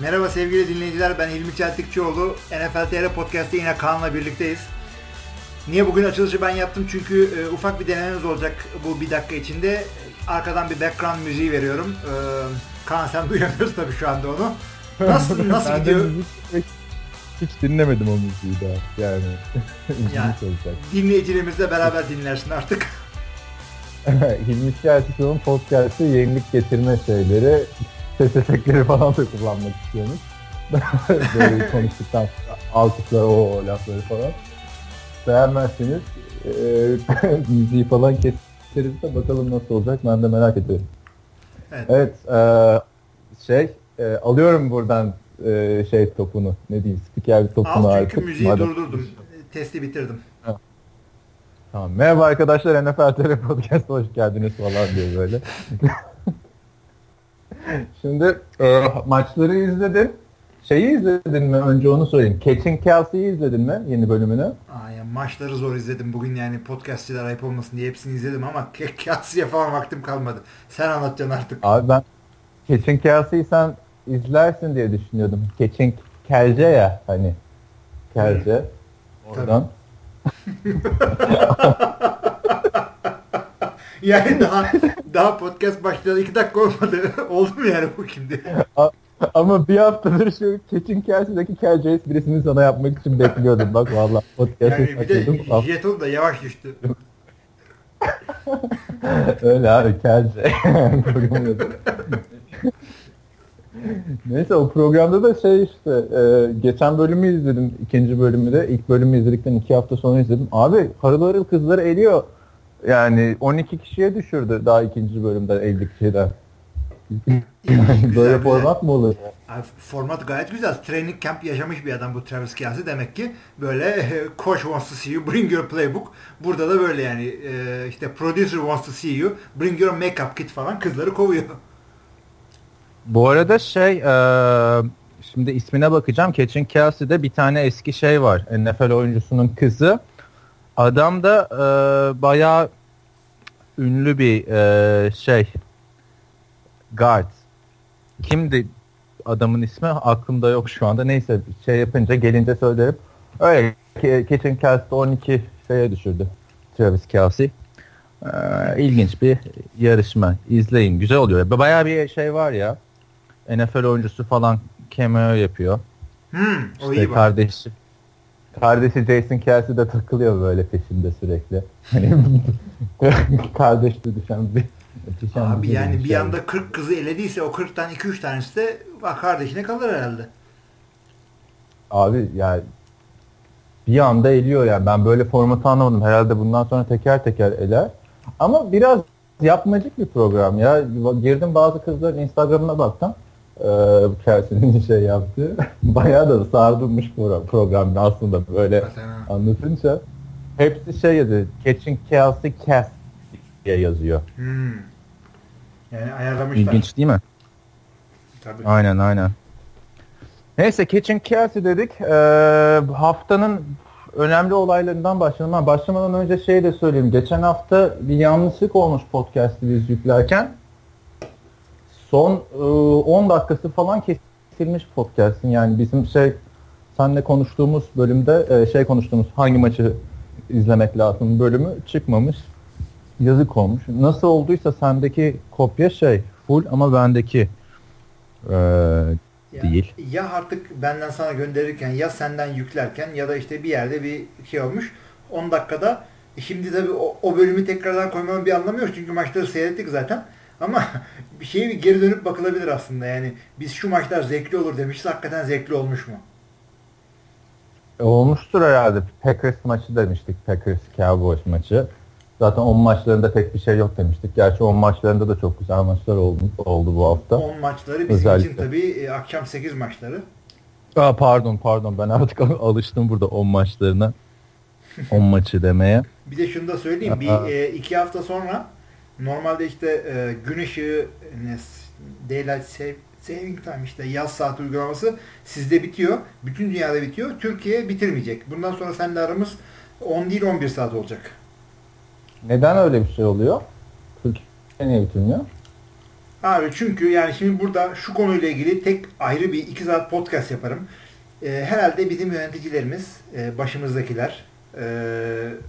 Merhaba sevgili dinleyiciler ben İlmi Çeltikçioğlu. NFL TR Podcast'te yine Kaan'la birlikteyiz. Niye bugün açılışı ben yaptım? Çünkü e, ufak bir denememiz olacak bu bir dakika içinde. Arkadan bir background müziği veriyorum. E, Kaan sen duyamıyorsun tabii şu anda onu. Nasıl nasıl gidiyor? hiç dinlemedim o müziği daha. Yani Yani. Dinleyicilerimizle beraber dinlersin artık. Hilmi Çeltikyoğlu'nun podcast'ı yenilik getirme şeyleri, ses efektleri falan da kullanmak istiyormuş. Böyle konuştuktan alkışlar, o lafları falan. Beğenmezseniz e, müziği falan keseriz de bakalım nasıl olacak ben de merak ediyorum. Evet. Evet, e, şey e, alıyorum buradan e, şey topunu, ne diyeyim, spiker topunu Al artık. çünkü müziği Madem- durdurdum. Testi bitirdim. Tamam. Merhaba arkadaşlar NFL TR Podcast'a hoş geldiniz falan diyor böyle. Şimdi e, maçları izledin. Şeyi izledin mi? Önce onu sorayım. Catching Kelsey'yi izledin mi? Yeni bölümünü. Aa, ya maçları zor izledim bugün yani podcastçiler ayıp olmasın diye hepsini izledim ama Katsi'ye falan vaktim kalmadı. Sen anlatacaksın artık. Abi ben Catching Kelsey'yi sen izlersin diye düşünüyordum. Catching Kelce ya hani. Kelce. Oradan. Yani daha daha podcast başladı iki dakika olmadı. Oldu mu yani bu şimdi? Ama bir haftadır şu Catching Kelsey'deki Kelce esprisini sana yapmak için bekliyordum. Bak valla podcast'ı Yani bir de jeton da yavaş düştü. Öyle abi. Programı Neyse o programda da şey işte e, geçen bölümü izledim ikinci bölümü de ilk bölümü izledikten iki hafta sonra izledim. Abi harıl kızları eliyor. Yani 12 kişiye düşürdü daha ikinci bölümde 50 kişiden. Böyle format mı olur? Abi, format gayet güzel. Training camp yaşamış bir adam bu Travis Kelsey. Demek ki böyle coach wants to see you, bring your playbook. Burada da böyle yani e, işte producer wants to see you, bring your makeup kit falan kızları kovuyor. Bu arada şey e, şimdi ismine bakacağım. Catching Kelsey'de bir tane eski şey var. NFL oyuncusunun kızı. Adam da e, bayağı ünlü bir e, şey guard. Kimdi adamın ismi? Aklımda yok şu anda. Neyse şey yapınca gelince söylerim. Öyle Catching Kelsey'de 12 şeye düşürdü. Travis Kelsey. Ee, ilginç bir yarışma. İzleyin. Güzel oluyor. Bayağı bir şey var ya. NFL oyuncusu falan cameo yapıyor. Hmm, o İşte iyi bak. Kardeşi Jason Kelsey de takılıyor böyle peşinde sürekli. Hani kardeşli düşen bir düşen Abi bir yani bir anda 40 kızı elediyse o 40'tan 2-3 tanesi de bak kardeşine kalır herhalde. Abi yani bir anda eliyor yani. Ben böyle formatı anlamadım. Herhalde bundan sonra teker teker eler. Ama biraz yapmacık bir program ya. Girdim bazı kızların Instagram'ına baktım. Ee, bu Kelsey'nin şey yaptığı. Bayağı da sardırmış pro- program aslında böyle Zaten anlatınca. Hepsi şey yazıyor. Catching Kelsey Cast diye yazıyor. Hmm. Yani ayarlamışlar. İlginç değil mi? Tabii. Aynen aynen. Neyse Catching Kelsey dedik. Ee, haftanın önemli olaylarından başlayalım. Ama başlamadan önce şey de söyleyeyim. Geçen hafta bir yanlışlık olmuş podcast'i biz yüklerken. Son e, 10 dakikası falan kesilmiş podcast'in. Yani bizim şey seninle konuştuğumuz bölümde e, şey konuştuğumuz hangi maçı izlemek lazım bölümü çıkmamış. Yazık olmuş. Nasıl olduysa sendeki kopya şey full ama bendeki e, Ya- değil. Ya artık benden sana gönderirken ya senden yüklerken ya da işte bir yerde bir şey olmuş. 10 dakikada şimdi tabii o, o bölümü tekrardan koymamın bir anlamı yok. Çünkü maçları seyrettik zaten. Ama bir şeye bir geri dönüp bakılabilir aslında. Yani biz şu maçlar zevkli olur demişiz. Hakikaten zevkli olmuş mu? E, olmuştur herhalde. Packers maçı demiştik. Packers Cowboys maçı. Zaten 10 maçlarında pek bir şey yok demiştik. Gerçi 10 maçlarında da çok güzel maçlar oldu, oldu bu hafta. 10 maçları bizim Özellikle. için tabii e, akşam 8 maçları. Aa, pardon pardon ben artık alıştım burada 10 maçlarına. 10 maçı demeye. Bir de şunu da söyleyeyim. Bir e, iki hafta sonra normalde işte e, gün ışığı ne, Daylight Save, Saving Time işte yaz saat uygulaması sizde bitiyor. Bütün dünyada bitiyor. Türkiye bitirmeyecek. Bundan sonra seninle aramız 10 değil 11 saat olacak. Neden öyle bir şey oluyor? Türkiye niye bitirmiyor? Abi çünkü yani şimdi burada şu konuyla ilgili tek ayrı bir iki saat podcast yaparım. Ee, herhalde bizim yöneticilerimiz, e, başımızdakiler e,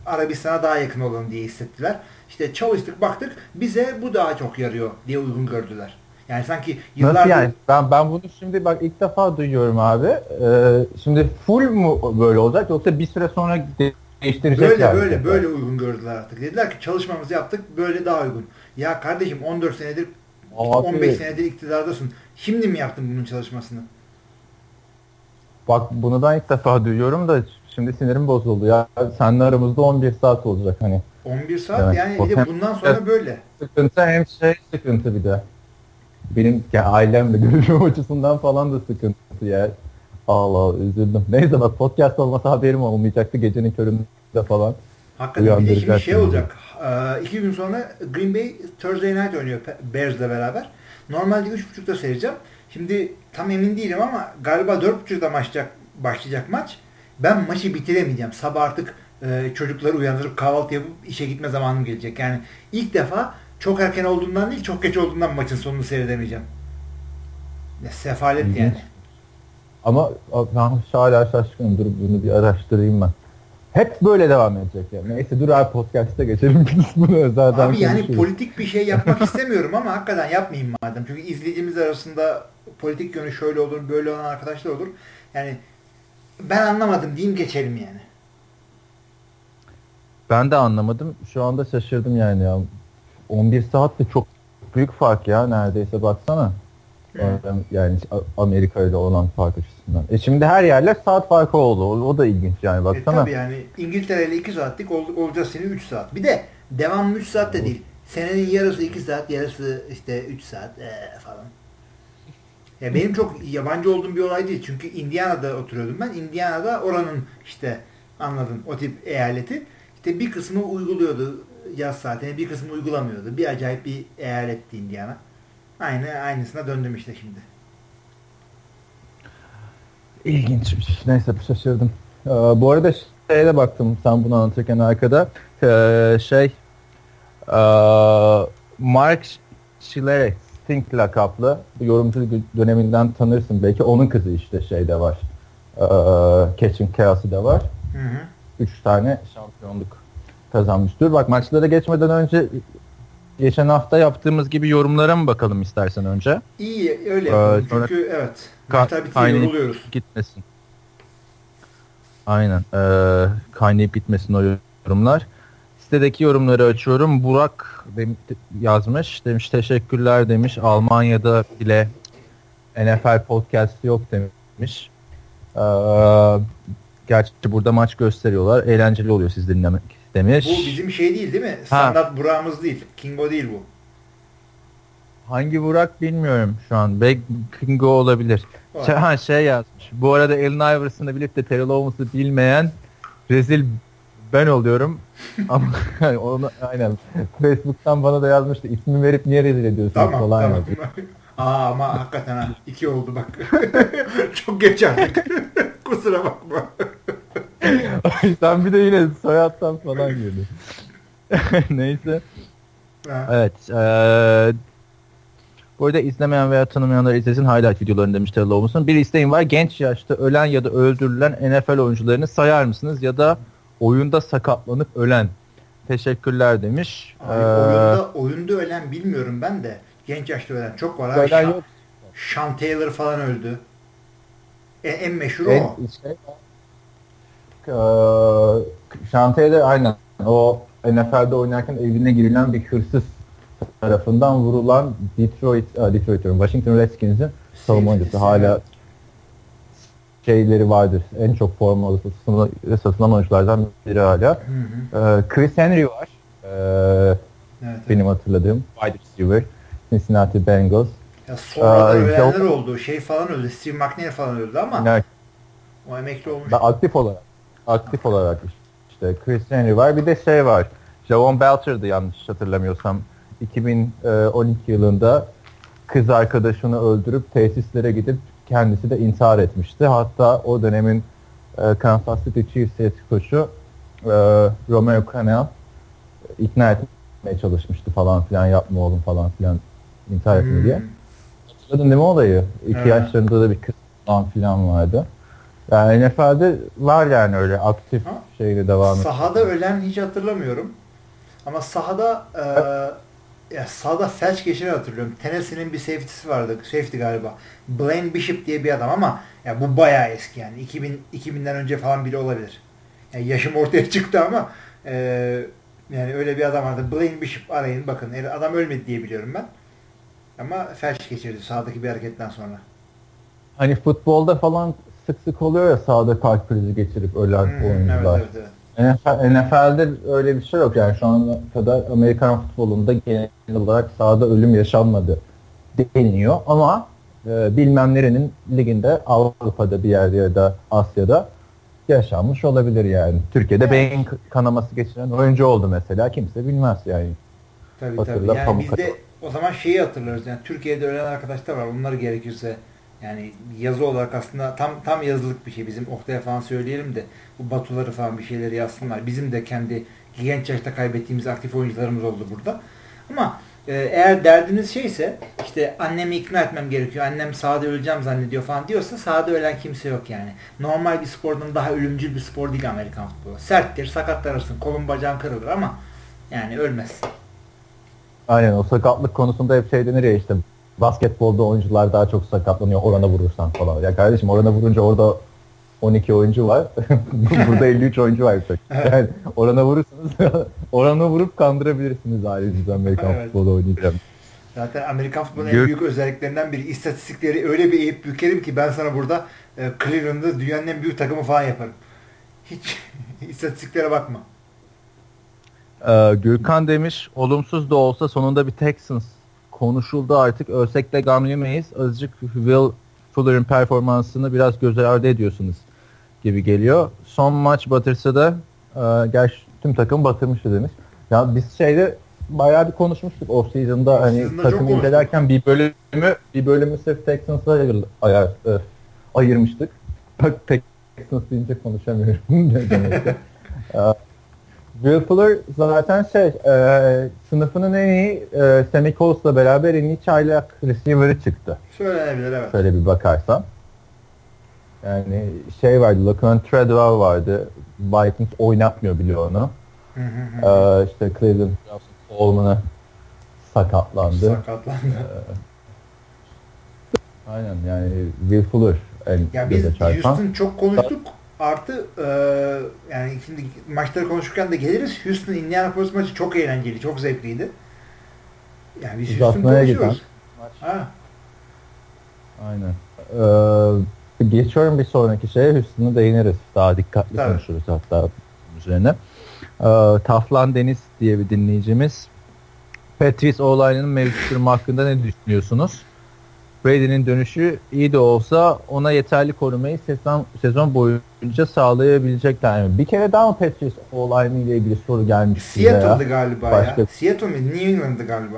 Arabistan'a daha yakın olalım diye hissettiler. İşte çalıştık baktık bize bu daha çok yarıyor diye uygun gördüler. Yani sanki yıllardır... Nasıl yani? Ben ben bunu şimdi bak ilk defa duyuyorum abi. Ee, şimdi full mu böyle olacak yoksa bir süre sonra de- değiştirecekler? Böyle mi? böyle böyle uygun gördüler artık. Dediler ki çalışmamızı yaptık böyle daha uygun. Ya kardeşim 14 senedir Abi, 15 senedir iktidardasın. Şimdi mi yaptın bunun çalışmasını? Bak bunu da ilk defa duyuyorum da şimdi sinirim bozuldu ya. Seninle aramızda 11 saat olacak hani. 11 saat Evet. yani bir de bundan sonra böyle. Sıkıntı hem şey sıkıntı bir de. Benim ya ailemle görüşüm açısından falan da sıkıntı ya. Allah Allah üzüldüm. Neyse bak podcast olmasa haberim olmayacaktı gecenin köründe falan. Hakikaten bir de şimdi şey olacak. Ee, iki gün sonra Green Bay Thursday Night oynuyor Bears'le beraber. Normalde 3.30'da seyredeceğim. Şimdi tam emin değilim ama galiba 4.30'da başlayacak, başlayacak maç. Ben maçı bitiremeyeceğim. Sabah artık e, çocukları uyandırıp kahvaltı yapıp işe gitme zamanım gelecek. Yani ilk defa çok erken olduğundan değil çok geç olduğundan maçın sonunu seyredemeyeceğim. Ya, sefalet İlginç. yani. Ama ben hala şaşkınım. Dur bunu bir araştırayım ben. Hep böyle devam edecek yani. Neyse dur abi podcast'a geçelim. Biz bunu özelden Abi yani konuşuruz. politik bir şey yapmak istemiyorum ama hakikaten yapmayayım madem. Çünkü izleyicimiz arasında politik yönü şöyle olur, böyle olan arkadaşlar olur. Yani ben anlamadım diyeyim geçelim yani. Ben de anlamadım. Şu anda şaşırdım yani ya. 11 saat de çok büyük fark ya neredeyse baksana. Yani Amerika ile olan fark açısından. E şimdi her yerler saat farkı oldu. O, o da ilginç yani E baksana. tabii yani İngiltere ile 2 saatlik ol, olacağız seni 3 saat. Bir de devamlı 3 saat de değil. Senenin yarısı 2 saat, yarısı işte 3 saat ee, falan. Ya benim çok yabancı olduğum bir olay değil. Çünkü Indiana'da oturuyordum ben. Indiana'da oranın işte anladın o tip eyaleti. İşte bir kısmı uyguluyordu yaz saatini, bir kısmı uygulamıyordu. Bir acayip bir eyaletti Indiana. Aynı aynısına döndüm işte şimdi. İlginç. Neyse şaşırdım. Ee, bu arada şeye de baktım sen bunu anlatırken arkada. Ee, şey ee, Mark Schiller Stink lakaplı yorumcu döneminden tanırsın belki. Onun kızı işte şeyde var. Ee, Catching Chaos'ı var. Hı hı. Üç tane şampiyonluk kazanmıştır. Bak maçlara geçmeden önce geçen hafta yaptığımız gibi yorumlara mı bakalım istersen önce? İyi öyle yapalım. Ee, sonra- Çünkü evet. Ka- kaynayıp. Gitmesin. Aynen. Ee, kaynayıp gitmesin o yorumlar. Sitedeki yorumları açıyorum. Burak dem- yazmış. Demiş teşekkürler demiş. Almanya'da bile NFL podcast yok demiş. Ee, gerçi burada maç gösteriyorlar. Eğlenceli oluyor siz dinlemek demiş. Bu bizim şey değil değil mi? Standart Burak'ımız değil. Kingo değil bu. Hangi Burak bilmiyorum şu an. Belki Kingo olabilir. Şey, ha, şey yazmış. Bu arada Allen Iverson'la birlikte Terrell Owens'ı bilmeyen rezil ben oluyorum. Ama onu aynen Facebook'tan bana da yazmıştı. İsmi verip niye rezil ediyorsun Tamam falan tamam. yazmış. Aa ama hakikaten ha. iki oldu bak. Çok geç artık. Kusura bakma. Sen bir de yine soyattan falan girdin. Neyse. Ha. Evet. eee bu arada izlemeyen veya tanımayanlar izlesin highlight videolarını demiş Terrell Owens'ın. Bir isteğim var. Genç yaşta ölen ya da öldürülen NFL oyuncularını sayar mısınız? Ya da oyunda sakatlanıp ölen. Teşekkürler demiş. Abi, Eee, oyunda, oyunda ölen bilmiyorum ben de. Genç yaşta ölen çok var. Abi. Sean, yok. Sean Taylor falan öldü. E, en meşhuru En, o. şey, eee Şantiye'de aynen o NFL'de oynarken evine girilen bir hırsız tarafından vurulan Detroit, aa, Detroit diyorum, Washington Redskins'in savunma oyuncusu. Hala şeyleri vardır. En çok forma satılan, satılan oyunculardan biri hala. Hı hı. Eee, Chris Henry var. Eee, Evet, evet. benim hatırladığım wide receiver. Cincinnati Bengals. Ya sonradan Aa, ölenler yok. oldu. Şey falan öldü. Steve McNair falan öldü ama Yani o emekli olmuş. Ben aktif olarak aktif olarak işte Chris Henry var. Bir de şey var. Javon Belcher'dı yanlış hatırlamıyorsam. 2012 yılında kız arkadaşını öldürüp tesislere gidip kendisi de intihar etmişti. Hatta o dönemin e, Kansas City Chiefs head koçu e, Romeo Crennel ikna etmeye çalışmıştı falan filan yapma oğlum falan filan intihar etme diye. Hmm. Hatırladın değil mi olayı? İki Evet. yaşlarında da bir kız falan filan vardı. Yani NFL'de var yani öyle aktif Ha? şeyle devam ediyor. Sahada ölen hiç hatırlamıyorum. Ama sahada e, ya sahada felç geçiren hatırlıyorum. Tennessee'nin bir safety'si vardı. Safety galiba. Blaine Bishop diye bir adam ama ya bu bayağı eski yani. 2000 2000'den önce falan biri olabilir. Yani yaşım ortaya çıktı ama e, yani öyle bir adam vardı. Blaine Bishop arayın bakın. Yani Adam ölmedi diye biliyorum ben. Ama felç geçirdi sahadaki bir hareketten sonra. Hani futbolda falan sık sık oluyor ya sahada kalp krizi geçirip ölen Hmm, evet oyuncular. evet evet. NFL, NFL'de öyle bir şey yok yani şu ana kadar Amerikan futbolunda genel olarak sahada ölüm yaşanmadı deniliyor ama e, bilmem nerenin liginde Avrupa'da bir yerde ya da Asya'da yaşanmış olabilir yani. Türkiye'de Evet. beyin kanaması geçiren oyuncu oldu mesela kimse bilmez yani. Tabii Hatırla, tabii. Yani biz de o zaman şeyi hatırlarız. Yani Türkiye'de ölen arkadaşlar var. Onları gerekirse yani yazı olarak aslında tam tam yazılık bir şey. Bizim Oktay'a falan söyleyelim de bu Batuları falan bir şeyleri yazsınlar. Bizim de kendi genç yaşta kaybettiğimiz aktif oyuncularımız oldu burada. Ama e, eğer derdiniz şeyse işte annemi ikna etmem gerekiyor. Annem sahada öleceğim zannediyor falan diyorsa sahada ölen kimse yok yani. Normal bir spordan daha ölümcül bir spor değil Amerikan futbolu. Serttir, sakatlanırsın, kolun bacağın kırılır ama yani ölmezsin. Aynen o sakatlık konusunda hep şey denir ya işte basketbolda oyuncular daha çok sakatlanıyor orana vurursan falan. Ya kardeşim orana vurunca orada 12 oyuncu var. Burada 53 oyuncu var. Yani orana vurursanız orana vurup kandırabilirsiniz ailenizi Amerikan Evet. futbolu oynayacağım. Zaten Amerikan futbolunun Gök- en büyük özelliklerinden biri istatistikleri öyle bir eğip bükerim ki ben sana burada e, Cleveland'ı dünyanın en büyük takımı falan yaparım. Hiç istatistiklere bakma. Ee, Gürkan demiş olumsuz da olsa sonunda bir Texans konuşuldu artık ölsek de gam yemeyiz. Azıcık Will Fuller'ın performansını biraz göz ardı ediyorsunuz gibi geliyor. Son maç batırsa da e, gerçi tüm takım batırmıştı demiş. Ya biz şeyde bayağı bir konuşmuştuk off season'da hani takım incelerken bir bölümü bir bölümü sırf Texans'a ayır, ayar, e, ayırmıştık. Bak Texans deyince konuşamıyorum. ne demek ki. E, Will Fuller zaten şey e, sınıfının en iyi e, Sammy Coles'la beraber en iyi çaylak receiver'ı çıktı. Söylenebilir evet. Şöyle bir bakarsan. Yani şey vardı, Laquan Treadwell vardı. Vikings oynatmıyor bile onu. Hı hı hı. Ee, işte Cleveland Coleman'a sakatlandı. Sakatlandı. Aynen yani Will Fuller en Ya biz. Houston çok konuştuk. Artı e, yani şimdi maçları konuşurken de geliriz. Houston Indianapolis maçı çok eğlenceli, çok zevkliydi. Yani biz Houston konuşuyoruz. giden Ha, Aynen. Ee, geçiyorum bir sonraki şeye Houston'a değiniriz. Daha dikkatli Tabii. konuşuruz hatta üzerine. Ee, Taflan Deniz diye bir dinleyicimiz. Patrice olayının mevcut durumu hakkında ne düşünüyorsunuz? Brady'nin dönüşü iyi de olsa ona yeterli korumayı sezon, sezon boyunca sağlayabilecekler mi? Bir kere daha mı Patrice olayını ile ilgili soru gelmiş bize ya? Seattle'dı galiba Başka- ya. Seattle mi? New England'dı galiba.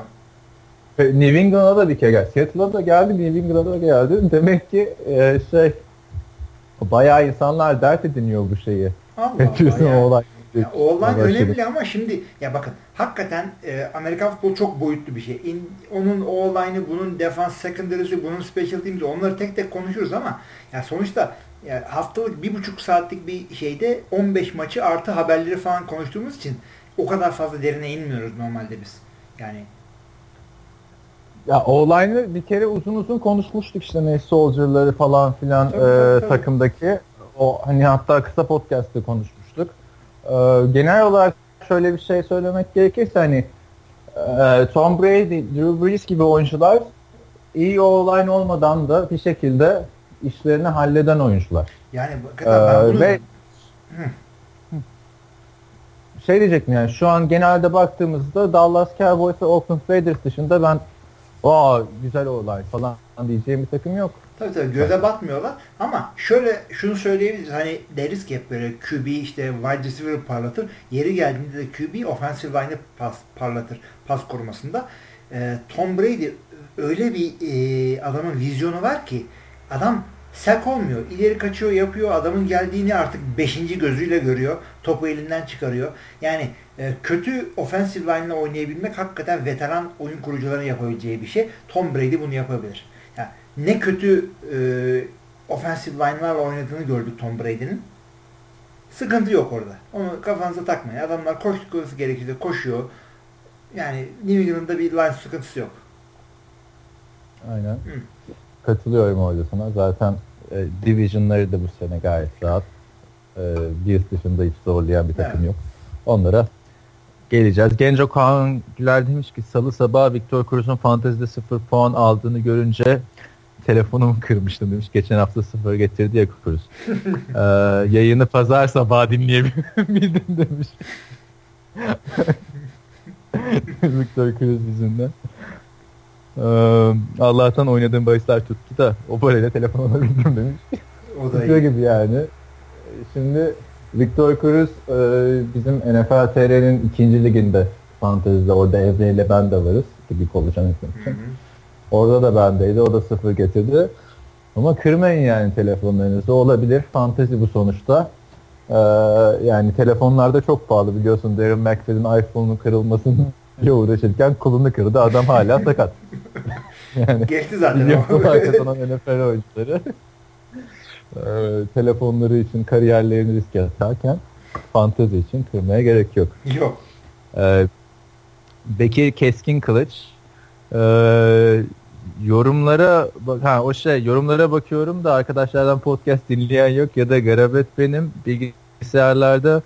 New England'a da bir kere geldi. Seattle'a da geldi, New England'a da geldi. Demek ki e, şey bayağı insanlar dert ediniyor bu şeyi. Allah Patrice'in Allah. ya. Ya, Başladı. önemli ama şimdi ya bakın hakikaten e, Amerikan futbolu çok boyutlu bir şey. İn- onun o olayını, bunun defans secondary'si, bunun special teams'i onları tek tek konuşuyoruz ama ya sonuçta ya haftalık bir buçuk saatlik bir şeyde 15 maçı artı haberleri falan konuştuğumuz için o kadar fazla derine inmiyoruz normalde biz. Yani Ya o olayını bir kere uzun uzun konuşmuştuk işte ne soldier'ları falan filan Tabii, e, tabii. takımdaki. O hani hatta kısa podcast'te konuşmuştuk. E, genel olarak şöyle bir şey söylemek gerekirse hani e, Tom Brady, Drew Brees gibi oyuncular iyi o olayın olmadan da bir şekilde işlerini halleden oyuncular. yani hakikaten ben Ee, bunu ve şey diyecektim yani şu an genelde baktığımızda Dallas Cowboys ve Oakland Raiders dışında ben aa güzel olay falan diyeceğim bir takım yok. Tabii tabii göze batmıyorlar ama şöyle şunu söyleyebiliriz hani deriz ki hep böyle QB işte wide receiver parlatır. Yeri geldiğinde de QB offensive line'ı pas, parlatır pas korumasında. Ee, Tom Brady öyle bir e, adamın vizyonu var ki adam Sek olmuyor. İleri kaçıyor, yapıyor. Adamın geldiğini artık beşinci gözüyle görüyor. Topu elinden çıkarıyor. Yani e, kötü offensive line ile oynayabilmek hakikaten veteran oyun kurucuların yapabileceği bir şey. Tom Brady bunu yapabilir. Ne kötü e, offensive line'larla oynadığını gördük Tom Brady'nin. Sıkıntı yok orada. Onu kafanıza takmayın. Adamlar koşması gerekirse koşuyor. Yani New England'da bir line sıkıntısı yok. Aynen. Hı. Katılıyorum orada sana. Zaten e, division'ları da bu sene gayet rahat. E, bir dışında hiç zorlayan bir takım evet. yok. Onlara geleceğiz. Genco Kaan Güler demiş ki salı sabah Victor Cruz'un fantezide 0 puan aldığını görünce telefonumu kırmıştım demiş. Geçen hafta 0 getirdi ya Cruz. ee, yayını pazar sabah dinleyebildim demiş. Victor Cruz yüzünden. Ee, Allah'tan oynadığım bahisler tuttu da o parayla telefon alabildim demiş. O da iyi. gibi yani. Şimdi Victor Cruz e, bizim NFL TR'nin ikinci liginde fantezide orada Evre ile ben de varız. Gibi olacağını için. Orada da bendeydi. O da sıfır getirdi. Ama kırmayın yani telefonlarınızı. Olabilir. Fantezi bu sonuçta. Ee, yani telefonlarda çok pahalı biliyorsun. Darren McFadden iPhone'un kırılmasını uğraşırken kolunu kırdı. Adam hala sakat. yani, Geçti zaten dolar kazanan NFL oyuncuları e, telefonları için kariyerlerini riske atarken fantezi için kırmaya gerek yok. Yok. Ee, Bekir Keskin Kılıç e, yorumlara bak ha o şey yorumlara bakıyorum da arkadaşlardan podcast dinleyen yok ya da garabet benim. Bilgisayarlarda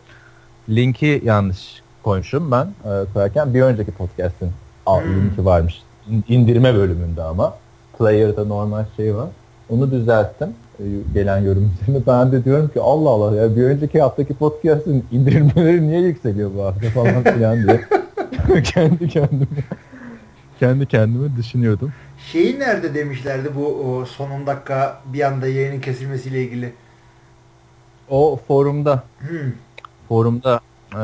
linki yanlış koymuşum ben e, koyarken bir önceki podcast'in hmm. linki varmış. İndirme bölümünde ama. Player'da normal şey var. Onu düzelttim. E, gelen yorum üzerine. Ben de diyorum ki Allah Allah ya bir önceki haftaki podcast'in indirmeleri niye yükseliyor bu hafta? falan filan diye. Kendi kendime kendi kendime düşünüyordum. Şeyi nerede demişlerdi bu o son 10 dakika bir anda yayının kesilmesiyle ilgili? O forumda. Hmm. Forumda ee,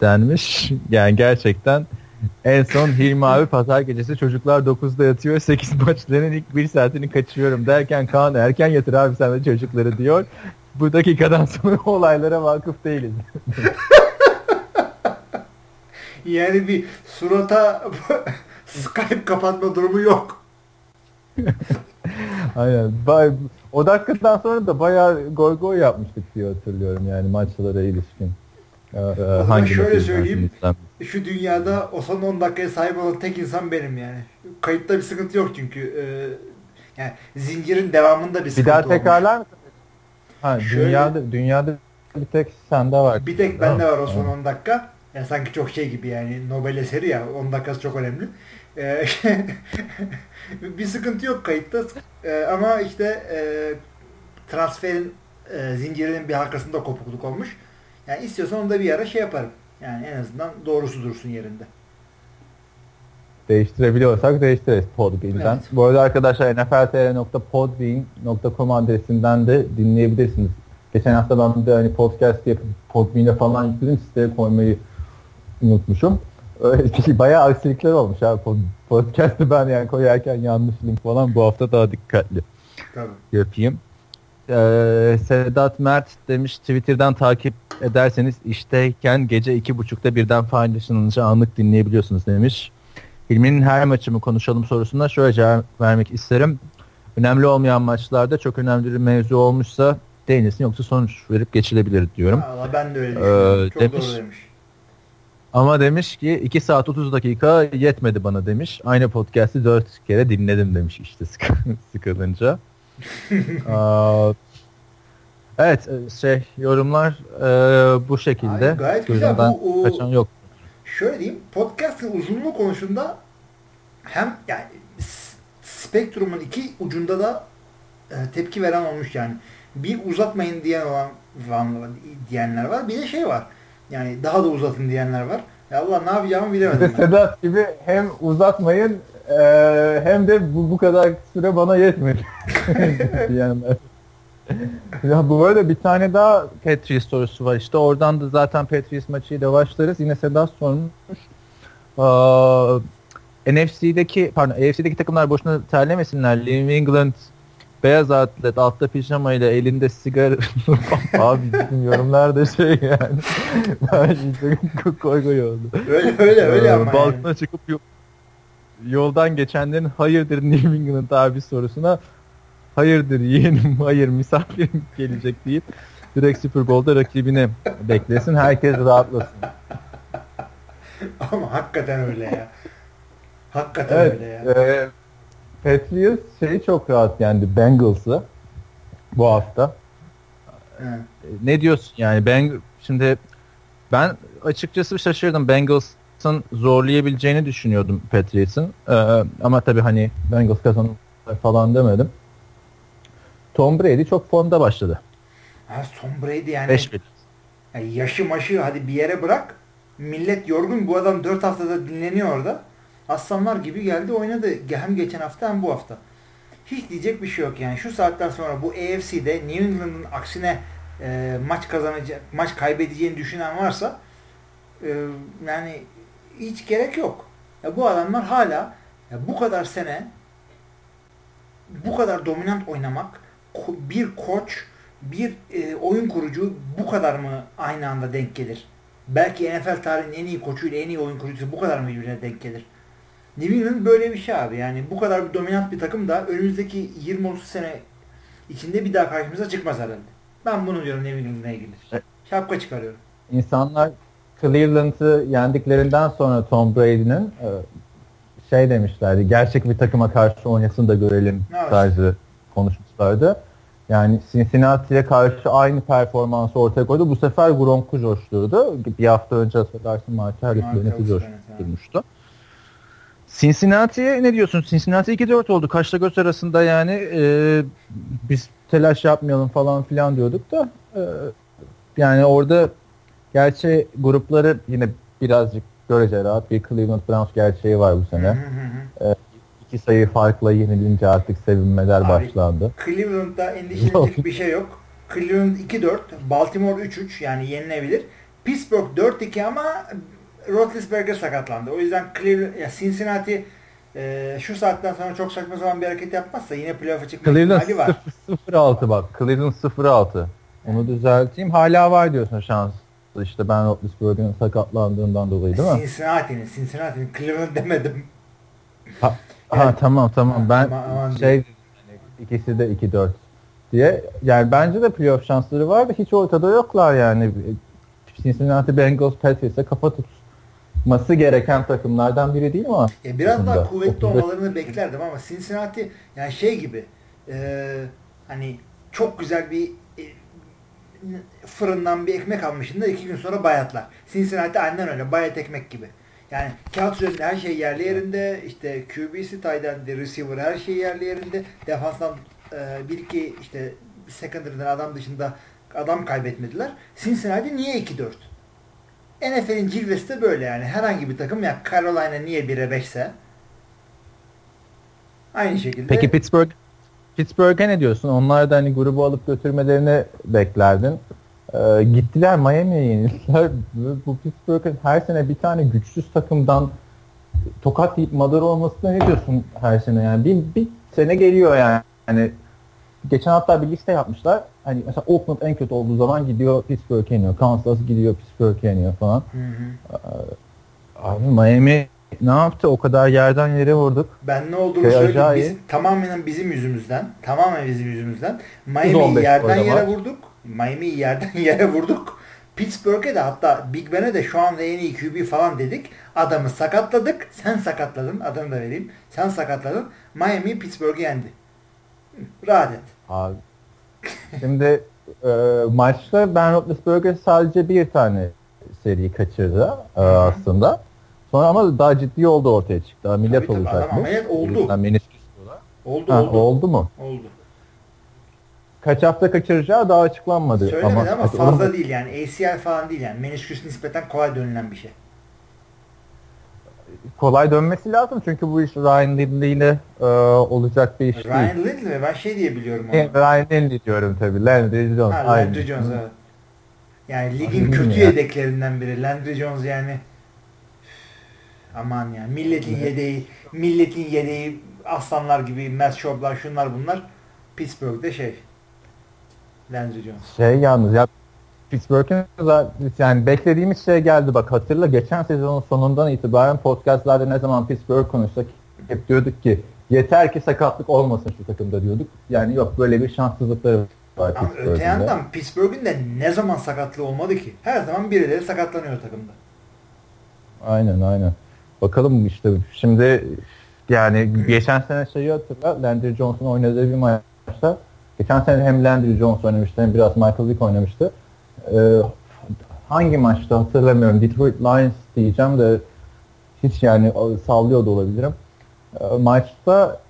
denmiş. Yani gerçekten en son Hilmi abi pazar gecesi çocuklar 9'da yatıyor 8 maçların ilk 1 saatini kaçırıyorum derken Kaan erken yatır abi sen de çocukları diyor. Bu dakikadan sonra olaylara vakıf değiliz. yani bir surata Skype kapatma durumu yok. Aynen. Bay, o dakikadan sonra da bayağı goy goy yapmıştık diye hatırlıyorum yani maçlara ilişkin. Ee, o hangi şöyle söyleyeyim. Şu dünyada o son 10 dakikaya sahip olan tek insan benim yani. Kayıtta bir sıkıntı yok çünkü. Ee, yani zincirin devamında bir sıkıntı Bir daha tekrarlar mısın? Ha, şöyle, dünyada, dünyada bir tek sende var. Bir tek bende var o son 10 dakika. Yani sanki çok şey gibi yani Nobel eseri ya 10 dakikası çok önemli. Ee, bir sıkıntı yok kayıtta ee, ama işte e, transferin e, zincirinin bir halkasında kopukluk olmuş. Yani istiyorsan onu da bir ara şey yaparım. Yani en azından doğrusu dursun yerinde. Değiştirebiliyorsak değiştiririz Podbean'den. Evet. Bu arada arkadaşlar nfltr.podbean.com adresinden de dinleyebilirsiniz. Geçen hafta ben de hani podcast yapıp Podbean'e falan yükledim. Siteye koymayı unutmuşum. Öyle bayağı aksilikler olmuş abi. Podcast'ı ben yani koyarken yanlış link falan bu hafta daha dikkatli Tabii. yapayım. Ee, Sedat Mert demiş Twitter'dan takip ederseniz işteyken gece iki buçukta birden paylaşılınca anlık dinleyebiliyorsunuz demiş. Hilmi'nin her maçı mı konuşalım sorusuna şöyle cevap vermek isterim. Önemli olmayan maçlarda çok önemli bir mevzu olmuşsa değinilsin yoksa sonuç verip geçilebilir diyorum. Allah ben de öyle düşünüyorum. Ee, çok demiş, doğru demiş. Ama demiş ki 2 saat 30 dakika yetmedi bana demiş. Aynı podcast'i 4 kere dinledim demiş işte sık sıkılınca. evet e, şey yorumlar e, bu şekilde. Ay, gayet güzel. Bu, o, kaçan yok. Şöyle diyeyim podcast'ın uzunluğu konusunda hem yani spektrumun iki ucunda da e, tepki veren olmuş yani. Bir uzatmayın diyen olan diyenler var. Bir de şey var yani daha da uzatın diyenler var. Ya Allah ne yapacağımı bilemedim. Ben. Sedat gibi hem uzatmayın e, hem de bu, bu kadar süre bana yetmedi diyenler. ya bu böyle bir tane daha Patriots sorusu var işte. Oradan da zaten Patriots maçıyla başlarız. Yine Sedat sormuş. Ee, NFC'deki pardon AFC'deki takımlar boşuna terlemesinler. New England beyaz atlet altta pijama ile elinde sigara abi bizim yorumlar da şey yani ben işte koy koy oldu. Öyle öyle öyle Ee, ama Balkona yani. çıkıp yo- yoldan geçenlerin hayırdır New England abi sorusuna hayırdır yeğenim hayır misafirim gelecek deyip direkt Super Bowl'da rakibini beklesin herkes rahatlasın. Ama hakikaten öyle ya. Hakikaten Evet, öyle ya. e, Patriots şeyi çok rahat yendi Bengals'ı bu hafta. Ne diyorsun yani ben şimdi ben açıkçası şaşırdım Bengals'ın zorlayabileceğini düşünüyordum Patriots'ın E, ama tabii hani Bengals kazanır falan demedim. Tom Brady çok formda başladı. Ha, Tom Brady yani, 5 yani yaşı maşı hadi bir yere bırak. Millet yorgun. Bu adam 4 haftada dinleniyor orada. Aslanlar gibi geldi oynadı. Hem geçen hafta hem bu hafta. Hiç diyecek bir şey yok yani. Şu saatten sonra bu AFC'de New England'ın aksine e, maç kazanacak, maç kaybedeceğini düşünen varsa e, yani hiç gerek yok. Ya bu adamlar hala ya bu kadar sene bu kadar dominant oynamak bir koç bir e, oyun kurucu bu kadar mı aynı anda denk gelir? Belki NFL tarihinin en iyi koçuyla en iyi oyun kurucusu bu kadar mı birbirine denk gelir? New England böyle bir şey abi. Yani bu kadar bir dominant bir takım da önümüzdeki 20-30 sene içinde bir daha karşımıza çıkmaz herhalde. Ben bunu diyorum New England'la ilgili. Evet. Şapka çıkarıyorum. İnsanlar Cleveland'ı yendiklerinden sonra Tom Brady'nin e, şey demişlerdi. Gerçek bir takıma karşı oynasın da görelim Evet. tarzı konuşmuşlardı. Yani Cincinnati'ye karşı aynı performansı ortaya koydu. Bu sefer Gronk'u coşturdu. Bir hafta önce hatırlarsın Mark Harris Mark Bennett'i Harris, coşturmuştu. Cincinnati'ye ne diyorsun? Cincinnati 2-4 oldu. Kaşla göz arasında yani e, biz telaş yapmayalım falan filan diyorduk da e, yani orada gerçi grupları yine birazcık görece rahat bir Cleveland Browns gerçeği var bu sene. hı hı hı. İki sayı farkla yenilince artık sevinmeler Abi, başlandı. Cleveland'da endişelenecek bir şey yok. Cleveland 2-4, Baltimore 3-3 yani yenilebilir. Pittsburgh 4-2 ama Roethlisberger sakatlandı. O yüzden Cleveland, ya Cincinnati e, şu saatten sonra çok saçma sapan bir hareket yapmazsa yine playoff'a çıkma Cleveland ihtimali var. 0-6 bak. Cleveland 0-6. Onu düzelteyim. Hala var diyorsun şans. İşte ben Roethlisberger'in sakatlandığından dolayı değil mi? Cincinnati'nin, Cincinnati'nin Cleveland demedim. Ha, Yani- ha tamam tamam. Ben aman- aman şey hani ikisi de 2-4 diye. Yani bence de playoff şansları var da hiç ortada yoklar yani. Cincinnati Bengals Patriots'e kafa tutması gereken takımlardan biri değil mi? E, biraz daha kuvvetli 35 olmalarını beklerdim ama Cincinnati yani şey gibi e, hani çok güzel bir e, fırından bir ekmek almışsın da iki gün sonra bayatlar. Cincinnati aynen öyle bayat ekmek gibi. Yani kağıt üzerinde her şey yerli yerinde. işte QB'si, tight receiver her şey yerli yerinde. Defanstan e, bir iki işte secondary'den adam dışında adam kaybetmediler. Cincinnati niye 2-4? NFL'in cilvesi de böyle yani. Herhangi bir takım ya Carolina niye 1'e 5 ise aynı şekilde Peki Pittsburgh Pittsburgh'e ne diyorsun? Onlar da hani grubu alıp götürmelerini beklerdin. Ee, gittiler Miami'ye yenildiler. Bu Pittsburgh'ın her sene bir tane güçsüz takımdan tokat yiyip madar olmasına ne diyorsun her sene yani? Bir, bir sene geliyor yani. Hani geçen hatta bir liste yapmışlar. Hani mesela Oakland en kötü olduğu zaman gidiyor Pittsburgh'e yeniyor. Kansas gidiyor Pittsburgh'e yeniyor falan. Hı hı. Abi Miami ne yaptı? O kadar yerden yere vurduk. Ben ne olduğunu Şey, söyleyeyim. acayip. Biz, tamamen bizim yüzümüzden. Tamamen bizim yüzümüzden. 115 Miami'yi yerden yere vurduk. Miami'yi yerden yere vurduk. Pittsburgh'e de hatta Big Ben'e de şu anda en iyi QB falan dedik. Adamı sakatladık. Sen sakatladın. Adını da vereyim. Sen sakatladın. Miami Pittsburgh'i yendi. Rahat et. Abi. Şimdi e, maçta Ben Roethlisberger sadece bir tane seri kaçırdı e, aslında. Sonra ama daha ciddi oldu ortaya çıktı. Ameliyat Tabii tabii, olacak adam ameliyat oldu. Menisküs diyorlar. Oldu Ha, oldu. oldu mu? Oldu. Kaç hafta kaçıracağı daha açıklanmadı. Söylemedi ama, hadi fazla oğlum, değil yani. ACL falan değil yani. Menisküs nispeten kolay dönülen bir şey. Kolay dönmesi lazım çünkü bu iş Ryan Lindley ile e, olacak bir iş değil. Ryan Lindley mi? Ben şey diye biliyorum onu. E, Ryan Lindley diyorum tabii. Landry Jones. Ha. Landry Jones evet. Yani ligin Aynen kötü ya. yedeklerinden biri. Landry Jones yani aman ya milletin yedeği milletin yedeği aslanlar gibi Matt Schaub'lar şunlar bunlar Pittsburgh'de şey Landry Jones. Şey yalnız ya Pittsburgh'ün yani beklediğimiz şey geldi bak hatırla geçen sezonun sonundan itibaren podcastlarda ne zaman Pittsburgh konuşsak hep diyorduk ki yeter ki sakatlık olmasın şu takımda diyorduk. Yani yok böyle bir şanssızlıkları var Ama öte yandan Pittsburgh'ün de ne zaman sakatlığı olmadı ki? Her zaman birileri sakatlanıyor takımda. Aynen aynen. Bakalım işte şimdi yani geçen sene şeyi hatırla Landry Jones'un oynadığı bir maçta geçen sene hem Landry Jones oynamıştı hem biraz Michael Vick oynamıştı. Ee, hangi maçta hatırlamıyorum. Detroit Lions diyeceğim de hiç yani sallıyor da olabilirim. Ee, maçta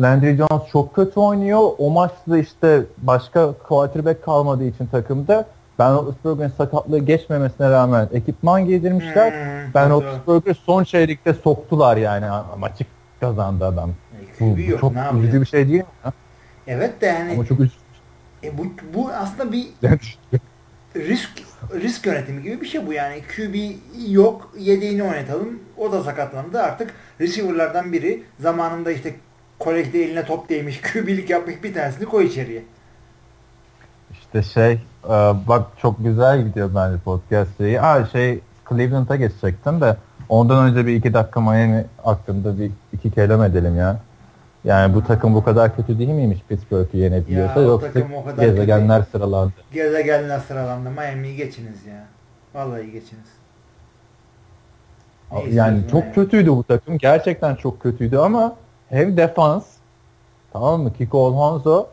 Landry Jones çok kötü oynuyor. O maçta işte başka quarterback kalmadığı için takımda Ben Roethlisberger'in sakatlığı geçmemesine rağmen ekipman giydirmişler. Hmm, ben Roethlisberger'ı son çeyrekte soktular yani maçı kazandı adam. E, bu, bu çok üzücü bir şey değil mi? Evet de yani. Ama çok üzücü. E, bu, bu aslında bir risk risk yönetimi gibi bir şey bu yani. QB yok, yedeğini oynatalım. O da sakatlandı. Artık receiver'lardan biri zamanında işte kolejde eline top değmiş, QB'lik yapmış bir tanesini koy içeriye. İşte şey, e, bak çok güzel gidiyor bence podcast şeyi. Aa şey Cleveland'a geçecektim de ondan önce bir iki dakika Miami hakkında bir iki kelam edelim ya. Yani bu takım bu kadar kötü değil miymiş Pittsburgh'ü yenebiliyorsa ya, yoksa gezegenler kötü. sıralandı. Gezegenler sıralandı. Miami'yi geçiniz ya. Vallahi geçiniz. Ne yani çok yani? kötüydü bu takım. Gerçekten çok kötüydü ama hem defans tamam mı? Kiko Alonso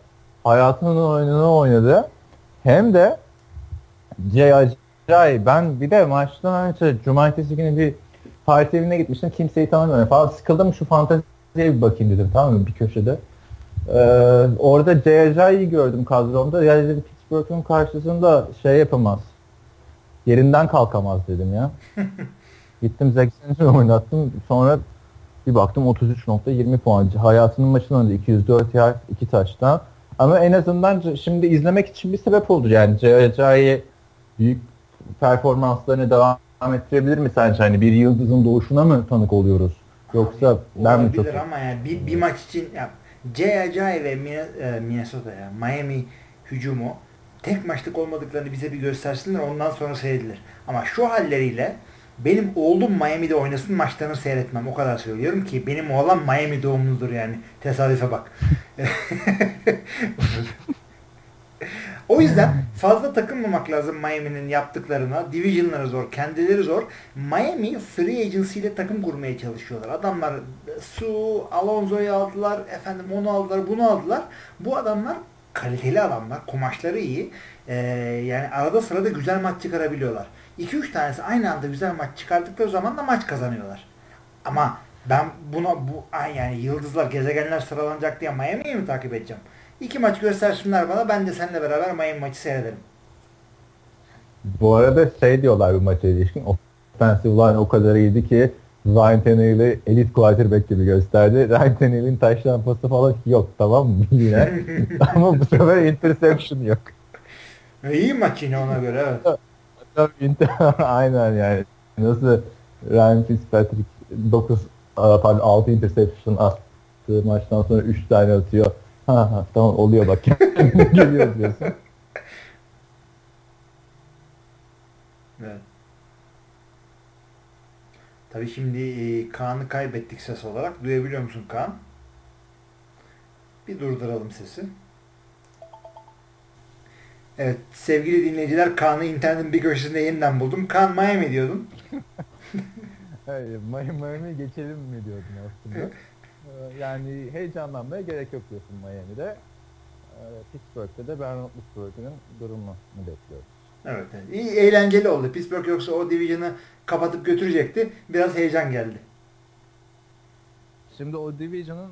hayatının oyununu oynadı. Hem de Jay ben bir de maçtan önce cumartesi günü bir parti evine gitmiştim. Kimseyi tanımıyorum falan. Sıkıldım şu fanteziye bir bakayım dedim tamam mı bir köşede. Ee, orada Jay gördüm kadromda. Ya dedi Pittsburgh'un karşısında şey yapamaz. Yerinden kalkamaz dedim ya. Gittim Zach oynattım. Sonra bir baktım 33.20 puancı. Hayatının maçında 204 yard, 2 taştan. Ama en azından şimdi izlemek için bir sebep oldu. Yani Cahay'ı büyük performanslarını devam ettirebilir mi sence? Hani bir yıldızın doğuşuna mı tanık oluyoruz? Yoksa ben mi çok... ama yani bir, bir maç için ya Jay ve e, Minnesota ya Miami hücumu tek maçlık olmadıklarını bize bir göstersinler ondan sonra seyredilir. Ama şu halleriyle benim oğlum Miami'de oynasın maçlarını seyretmem. O kadar söylüyorum ki benim oğlan Miami doğumludur yani. Tesadüfe bak. o yüzden fazla takılmamak lazım Miami'nin yaptıklarına. Division'ları zor, kendileri zor. Miami free agency ile takım kurmaya çalışıyorlar. Adamlar Su, Alonso'yu aldılar, efendim onu aldılar, bunu aldılar. Bu adamlar kaliteli adamlar, kumaşları iyi. Ee, yani arada sırada güzel maç çıkarabiliyorlar. 2-3 tanesi aynı anda güzel maç çıkardıkları zaman da maç kazanıyorlar. Ama ben buna bu yani yıldızlar, gezegenler sıralanacak diye Miami'yi mi takip edeceğim? İki maç göstersinler bana ben de seninle beraber Miami maçı seyrederim. Bu arada şey diyorlar bu maça ilişkin. Offensive line o kadar iyiydi ki Ryan Tannehill'i elit quarterback gibi gösterdi. Ryan Tannehill'in taş pası falan yok tamam mı? Yine. Ama bu sefer interception yok. İyi maç yine ona göre evet. Aynen yani. Nasıl Ryan Fitzpatrick 9 pardon 6 interception attığı maçtan sonra 3 tane atıyor. Ha, ha tamam oluyor bak. Geliyor diyorsun. Evet. Tabii şimdi e, Kaan'ı kaybettik ses olarak. Duyabiliyor musun Kaan? Bir durduralım sesi. Evet sevgili dinleyiciler Kaan'ı internetin bir köşesinde yeniden buldum. Kaan Miami diyordun. Hayır Miami geçelim mi diyordun aslında. Ee, yani heyecanlanmaya gerek yok diyorsun Miami'de. Ee, Pittsburgh'te de Ben Roethlisberger'ın durumunu bekliyoruz. Evet, evet. İyi eğlenceli oldu. Pittsburgh yoksa o division'ı kapatıp götürecekti. Biraz heyecan geldi. Şimdi o division'ın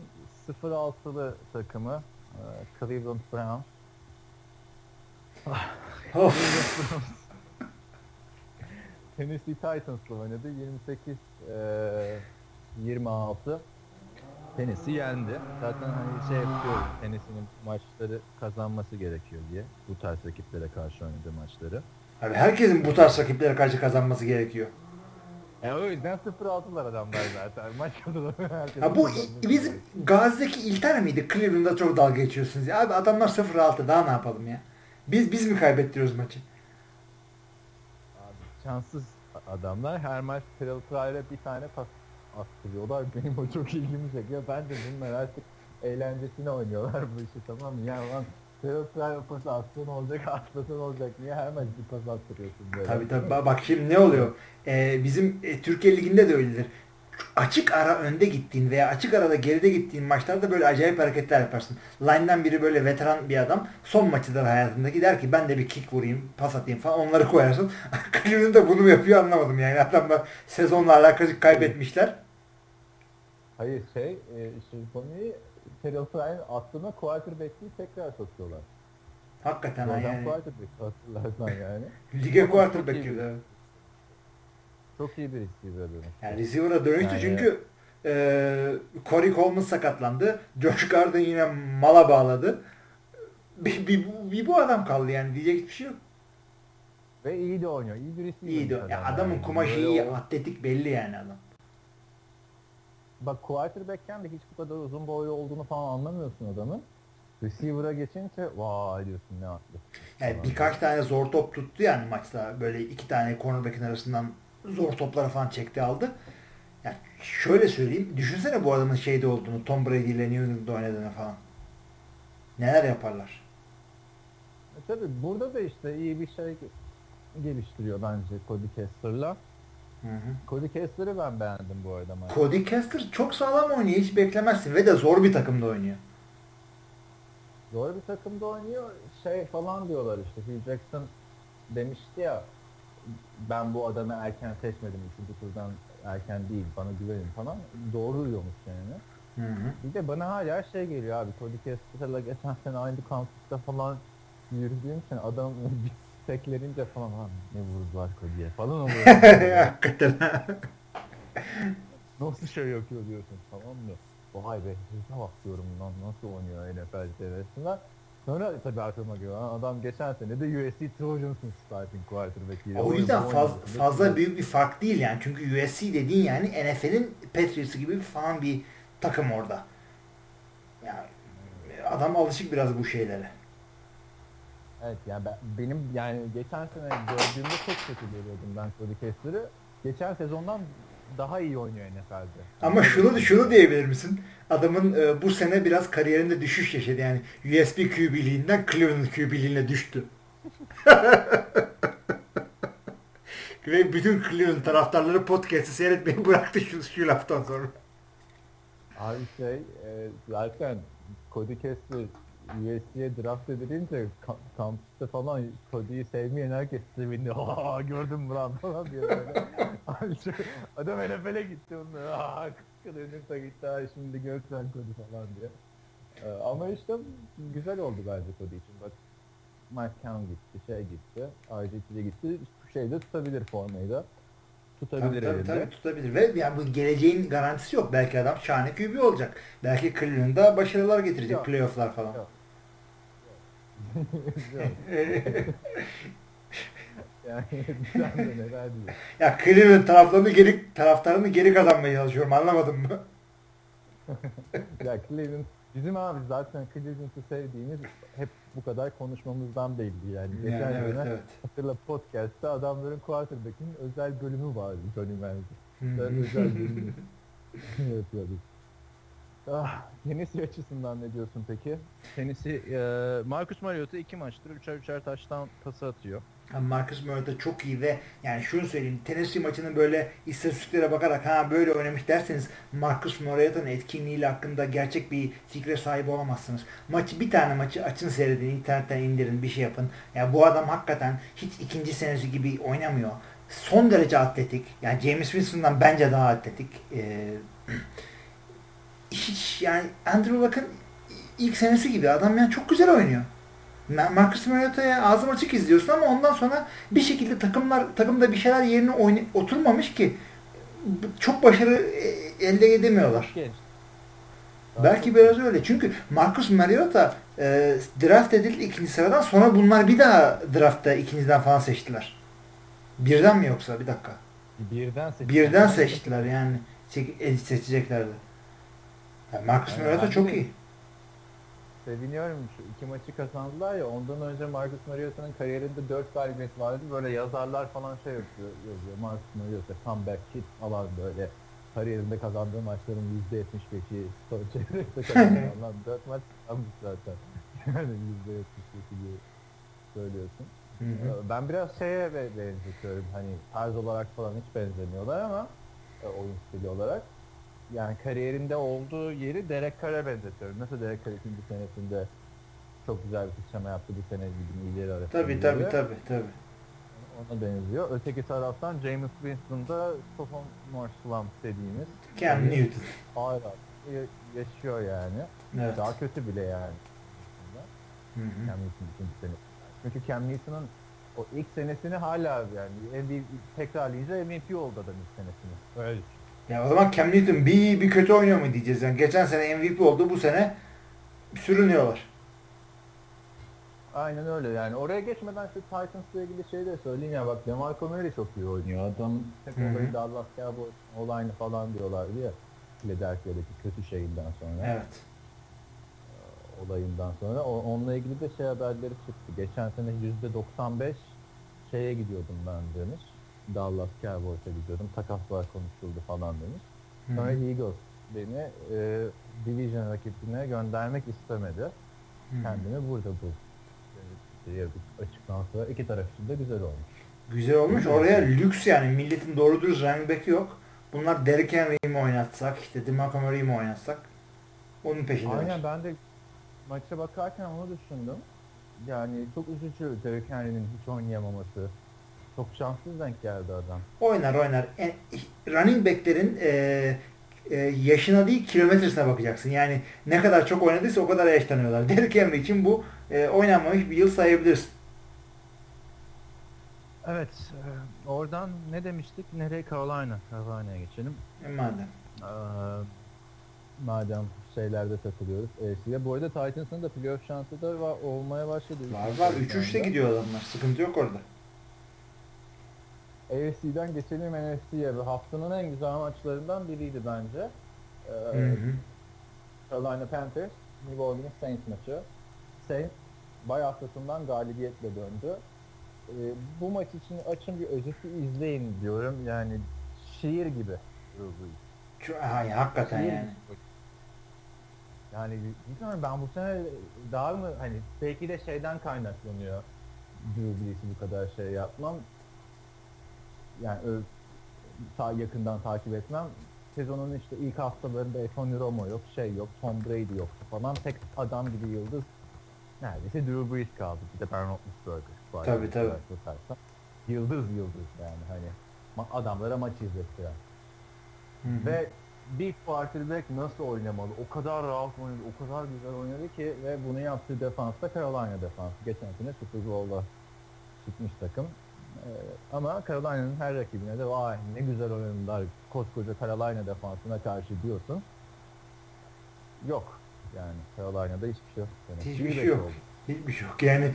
0-6'lı takımı e, Cleveland Browns Tennessee Titans'la oynadı. 28 e, 26 Tennessee yendi. Zaten hani şey yapıyor Tennessee'nin maçları kazanması gerekiyor diye. Bu tarz rakiplere karşı oynadığı maçları. Abi herkesin bu tarz rakiplere karşı kazanması gerekiyor. Ya o yüzden 0-6'lar adamlar zaten. Maç kazanıyor. Ha bu bizim Gazi'deki İlter miydi? Cleveland'da çok dalga geçiyorsunuz ya. Abi adamlar 0-6 daha ne yapalım ya? Biz biz mi kaybettiriyoruz maçı? Abi, şanssız adamlar her maç Terrell Pryor'a bir tane pas attırıyorlar. Benim o çok ilgimi çekiyor. Ben de bunlar artık eğlencesine oynuyorlar bu işi tamam mı? Yani lan Pryor pası atsın olacak, atlasın olacak. Niye her maç bir pas attırıyorsun böyle? Tabii tabii. Ba- Bak şimdi ne oluyor? Ee, bizim e, Türkiye Ligi'nde de öyledir. Açık ara önde gittiğin veya açık arada geride gittiğin maçlarda böyle acayip hareketler yaparsın. Line'dan biri böyle veteran bir adam son maçıdır hayatındaki der ki ben de bir kick vurayım, pas atayım falan onları koyarsın. Cleveland da bunu mu yapıyor anlamadım yani. Adamlar sezonla alakası kaybetmişler. Hayır şey, e, işte konuyu Terrell Pryor'ın aklına quarterback'liği tekrar sokuyorlar. Hakikaten ha Adam yani. quarterback hatırlarsan yani. Lige quarterback çok iyi gibi. bir- evet. Çok iyi bir receiver dönüş. Yani receiver'a dönüştü Yani- çünkü e, Corey Coleman sakatlandı. Josh Gardner yine mala bağladı. Bir, bir, bu- bir bu adam kaldı yani diyecek hiçbir şey yok. Ve iyi de oynuyor. İyi bir receiver. İyi de. adam Ya adamın yani. kumaşı Böyle iyi, o- atletik belli yani adam. Bak quarterback'ken de hiç bu kadar uzun boylu olduğunu falan anlamıyorsun adamın. Receiver'a geçince vay diyorsun ne atlet. Yani birkaç tane zor top tuttu yani maçta. Böyle iki tane cornerback'in arasından zor topları falan çekti aldı. Yani şöyle söyleyeyim. Düşünsene bu adamın şeyde olduğunu. Tom Brady ile New England'da oynadığını falan. Neler yaparlar. E tabi burada da işte iyi bir şey geliştiriyor bence Cody Kessler'la. Hı hı. Cody Kessler'ı ben beğendim bu arada maçta. Cody Kessler çok sağlam oynuyor. Hiç beklemezsin. Ve de zor bir takımda oynuyor. Doğru bir takımda oynuyor. Şey falan diyorlar işte Hugh Jackson demişti ya ben bu adamı erken seçmedim. Üçüncü turdan erken değil bana güvenin falan. Doğru diyormuş yani. Hı hı. Bir de bana hala şey geliyor abi. Cody Kessler'la geçen sene aynı kampüste falan yürüdüğüm için adam bir teklerince falan ha ne vurdular Cody'ye falan oluyor. Hakikaten. Nasıl şey yapıyor diyorsun tamam mı? Vay be hızına bak diyorum lan nasıl oynuyor NFL seviyesinden. Sonra tabii aklıma geliyor "Lan adam geçen sene de USC Trojans'ın starting quarterback'iyle. o yüzden faz, fazla büyük bir fark değil yani. Çünkü USC dediğin yani NFL'in Patriots'ı gibi bir falan bir takım orada. Yani adam alışık biraz bu şeylere. Evet yani ben, benim yani geçen sene gördüğümde çok kötü görüyordum ben Cody Kessler'ı. Geçen sezondan daha iyi oynuyor NFL'de. Ama şunu şunu diyebilir misin? Adamın e, bu sene biraz kariyerinde düşüş yaşadı. Yani USB QB'liğinden Cleveland QB'liğine düştü. Ve bütün Cleveland taraftarları podcast'ı seyretmeyi bıraktı şu, şu laftan sonra. Abi şey e, zaten Cody Kessler USC'ye draft edilince ka- kampüste falan Cody'yi sevmeyen herkes sevindi. Aa gördüm lan falan diyor böyle. Adam NFL'e gitti onlar. Aa kırılırsa gitti ha şimdi gökten Cody falan diye. Ee, ama işte güzel oldu bence Cody için. Bak Mike Count gitti, şey gitti, RG3'e gitti. Şey de tutabilir formayı da. Tutabilir Tabii, tabii, tabii, tutabilir. Ve yani bu geleceğin garantisi yok. Belki adam şahane QB olacak. Belki Cleveland'da başarılar getirecek. Yok. Playoff'lar falan. Yok. Yok. yani sen de neler diyorsun? ya Cleveland taraftarını geri taraftarını geri kazanmaya çalışıyorum. Anlamadın mı? Ya Cleveland bizim abi zaten Cleveland'ı sevdiğimiz hep bu kadar konuşmamızdan belli yani. Geçen Yani evet, sene evet. hatırla podcast'ta adamların quarterback'in özel bölümü vardı Johnny Manziel. Özel bölümü yapıyorduk. Ah, Tennessee açısından ne diyorsun peki? Tennessee, e, Marcus Mariota iki maçtır üçer üçer taştan pası atıyor. Marcus Mariota çok iyi ve yani şunu söyleyeyim Tennessee maçının böyle istatistiklere bakarak ha böyle oynamış derseniz Marcus Mariota'nın etkinliğiyle hakkında gerçek bir fikre sahip olamazsınız. Maçı bir tane maçı açın seyredin internetten indirin bir şey yapın. Ya bu adam hakikaten hiç ikinci senesi gibi oynamıyor. Son derece atletik. Yani James Winston'dan bence daha atletik. Ee, hiç yani Andrew Luck'ın ilk senesi gibi adam yani çok güzel oynuyor. Ma- Marcus Mariota'ya ağzım açık izliyorsun ama ondan sonra bir şekilde takımlar takımda bir şeyler yerine oyna- oturmamış ki çok başarı e, elde edemiyorlar. Belki biraz öyle. Çünkü Marcus Mariota e, draft edildi ikinci sıradan sonra bunlar bir daha draftta ikinciden falan seçtiler. Birden mi yoksa? Bir dakika. Birden seçtiler. Birden seçtiler yani. Seçeceklerdi. Yani Marcus Yani Mariota çok iyi. Seviniyorum. Şu iki maçı kazandılar ya ondan önce Marcus Mariota'nın kariyerinde 4 galibiyet vardı. Böyle yazarlar falan şey yapıyor yazıyor. Marcus Mariota comeback hit falan böyle. Kariyerinde kazandığı maçların %75'i son çeyrekte kazanılan 4 maç kazanmış zaten. Yani %75'i diye söylüyorsun. Hı hı. Ee, Ben biraz şeye be- benzetiyorum. Hani tarz olarak falan hiç benzemiyorlar ama e, oyun stili olarak yani kariyerinde olduğu yeri Derek Carr'a benzetiyorum. Nasıl Derek Carr ikinci senesinde çok güzel bir sıçrama yaptı bu sene gibi ileri arasında. Tabii tabii tabii tabii. Ona benziyor. Öteki taraftan James Winston'da sophomore slump dediğimiz Cam Newton. ya- yaşıyor yani. Evet. Daha kötü bile yani. Hı hı. Cam Newton ikinci sene. Çünkü Cam Newton'ın o ilk senesini hala yani MVP tekrarlayınca MVP oldu adam ilk senesini. Öyle düşün. Ya o zaman Cam Newton bir iyi bir kötü oynuyor mu diyeceğiz yani. Geçen sene MVP oldu bu sene sürünüyorlar. Aynen öyle yani. Oraya geçmeden şu Titans'la ilgili şey de söyleyeyim ya bak DeMarco Murray çok iyi oynuyor. Adam hı. olayı Dallas Cowboys olayını falan diyorlardı ya. Philadelphia'daki kötü şeyinden sonra. Evet. Olayından sonra. O, onunla ilgili de şey haberleri çıktı. Geçen sene %95 şeye gidiyordum ben demiş. Dallas Cowboys'a gidiyordum. Takaslar konuşuldu falan demiş. Sonra hı. Eagles beni e, division rakibine göndermek istemedi. Hı hı. Kendimi burada bul. diye bir açıklama sonra iki taraf için de güzel olmuş. Güzel olmuş. Oraya lüks yani. Milletin doğru dürüst running back'i yok. Bunlar Derrick Henry'i mi oynatsak, işte DeMarco Murray'i mi oynatsak onun peşindeler. Aynen ben de maça bakarken onu düşündüm. Yani çok üzücü Derrick Henry'nin hiç oynayamaması. Çok şanssız denk geldi adam. Oynar oynar. En, running back'lerin e, e, yaşına değil kilometresine bakacaksın. Yani ne kadar çok oynadıysa o kadar yaşlanıyorlar. Derrick Henry için bu e, oynanmamış bir yıl sayabilirsin. Evet, e, oradan ne demiştik? Nereye? Carolina. Carolina'ya geçelim. E, Madem. Ee, madem şeylerde takılıyoruz. AFC'de. Bu arada Titans'ın da playoff şansı da va- olmaya başladı. Var var. 3-3'te gidiyor adamlar. Sıkıntı yok orada. AFC'den geçelim NFC'ye. Haftanın en güzel maçlarından biriydi bence. Ee, Hı hı. Carolina Panthers, New Orleans Saints maçı. Saints bay haftasından galibiyetle döndü. Ee, bu maç için açın bir özeti izleyin diyorum. Yani şiir gibi. Ya, hakikaten Şiir yani. gibi. Yani bilmiyorum ben bu sene daha mı hani belki de şeyden kaynaklanıyor Drew Brees'i bu kadar şey yapmam. Yani ta yakından takip etmem. Sezonun işte ilk haftalarında Tony Romo yok, şey yok, Tom Brady yoktu falan. Tek adam gibi yıldız neredeyse Drew Brees kaldı. Bir de Ben Roethlisberger. Tabii, tabii. Bakarsan. Yıldız yıldız yani hani adamlara maç izlettiren. Ve bir quarterback nasıl oynamalı? O kadar rahat oynadı, o kadar güzel oynadı ki ve bunu yaptığı defans da Carolina defansı. Geçen sene Super Bowl'da çıkmış takım. Ee, ama Carolina'nın her rakibine de vay ne güzel oynadılar koskoca Carolina defansına karşı diyorsun. Yok. Yani Carolina'da hiçbir şey yok. Yani Hiçbir bir şey yok. oldu. Hiçbir şey yok. Yani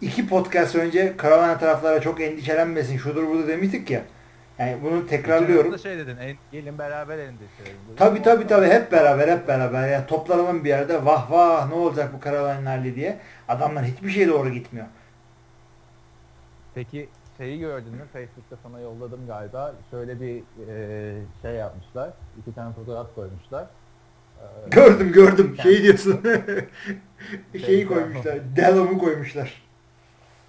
iki podcast önce Caroline taraflara çok endişelenmesin. Şudur budur demiştik ya. Yani bunu tekrarlıyorum. Hafta şey dedin, en, gelin beraber endişeleyelim. dedin. Tabi tabi tabi hep beraber hep beraber ya toplanalım bir yerde vah vah ne olacak bu Caroline hali diye. Adamlar hiçbir şey doğru gitmiyor. Peki şeyi gördün mü? Facebook'ta sana yolladım galiba. Şöyle bir e, şey yapmışlar. İki tane fotoğraf koymuşlar. Ee, Gördüm gördüm. Şey Yani- diyorsun. Şeyi Şey, koymuşlar. Delom'u koymuşlar.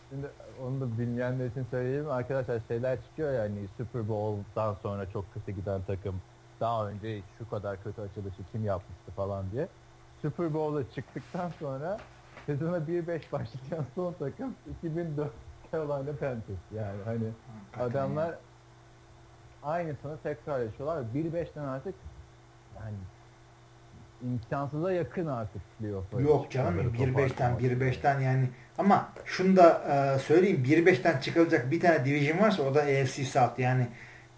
Şimdi onu da bilmeyenler için söyleyeyim. Arkadaşlar şeyler çıkıyor ya hani Super Bowl'dan sonra çok kötü giden takım daha önce şu kadar kötü açılışı kim yapmıştı falan diye. Super Bowl'a çıktıktan sonra sezona 1-5 başlayan son takım 2004 Carolina Panthers. Yani hani adamlar aynısını tekrar yaşıyorlar. 1-5'ten artık yani imkansıza yakın artık playoff'a Yok canım çıkmaları, 1-5'ten toparlamak. 1-5'ten yani ama şunu da e, söyleyeyim 1-5'ten çıkılacak bir tane division varsa o da AFC South yani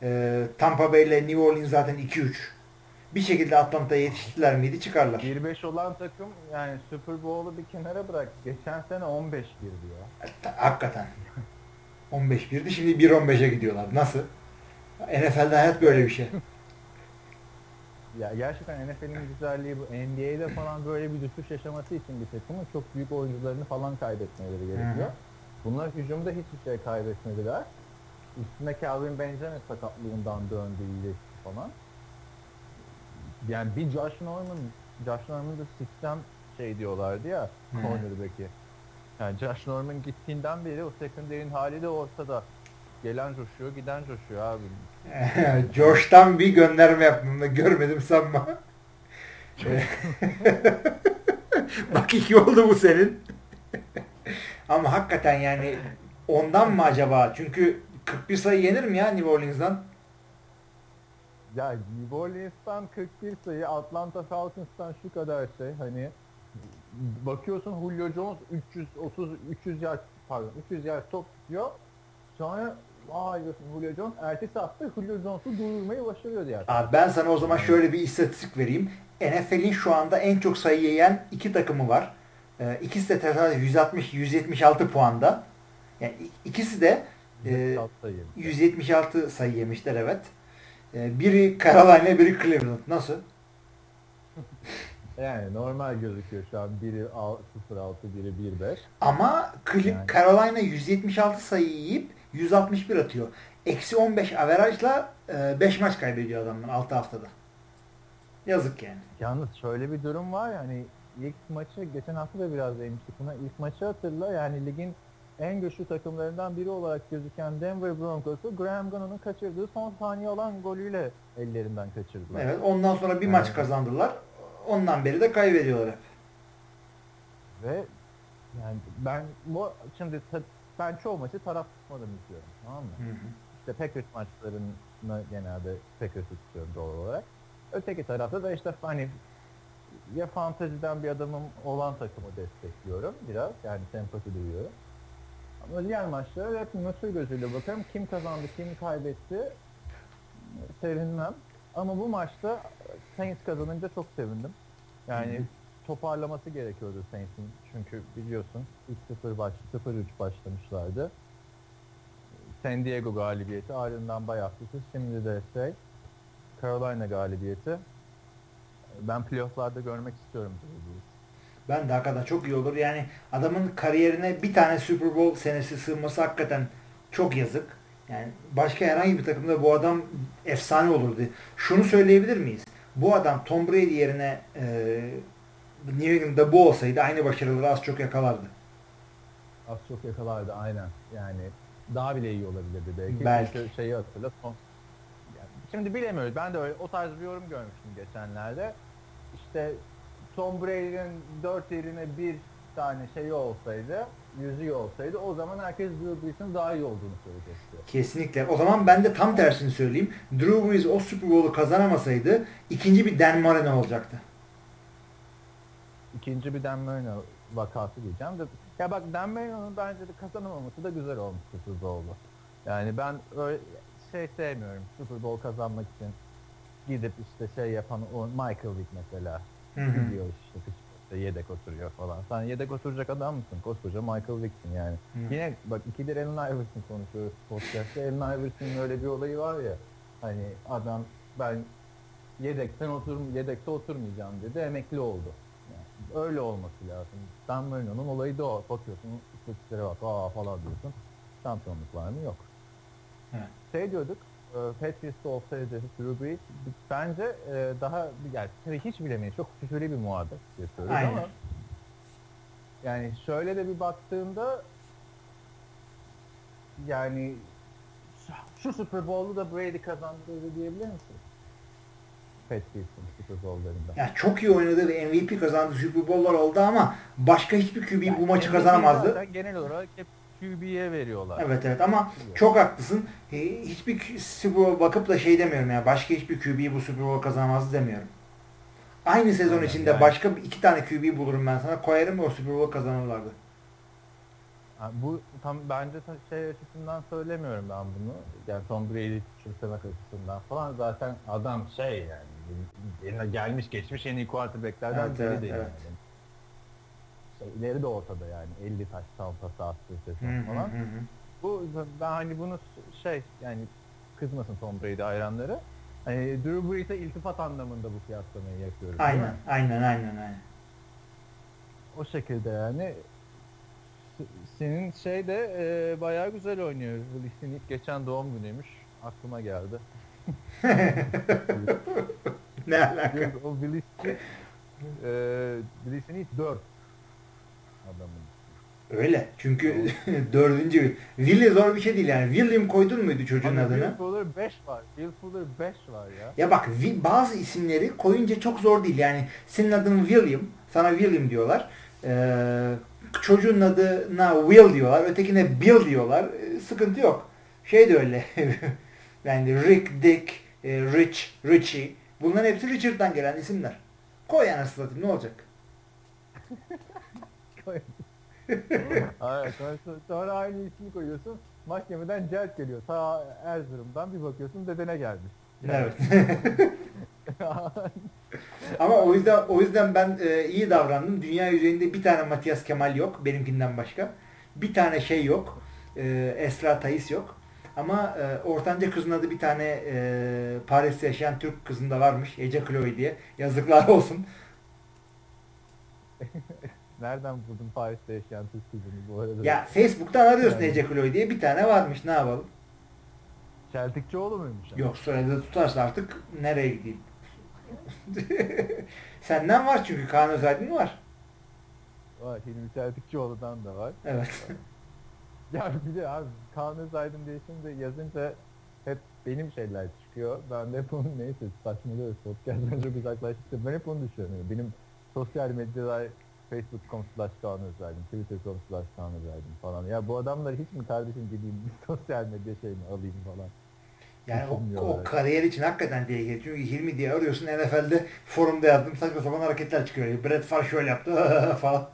e, Tampa Bay ile New Orleans zaten 2-3 bir şekilde Atlanta'ya yetiştiler miydi çıkarlar. 1-5 olan takım yani Super Bowl'u bir kenara bırak. Geçen sene 15 girdi ya. Hakikaten 15-1'di şimdi 1-15'e gidiyorlar nasıl? NFL'de hayat böyle bir şey. Ya gerçekten NFL'in güzelliği bu. NBA'de falan böyle bir düşüş yaşaması için bir takımın çok büyük oyuncularını falan kaybetmeleri gerekiyor. Hı. Bunlar hücumda hiçbir şey kaybetmediler. Üstüne Calvin Benjamin sakatlığından döndü iyileşti falan. Yani bir Josh Norman, Josh Norman'da sistem şey diyorlardı ya Hı. cornerback'i. Yani Josh Norman gittiğinden beri o secondary'in hali de ortada. Gelen coşuyor, giden coşuyor abi. Josh'tan bir gönderme yaptım da görmedim sanma. Bak iki oldu bu senin. Ama hakikaten yani ondan mı acaba? Çünkü 41 sayı yenir mi ya New Orleans'dan? Ya New Orleans'tan 41 sayı, Atlanta Falcons'tan şu kadar şey hani bakıyorsun Julio Jones 330 300 yard pardon 300 yard top tutuyor. Sonra vay diyorsun Julio Jones ertesi hafta Julio Jones'u durdurmayı başarıyor diğer. Abi ben sana o zaman şöyle bir istatistik vereyim. NFL'in şu anda en çok sayı yiyen iki takımı var. Ee, ikisi de tesadüf 160-176 puanda. Yani ikisi de e, 106 sayı. 176 sayı yemişler evet. Ee, biri Carolina, biri Cleveland. Nasıl? Yani normal gözüküyor şu an biri al- 0-6 biri 1-5. Ama Cle- Yani. Carolina 176 sayı yiyip 161 atıyor. Eksi 15 averajla 5 maç kaybediyor adamlar 6 haftada. Yazık yani. Yalnız şöyle bir durum var yani ilk maçı geçen hafta da biraz değinmiştik buna. İlk maçı hatırla yani ligin en güçlü takımlarından biri olarak gözüken Denver Broncos'u Graham Gunn'un kaçırdığı son saniye olan golüyle ellerinden kaçırdılar. Evet, ondan sonra bir maç Evet. kazandılar. Ondan beri de kaybediyorlar hep. Ve yani ben bu şimdi ben çoğu maçı taraf tutmadan izliyorum tamam mı? Hı hı. İşte Packers maçlarını genelde Packers'ı tutuyorum doğal olarak. Öteki tarafta da işte hani ya fanteziden bir adamım olan takımı destekliyorum biraz. Yani sempati duyuyorum. Diğer maçlara hep nötr gözüyle bakarım. Kim kazandı, kim kaybetti sevinmem. Ama bu maçta Saints kazanınca çok sevindim. Yani Hı hı. toparlaması gerekiyordu Saints'in. Çünkü biliyorsun 3-0 baş, 0-3 başlamışlardı. San Diego galibiyeti ardından bayağı hafifsiz. Şimdi de şey Carolina galibiyeti. Ben playofflarda görmek istiyorum. Ben de hakikaten çok iyi olur. Yani adamın kariyerine bir tane Super Bowl senesi sığması hakikaten çok yazık. Yani başka herhangi bir takımda bu adam efsane olurdu. Şunu söyleyebilir miyiz? Bu adam Tom Brady yerine e, New England'da bu olsaydı aynı başarıları az çok yakalardı. Az çok yakalardı aynen. Yani daha bile iyi olabilirdi belki. Belki. Çünkü şeyi hatırla son. Yani şimdi bilemiyoruz. Ben de öyle o tarz bir yorum görmüştüm geçenlerde. İşte Tom Brady'nin dört eline bir tane şeyi olsaydı, yüzüğü olsaydı o zaman herkes Drew Brees'in daha iyi olduğunu söyleyecekti. Kesinlikle. O zaman ben de tam tersini söyleyeyim. Drew Brees o Super Bowl'u kazanamasaydı ikinci bir Dan Marino olacaktı. İkinci bir Dan Marino vakası diyeceğim de ya bak Dan Marino'nun bence de kazanamaması da güzel olmuş Super Bowl'u. Yani ben öyle şey sevmiyorum Super Bowl kazanmak için gidip işte şey yapan o Michael Vick mesela. Gidiyor işte işte yedek oturuyor falan. Sen yedek oturacak adam mısın? Koskoca Michael Vick'sin yani. Hı. Yine bak ikidir Allen Iverson konuşuyoruz podcast'te. Allen Iverson'ın öyle bir olayı var ya. Hani adam ben yedekten otur yedekte oturmayacağım dedi. Emekli oldu. Yani öyle olması lazım. Dan Marino'nun olayı da o. Bakıyorsun istatistiklere bak aa falan diyorsun. Şampiyonluk var mı? Yok. Evet. Şey diyorduk. E, Patriots'ta olsaydı Drew Brees bence e, daha yani hiç bilemeyiz. Çok küfürlü bir muhabbet yapıyoruz Aynen. ama yani şöyle de bir baktığında yani şu Super Bowl'u da Brady kazandırdı diyebilir misin? Patriots'ın Super Bowl'larında. Yani çok iyi oynadı ve MVP kazandı. Super Bowl'lar oldu ama başka hiçbir QB Yani bu maçı kazanamazdı. Genel olarak hep QB'ye veriyorlar. Evet evet ama çok haklısın. E, Hiçbir Super Bowl bakıp da şey demiyorum yani başka hiçbir QB bu Super Bowl kazanamazdı demiyorum. Aynı sezon Aynen, içinde yani. başka iki tane QB bulurum ben sana koyarım o Super Bowl kazanırlardı. Ha, bu tam bence şey açısından söylemiyorum ben bunu. Yani Tom Brady küçümsemek açısından falan zaten adam şey yani eline gelmiş geçmiş en iyi quarterbacklerden Evet, biri evet, değil evet. yani. İleri de ortada yani 50 taş Hı sezon hı falan. Bu ben hani bunu şey yani kızmasın Tom Brady hayranları. Hani Drew Brees'e iltifat anlamında bu kıyaslamayı yapıyoruz. Aynen, aynen, aynen, aynen. O şekilde yani. Senin şey de e, bayağı güzel oynuyor. Willis'in ilk geçen doğum günüymüş. Aklıma geldi. ne alaka? o Willis'in e, ilk dört adamın. Öyle. Çünkü dördüncü Willie zor bir şey değil yani. William koydun muydu çocuğun Abi, adını? Will Fuller 5 var. Will Fuller 5 var ya. Ya bak bazı isimleri koyunca çok zor değil. Yani senin adın William. Sana William diyorlar. Ee, çocuğun adına Will diyorlar. Ötekine Bill diyorlar. Ee, sıkıntı yok. Şey de öyle. yani Rick, Dick, e, Rich, Richie. Bunların hepsi Richard'dan gelen isimler. Koy satayım ne olacak? Aynen. Sonra, sonra aynı ismi koyuyorsun. Mahkemeden celp geliyor. Ta Erzurum'dan bir bakıyorsun dedene gelmiş. Evet. Ama o yüzden o yüzden ben e, iyi davrandım. Dünya üzerinde bir tane Matias Kemal yok benimkinden başka. Bir tane şey yok. E, Esra Tayis yok. Ama e, ortanca kızın adı bir tane e, Paris'te yaşayan Türk kızında varmış. Ece Chloe diye. Yazıklar olsun. Nereden buldun Paris'te yaşayan Türk kızını bu arada? Ya Facebook'tan arıyorsun Yani. Ece Chloe diye bir tane varmış. Ne yapalım? Çeltikçioğlu muymuş? yani? Yok soyadı tutarsa artık nereye gideyim? Senden var çünkü Kaan Özaydın var. Var. Hilmi Çeltikçioğlu'dan da var. Evet. Ya bir de abi Kaan Özaydın diye şimdi yazınca hep benim şeyler çıkıyor. Ben de hep onu neyse saçmalıyoruz. Podcast'tan çok uzaklaştık. Ben hep onu düşünüyorum. Benim sosyal medyada Facebook.com slash Kaan Twitter.com slash Kaan falan. Ya bu adamlar hiç mi kardeşim bir sosyal medya şeyini alayım falan. Yani o, o kariyer için hakikaten tehlikeli. Çünkü Hilmi diye arıyorsun NFL'de forumda yazdım saçma sapan hareketler çıkıyor. Brett Favre şöyle yaptı falan.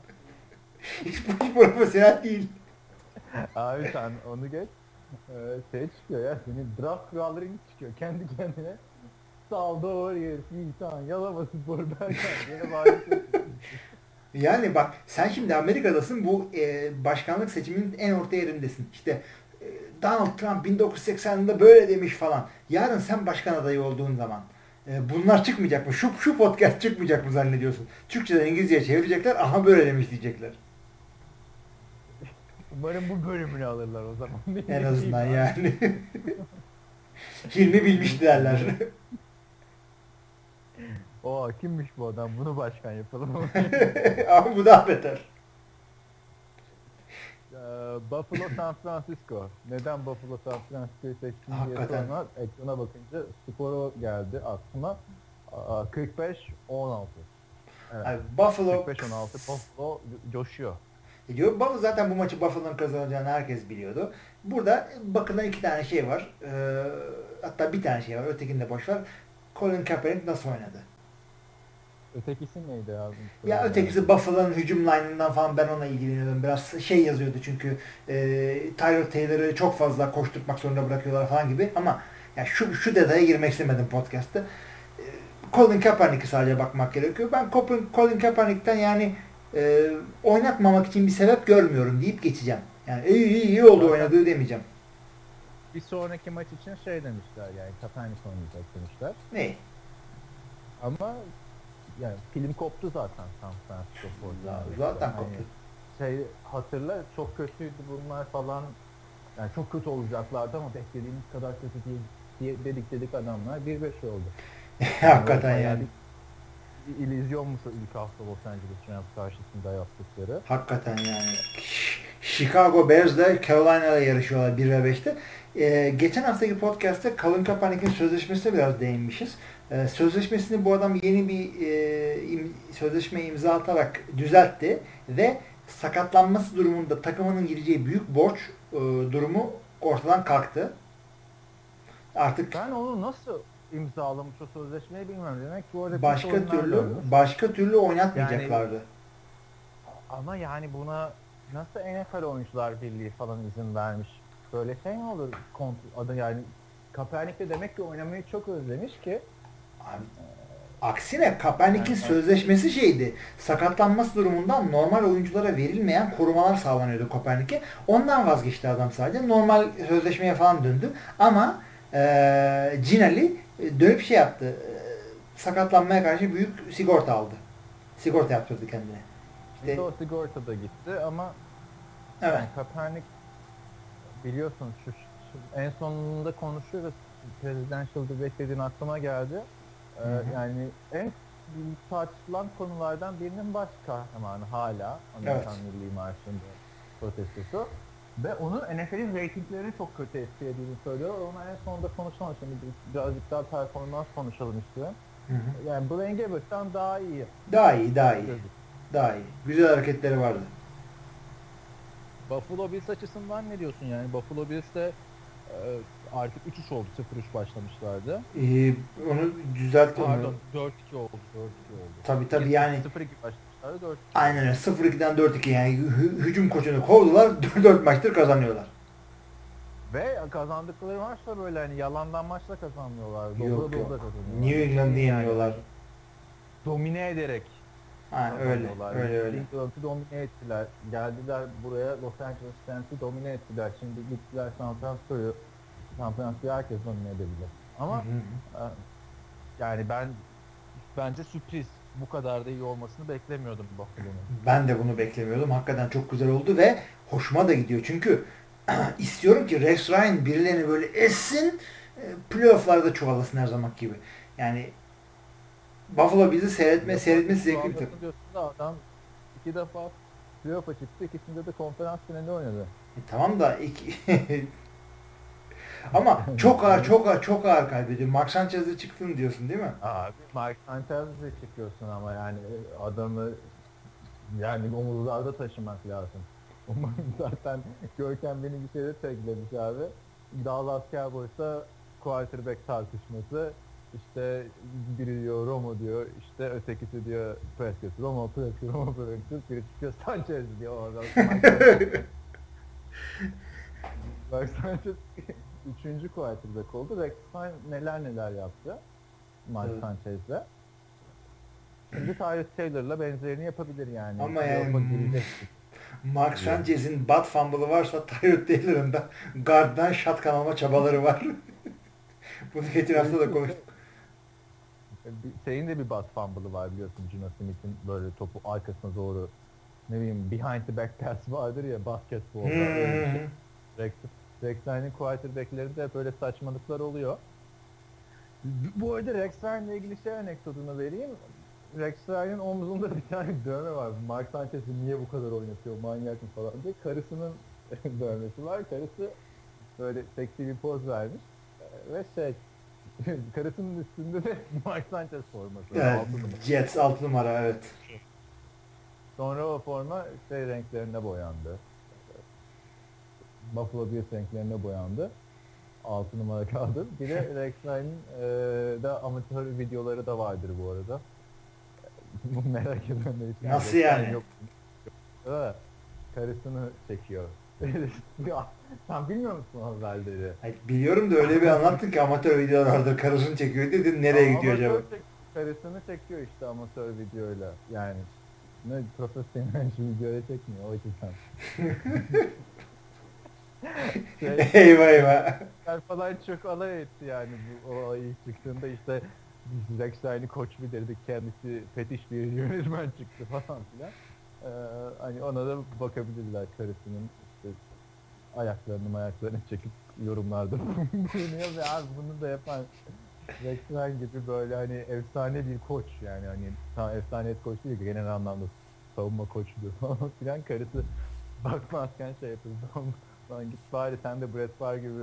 hiç, hiç profesyonel değil. Abi sen onu geç. Ee, şey çıkıyor ya senin draft kuralların çıkıyor kendi kendine. Salvador, Fitan, Yalova Spor, Bergen diye bağırıyorsun. Yani bak sen şimdi Amerika'dasın bu e, başkanlık seçiminin en orta yerindesin. İşte e, Donald Trump 1980 yılında böyle demiş falan. Yarın sen başkan adayı olduğun zaman e, bunlar çıkmayacak mı? Şu, şu podcast çıkmayacak mı zannediyorsun? Türkçeden İngilizceye çevirecekler. Aha böyle demiş diyecekler. Umarım bu bölümünü alırlar o zaman. En azından yani. Hilmi bilmiş derler. O kimmiş bu adam bunu başkan yapalım. Ama bu daha beter. Ee, Buffalo San Francisco. Neden Buffalo San Francisco'yu seçtim diye sonra ekrana bakınca skoru geldi aklıma. Aa, 45-16. Evet. Abi Buffalo 45-16 Buffalo coşuyor. diyor. Buffalo zaten bu maçı Buffalo'nun kazanacağını herkes biliyordu. Burada bakılan iki tane şey var. Ee, hatta bir tane şey var. Ötekini de boş ver. Colin Kaepernick nasıl oynadı? Ötekisi neydi abi? Ya ötekisi Buffalo'nun hücum line'ından falan ben ona ilgileniyordum. Biraz şey yazıyordu çünkü e, Tyler Taylor'ı çok fazla koşturmak zorunda bırakıyorlar falan gibi ama ya şu şu detaya girmek istemedim podcast'te. E, Colin Kaepernick'e sadece bakmak gerekiyor. Ben Colin, Colin Kaepernick'ten yani e, oynatmamak için bir sebep görmüyorum deyip geçeceğim. Yani iyi iyi, iyi oldu oynadığı demeyeceğim. Bir sonraki maç için şey demişler yani Kaepernick oynayacak demişler. Ne? Ama yani film koptu zaten San Francisco 49ers'te. Zaten Hani koptu. Şey hatırla çok kötüydü bunlar falan. Yani çok kötü olacaklardı ama beklediğimiz kadar kötü değil diye dedik dedik adamlar 1-5 oldu. Hakikaten yani. Bir, bir illüzyon mu ilk hafta Los Angeles Rams karşısında yaptıkları. Hakikaten yani. Chicago Bears'la Carolina'la yarışıyorlar 1 ve 5'te. Ee, geçen haftaki podcast'te Colin Kaepernick'in sözleşmesine biraz değinmişiz. Ee, sözleşmesini bu adam yeni bir e, im- sözleşme imza atarak düzeltti ve sakatlanması durumunda takımının gireceği büyük borç e, durumu ortadan kalktı. Artık Ben onu nasıl imzalamış o sözleşmeyi bilmiyorum. Demek ki orada başka türlü görmüş. başka türlü oynatmayacaklardı. Ama yani buna nasıl NFL oyuncular birliği falan izin vermiş? Böyle şey mi olur? Kont adı yani Kaepernick de demek ki oynamayı çok özlemiş ki aksine Kaepernick'in Yani- sözleşmesi şeydi. Sakatlanması durumundan normal oyunculara verilmeyen korumalar sağlanıyordu Kaepernick'e. Ondan vazgeçti adam sadece. Normal sözleşmeye falan döndü. Ama Ee, Cinali e, dönüp şey yaptı. e, sakatlanmaya karşı büyük sigorta aldı. Sigorta yaptırdı kendine. İşte İşte, o sigorta da gitti ama evet. yani Kaepernick biliyorsun şu, şu en sonunda konuşuyoruz. Presidential debate dediğin aklıma geldi. Ee, yani en tartışılan konulardan birinin baş kahramanı hala Amerikan Milli Marşı'nda protestosu. Ve onun NFL'in reytinglerini çok kötü etkilediğini söylüyor. Onu en sonunda konuşalım. Şimdi birazcık daha performans konuşalım istiyorum. Hı hı. Yani Blaine Gabbert'tan daha iyi. Daha iyi, daha iyi. Daha iyi. Güzel hareketleri vardı. Buffalo Bills açısından ne diyorsun yani? Buffalo Bills de e, artık 3-3 oldu. 0-3 başlamışlardı. Ee, onu düzelt onu. Pardon 4-2 oldu. 4-2 oldu. Tabii tabii yani 0-2 başlamışlardı. 4 aynen öyle. 0-2'den 4-2 yani hü- hücum koçunu kovdular. 4 maçtır kazanıyorlar. Ve kazandıkları maç da böyle hani yalandan maçla kazanmıyorlar. Yok, Dobra yok. dobra kazanıyorlar. New England'ı yeniyorlar. Domine ederek Ha, öyle, öyle öyle. England'ı domine ettiler. Geldiler buraya Los Angeles Rams'i domine ettiler. Şimdi gittiler San Francisco'yu. Francisco'yu herkes domine edebilir. Ama Hı hı. e, yani ben bence sürpriz. Bu kadar da iyi olmasını beklemiyordum Buffalo'nun. Ben de bunu beklemiyordum. Hakikaten çok güzel oldu ve hoşuma da gidiyor. Çünkü istiyorum ki Rex Ryan birilerini böyle essin e, playofflarda çoğalasın her zaman gibi. Yani Buffalo bizi seyretme, seyretmesi zevkli bir takım. Adam iki defa playoff'a çıktı. İkisinde de konferans finali oynadı. E, tamam da iki... Ama çok ağır, çok ağır, çok ağır kaybediyor. Mark Sanchez'e çıktın diyorsun değil mi? Abi Mark Sanchez'e çıkıyorsun ama yani e, adamı yani omuzlarda taşımak lazım. Umarım zaten Görkem beni bir şeyde teklemiş abi. Dallas Cowboys'a quarterback tartışması. İşte biri diyor Romo diyor, işte ötekisi diyor Prescott, Romo Prescott, Romo Prescott, biri çıkıyor Sanchez diyor oradan. Mark Sanchez üçüncü quarterback oldu. Rex Ryan neler neler yaptı Mark Evet. Sanchez'le. Şimdi Tyrus Taylor'la benzerini yapabilir yani. Ama Playoff'a yani-. Mark Sanchez'in bat fumble'ı varsa Tyrod Taylor'ın da guard'dan shotgun alma çabaları var. Bunu geçen hafta da konuştuk. Şeyin de bir bad fumble'ı var biliyorsun Gino Smith'in böyle topu arkasına doğru ne bileyim behind the back pass vardır ya basketbolda. öyle bir şey. Rex, Ryan'in quarterback'lerinde böyle saçmalıklar oluyor. Bu arada Rex Ryan'la ilgili şey anekdotunu vereyim. Rex Ryan'ın omzunda bir tane dövme var. Mark Sanchez'i niye bu kadar oynatıyor manyak mı falan diye. Karısının dövmesi var. Karısı böyle seksi bir poz vermiş. Ve şey karısının üstünde de Mark Sanchez forması. Evet, altı numara. Jets 6 numara evet. Sonra o forma şey renklerine boyandı. Buffalo Bills renklerine boyandı. 6 numara kaldı. Bir de Rex Ryan'ın eee da amatör videoları da vardır bu arada. Bu merak edenler için. Nasıl yani? Yok. Evet. Karısını çekiyor. Ya, Sen bilmiyor musun o haberleri? Hayır, biliyorum da öyle bir anlattın ki amatör videolarda karısını çekiyor dedin nereye Ama gidiyor acaba? çek- Karısını çekiyor işte amatör videoyla. Yani ne profesyonel videoya çekmiyor o açıdan. Şey, eyvah eyvah. Falan çok alay etti yani bu o olay ilk çıktığında işte biz Rex Ryan'ı koç dedik kendisi fetiş bir yönetmen çıktı falan filan. Ee, hani ona da bakabilirler karısının işte ayaklarını ayaklarını çekip yorumlarda bulunuyor ve abi bunu da yapan Rex Ryan gibi böyle hani efsane bir koç yani hani tam efsane et koç değil genel anlamda savunma koçudur falan filan karısı bakmazken şey yapıyor lan git bari sen de Brett Favre gibi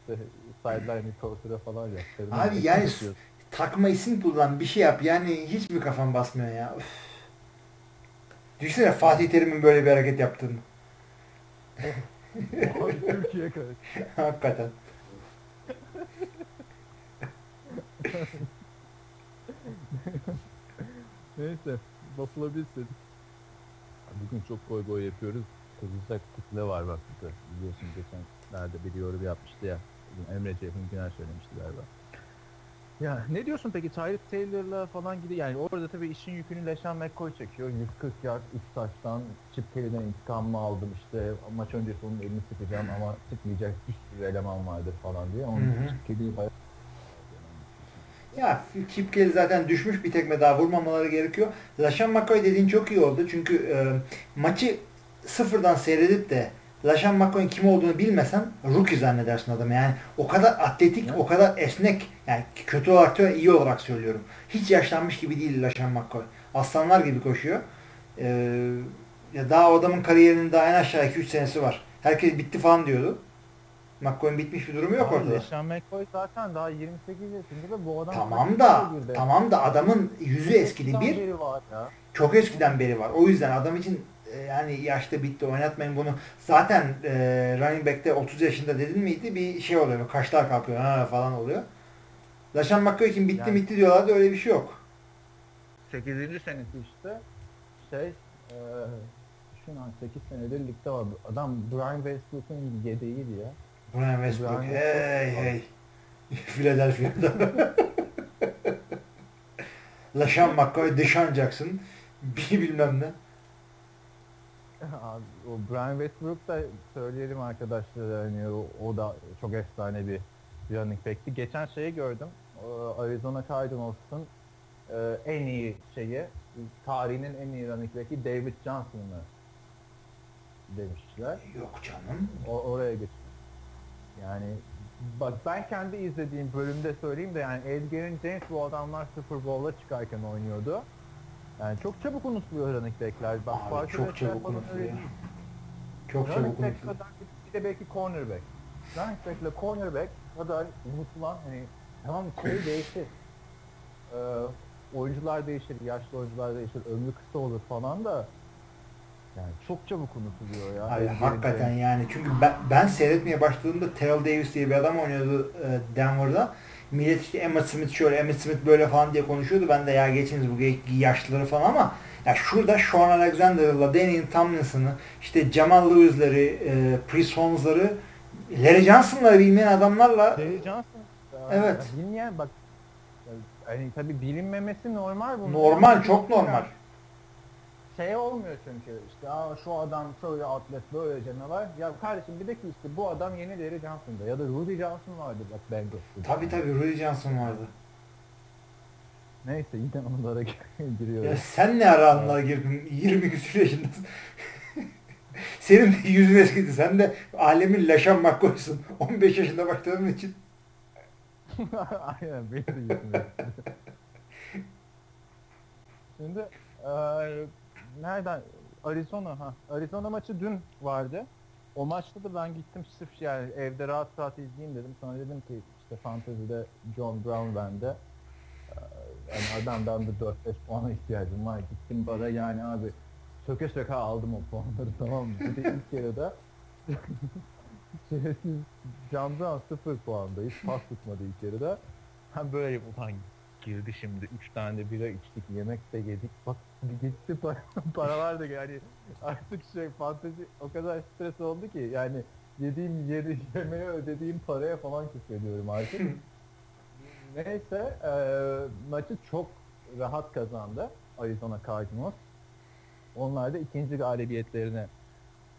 işte sideline reporter'a falan yap. Abi yani yapıyorsun? takma isim kullan bir şey yap yani hiç mi kafan basmıyor ya? Üf. Düşünsene Fatih Terim'in böyle bir hareket yaptığını. Abi Türkiye karısı. Hakikaten. Neyse Buffalo Bills dedik. Bugün çok goy goy yapıyoruz. Kızılacak kitle var bak burada. Biliyorsun geçen nerede bir yorum yapmıştı ya. Emre Ceyhun Güner söylemişti galiba. Ya ne diyorsun peki Tyreek Taylor'la falan gibi yani orada tabii işin yükünü Leşan McCoy çekiyor. 140 yard 3 taştan Chip Kelly'den intikamımı aldım işte maç öncesi onun elini sıkacağım ama sıkmayacak bir sürü eleman vardır falan diye. Onun. Chip Kelly'yi bayağı Ya Chip Kelly zaten düşmüş bir tekme daha vurmamaları gerekiyor. Lashan McCoy dediğin çok iyi oldu. Çünkü e, maçı sıfırdan seyredip de Lashan McCoy'un kim olduğunu bilmesen rookie zannedersin adamı. Yani o kadar atletik, Evet. o kadar esnek. Yani kötü olarak da iyi olarak söylüyorum. Hiç yaşlanmış gibi değil Lashan McCoy. Aslanlar gibi koşuyor. E, ya daha o adamın kariyerinin daha en aşağı 2-3 senesi var. Herkes bitti falan diyordu. McCoy'un bitmiş bir durumu yok Abi ortada. Leşan McCoy zaten daha 28 yaşında ve bu adam Tamam da tamam da adamın yüzü eskidi bir. var ya. Çok eskiden beri var. O yüzden adam için yani yaşta bitti oynatmayın bunu. Zaten e, running back'te 30 yaşında dedin miydi bir şey oluyor. Kaşlar kalkıyor ha falan oluyor. Laşan McCoy için bitti Yani- bitti diyorlardı öyle bir şey yok. 8. senesi işte şey e, an 8 senedir ligde var. Adam Brian Westbrook'un yedeğiydi ya. Brian Westbrook. Brian Hey Westbrook. hey. Philadelphia'da. Laşan McCoy, Deshaun Jackson. Bir bilmem ne. Abi, o Brian Westbrook da söyleyelim arkadaşlar hani o, o da çok efsane bir running back'ti. Geçen şeyi gördüm. Arizona Cardinals'ın e, en iyi şeyi tarihinin en iyi running back'i David Johnson'ı demişler. Yok canım. O, oraya geç. Yani bak ben kendi izlediğim bölümde söyleyeyim de yani Edgar'in James bu adamlar Super Bowl'a çıkarken oynuyordu. Yani çok çabuk unutuluyor running back'ler. Bak Abi çok çabuk unutuluyor. Çok çabuk back unutuluyor. kadar bir de belki cornerback. Running back ile cornerback kadar unutulan hani tamam şey değişir. Ee, oyuncular değişir, yaşlı oyuncular değişir, ömrü kısa olur falan da yani çok çabuk unutuluyor ya. Abi hakikaten yani çünkü ben, ben seyretmeye başladığımda Terrell Davis diye bir adam oynuyordu e, Denver'da. Millet işte Emmitt Smith şöyle, Emmitt Smith böyle falan diye konuşuyordu. Ben de ya geçiniz bu yaşlıları falan ama ya şurada Sean Alexander'ı, LaDainian Tomlinson'ı, işte Jamal Lewis'leri, e, Chris Holmes'ları, Larry Johnson'ları bilmeyen adamlarla Terry Johnson. Evet. Bilmeyen bak yani tabi bilinmemesi normal bu. normal, çok normal. Şey olmuyor çünkü işte Aa, şu adam şöyle atlet böyle canavar. Ya kardeşim bir de ki işte bu adam yeni Larry Johnson'da ya da Rudy Johnson vardı bak Bengals'ta. Tabii tabii Rudy Johnson vardı. Neyse yine onlara Ya giriyoruz. sen ne ara anlara girdin? 20 küsur yaşındasın. Senin de yüzün eskidi. Sen de alemin Laşan McCoy'sun. 15 yaşında başladığın için. Aynen benim de yüzüm eskidi. Şimdi nereden? Arizona ha. Arizona maçı dün vardı. O maçta da ben gittim sırf yani evde rahat rahat izleyeyim dedim. Sonra dedim ki işte fantezide John Brown bende. Eee, Yani adamdan da 4-5 puana ihtiyacım var. Gittim bana yani abi söke söke aldım o puanları tamam mı? Bir de ilk yarıda şerefsiz John Brown 0 puanda. Hiç pas tutmadı ilk yarıda. Ben böyle ulan girdi şimdi. Üç tane bira içtik, yemek de yedik. Bak gitti para, paralar da yani artık şey fantezi o kadar stres oldu ki yani yediğim yedi, yemeğe ödediğim paraya falan küfrediyorum artık. Neyse eee maçı çok rahat kazandı Arizona Cardinals. Onlar da ikinci galibiyetlerini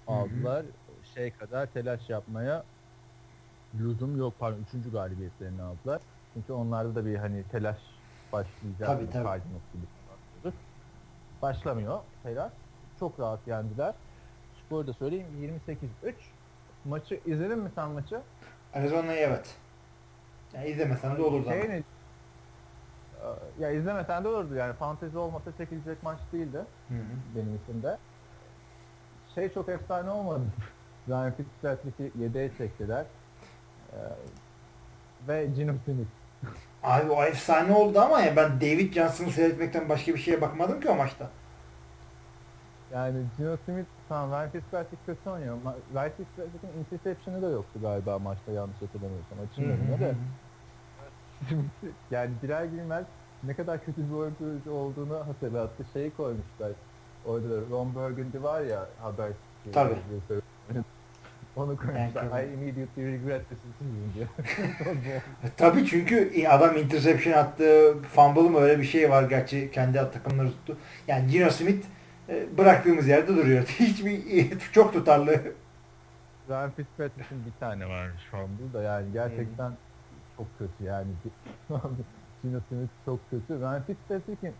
aldılar. Şey kadar telaş yapmaya lüzum yok. Pardon üçüncü galibiyetlerini aldılar. Çünkü onlarda da bir hani telaş başlayacak. Tabii, mı? tabii. Gibi. Başlamıyor telaş. Çok rahat yendiler. Skoru da söyleyeyim 28-3. Maçı izledin mi sen maçı? Arizona'yı evet. Yani izlemesen de olurdu ama. Şey ne- Ee, Ya izlemesen de olurdu yani fantezi olmasa çekilecek maç değildi Hı hı. benim içimde. Şey çok efsane olmadı. Ryan Fitzpatrick'i yedeğe çektiler. Ee, ve Gino Smith. Abi o efsane oldu ama ya ben David Johnson'ı seyretmekten başka bir şeye bakmadım ki o maçta. Yani Gino Smith tamam Ryan Fitzpatrick kötü oynuyor. ama Ryan Fitzpatrick'in interception'ı da yoktu galiba maçta yanlış hatırlamıyorsam. Önüne de. yani Bilal Gülmez ne kadar kötü bir oyuncu olduğunu hatırlattı. Şeyi koymuşlar. Orada Ron Burgundy var ya haber. Tabii. Onu koymuşlar. I immediately regret this decision diyor. Tabii çünkü adam interception attı, fumble mı öyle bir şey var gerçi kendi takımları tuttu. Yani Gino Smith e, bıraktığımız yerde duruyor. Hiçbir çok tutarlı. Ryan Fitzpatrick'in bir tane varmış fumble da yani gerçekten çok kötü yani. Gino Smith çok kötü. Ryan Fitzpatrick'in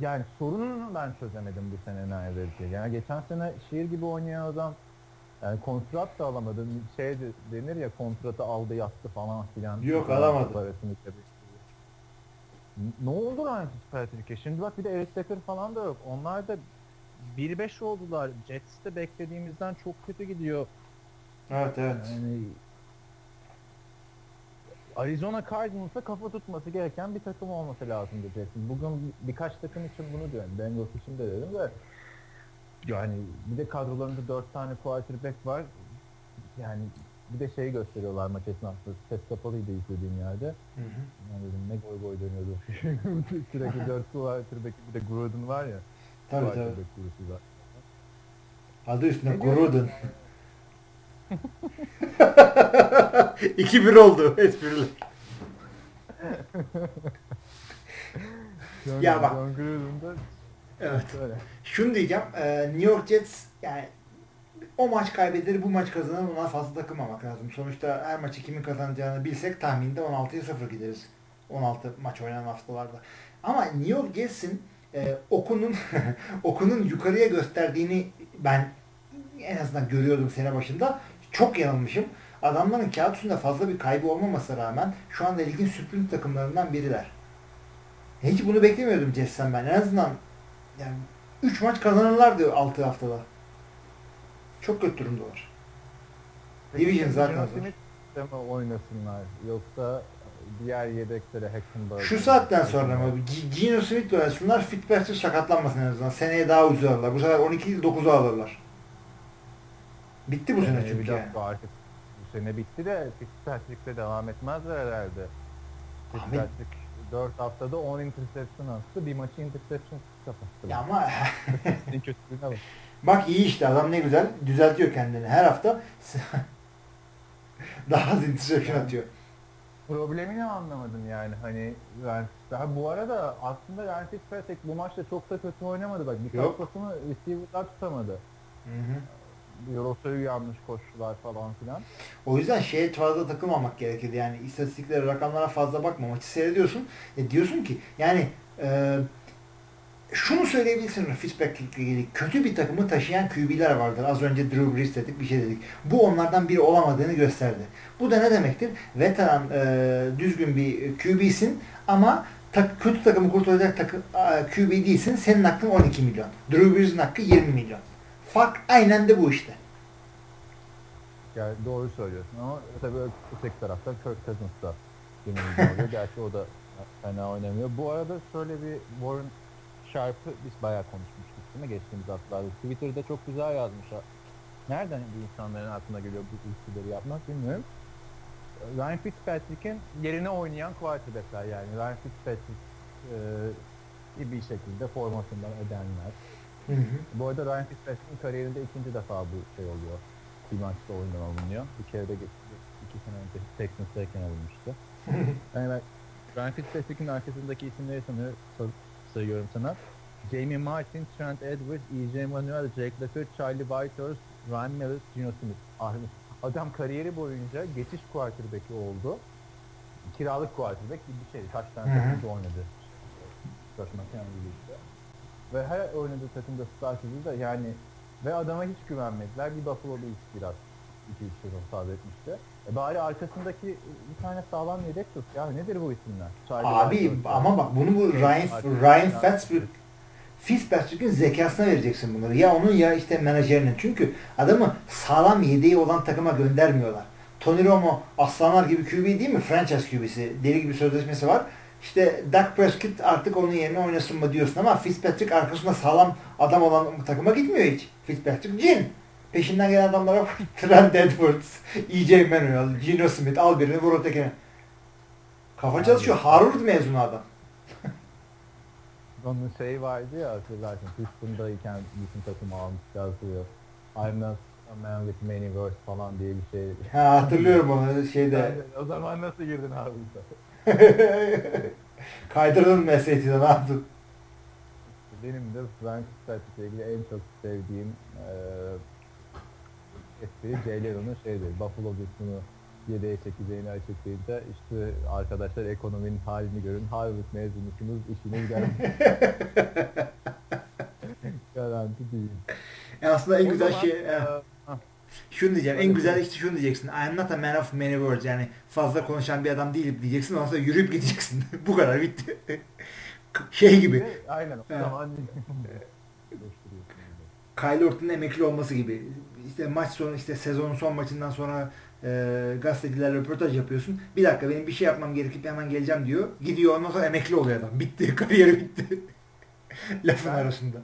yani sorununu ben çözemedim bu sene neredeyse. Yani geçen sene şiir gibi oynayan adam yani kontrat da alamadı. Şey de- denir ya kontratı aldı yattı falan filan. Yok, alamadı. Parasını. Ne oldu Ryan Fitzpatrick'e? Şimdi bak bir de Eric Decker falan da yok. Onlar da 1-5 oldular. Jets de beklediğimizden çok kötü gidiyor. Evet evet. Yani Arizona Cardinals'a kafa tutması gereken bir takım olması lazımdı Jets'in. Bugün birkaç takım için bunu diyorum. Bengals için de dedim de yani bir de kadrolarında dört tane quarterback var. Yani bir de şey gösteriyorlar maç esnasında. Ses kapalıydı izlediğim yerde. Hı hı. Yani dedim ne goy goy dönüyordu. Sürekli dört quarterback bir de Gruden var ya. Tabii tabii. var. Adı üstüne? Gruden. 2-1 oldu esprili. Ya bak. John Gruden da Evet. öyle. Şunu diyeceğim. e, New York Jets yani o maç kaybedilir, bu maç kazanır. Ona fazla takılmamak lazım. Sonuçta her maçı kimin kazanacağını bilsek tahminde 16'ya 0 gideriz. 16 maç oynanan haftalarda. Ama New York Jets'in e, okunun okunun yukarıya gösterdiğini ben en azından görüyordum sene başında. Çok yanılmışım. Adamların kağıt üstünde fazla bir kaybı olmamasına rağmen şu anda ligin sürpriz takımlarından biriler. Hiç bunu beklemiyordum Jets'ten ben. En azından yani 3 maç kazanırlardı 6 haftada. Çok kötü durumdalar. Division zaten zor. Smith mi oynasınlar yoksa diğer yedeklere Hackenberg Şu saatten sonra mı? G- Geno Smith'le oynasınlar. Fitzpatrick sakatlanmasın en azından. Seneye daha ucuz alırlar. Bu sefer 12 değil 9'u alırlar. Bitti bu sene bir çünkü yani. artık bu sene bitti de Fitzpatrick'le devam etmezler herhalde. Fitzpatrick 4 haftada 10 interception attı. Bir maçı interception kapattı. Ya ama En kötülüğüne bak. bak iyi işte adam ne güzel düzeltiyor kendini. Her hafta daha az interception atıyor. Problemini anlamadım yani hani ben, ben bu arada aslında Ryan Fitzpatrick bu maçta çok da kötü oynamadı bak Yok. pasını receiver'lar tutamadı. Hı hı. Rotayı yanlış koştular falan filan. O yüzden şeye fazla takılmamak gerekirdi. Yani istatistiklere, rakamlara fazla bakma. Maçı seyrediyorsun. E diyorsun ki yani e, şunu söyleyebilirsin Fitzpatrick'le ilgili. Kötü bir takımı taşıyan QB'ler vardır. Az önce Drew Brees dedik bir şey dedik. Bu onlardan biri olamadığını gösterdi. Bu da ne demektir? Veteran e, düzgün bir QB'sin ama tak, kötü takımı kurtaracak takım, e, QB değilsin. Senin hakkın 12 milyon. Drew Brees'in hakkı 20 milyon. Fark aynen de bu işte. Yani doğru söylüyorsun ama tabii öteki tarafta Kirk Cousins da yine oluyor. Gerçi o da fena oynamıyor. Bu arada şöyle bir Warren Sharp'ı biz bayağı konuşmuştuk değil mi geçtiğimiz haftalarda. Twitter'da çok güzel yazmış. Nereden bu insanların aklına geliyor bu ilişkileri yapmak bilmiyorum. Ryan Fitzpatrick'in yerine oynayan quarterback'ler yani. Ryan Fitzpatrick e, bir şekilde formasından. Hı hı. Bu arada Ryan Fitzpatrick'in kariyerinde ikinci defa bu şey oluyor. Bir maçta oyundan alınıyor. Bir kere de geçti. iki sene önce Texans'tayken alınmıştı. yani ben Ryan Fitzpatrick'in arkasındaki isimleri sanıyor, sor- sayıyorum sana. Jamie Martin, Trent Edwards, E.J. Manuel, Jake Locker, Charlie Whitehurst, Ryan Mills, Gino Smith. Ah, Adam kariyeri boyunca geçiş quarterback'i oldu. Kiralık quarterback gibi bir şey. Kaç tane takımda oynadı. McCown gibi işte. Ve her oynadığı takımda starter'dı da yani ve adama hiç güvenmediler. Bir Buffalo Bills biraz 2-3 sezon sabretmişti. E bari arkasındaki bir tane sağlam yedek tut. Ya nedir bu isimler? Charlie Abi Whitehurst, ama bak bunu bu Ryan Ryan Fitzpatrick Fitzpatrick'in zekasına vereceksin bunları. Ya onun ya işte menajerinin. Çünkü adamı sağlam yedeği olan takıma göndermiyorlar. Tony Romo aslanlar gibi QB değil mi? Franchise QB'si. Deli gibi sözleşmesi var. İşte Dak Prescott artık onun yerine oynasın mı diyorsun ama Fitzpatrick arkasında sağlam adam olan takıma gitmiyor hiç. Fitzpatrick cin. Peşinden gelen adamlara Trent Edwards, E.J. Manuel, Geno Smith al birini vur ötekine. Kafa çalışıyor. Harvard mezunu adam. Onun şeyi vardı ya hatırlarsın. Houston'dayken bütün takımı almış yazıyor. I'm not A Man with Many Words falan diye bir şey. Ha, hatırlıyorum onu şeyde. O zaman nasıl girdin abi? Kaydırdın SAT'de ne yaptın? Benim de Frank Statis'le ilgili en çok sevdiğim eee espri Jay Leno'nun şeydir. Buffalo Bills'unu 7'ye 8'e yeni açıklayınca işte arkadaşlar ekonominin halini görün. Harvard mezunusunuz işiniz garanti. garanti değil. Yani aslında en O güzel zaman, şey eee, hah, şunu diyeceğim. En güzel işte şunu diyeceksin. I'm not a man of many words. Yani fazla konuşan bir adam değilim diyeceksin. Ondan sonra yürüyüp gideceksin. Bu kadar bitti. şey gibi. aynen o zaman Kyle Orton'un emekli olması gibi. İşte maç sonu işte sezonun son maçından sonra e, gazetecilerle röportaj yapıyorsun. Bir dakika benim bir şey yapmam gerekip hemen geleceğim diyor. Gidiyor ondan sonra emekli oluyor adam. Bitti. Kariyeri bitti. Lafın Ben- arasında.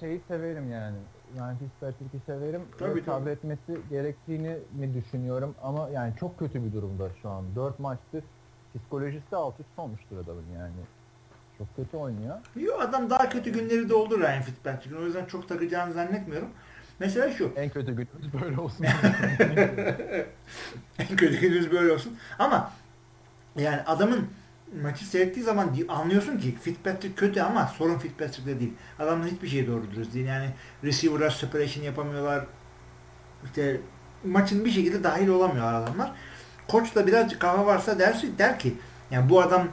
şeyi severim yani. Yani Fitzpatrick'i severim. Tabii, sabretmesi gerektiğini mi düşünüyorum ama yani çok kötü bir durumda şu an. 4 maçtır psikolojisi alt üst olmuştur adamın yani. Çok kötü oynuyor. Yo, adam daha kötü günleri de oldu Ryan Fitzpatrick'in. O yüzden çok takacağını zannetmiyorum. Mesela şu. En kötü günümüz böyle olsun. En kötü günümüz böyle olsun. Ama yani adamın maçı seyrettiği zaman anlıyorsun ki Fitzpatrick kötü ama sorun Fitzpatrick'te değil. Adamın hiçbir şey doğru dürüst değil. Yani receiver'a separation yapamıyorlar. İşte maçın bir şekilde dahil olamıyor adamlar. Koç da birazcık kafa varsa dersi der ki yani bu adam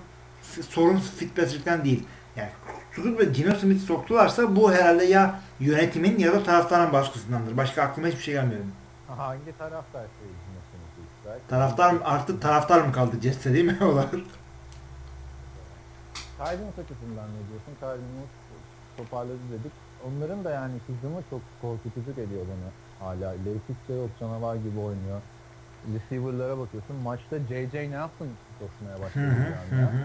sorun Fitzpatrick'ten değil. Yani tutup ve Gino Smith soktularsa bu herhalde ya yönetimin ya da taraftarın baskısındandır. Başka aklıma hiçbir şey gelmiyor. Hangi taraftar şey ilk Taraftar mı artık taraftar mı kaldı Jets'e değil mi olar? Cardinals açısından ne diyorsun? Cardinals toparladı dedik. Onların da yani hücumu çok korkutucu geliyor bana hala. Leifik de yok canavar gibi oynuyor. Receiver'lara bakıyorsun. Maçta JJ ne yapsın coşmaya başladı hı, yani. hı ya. hı.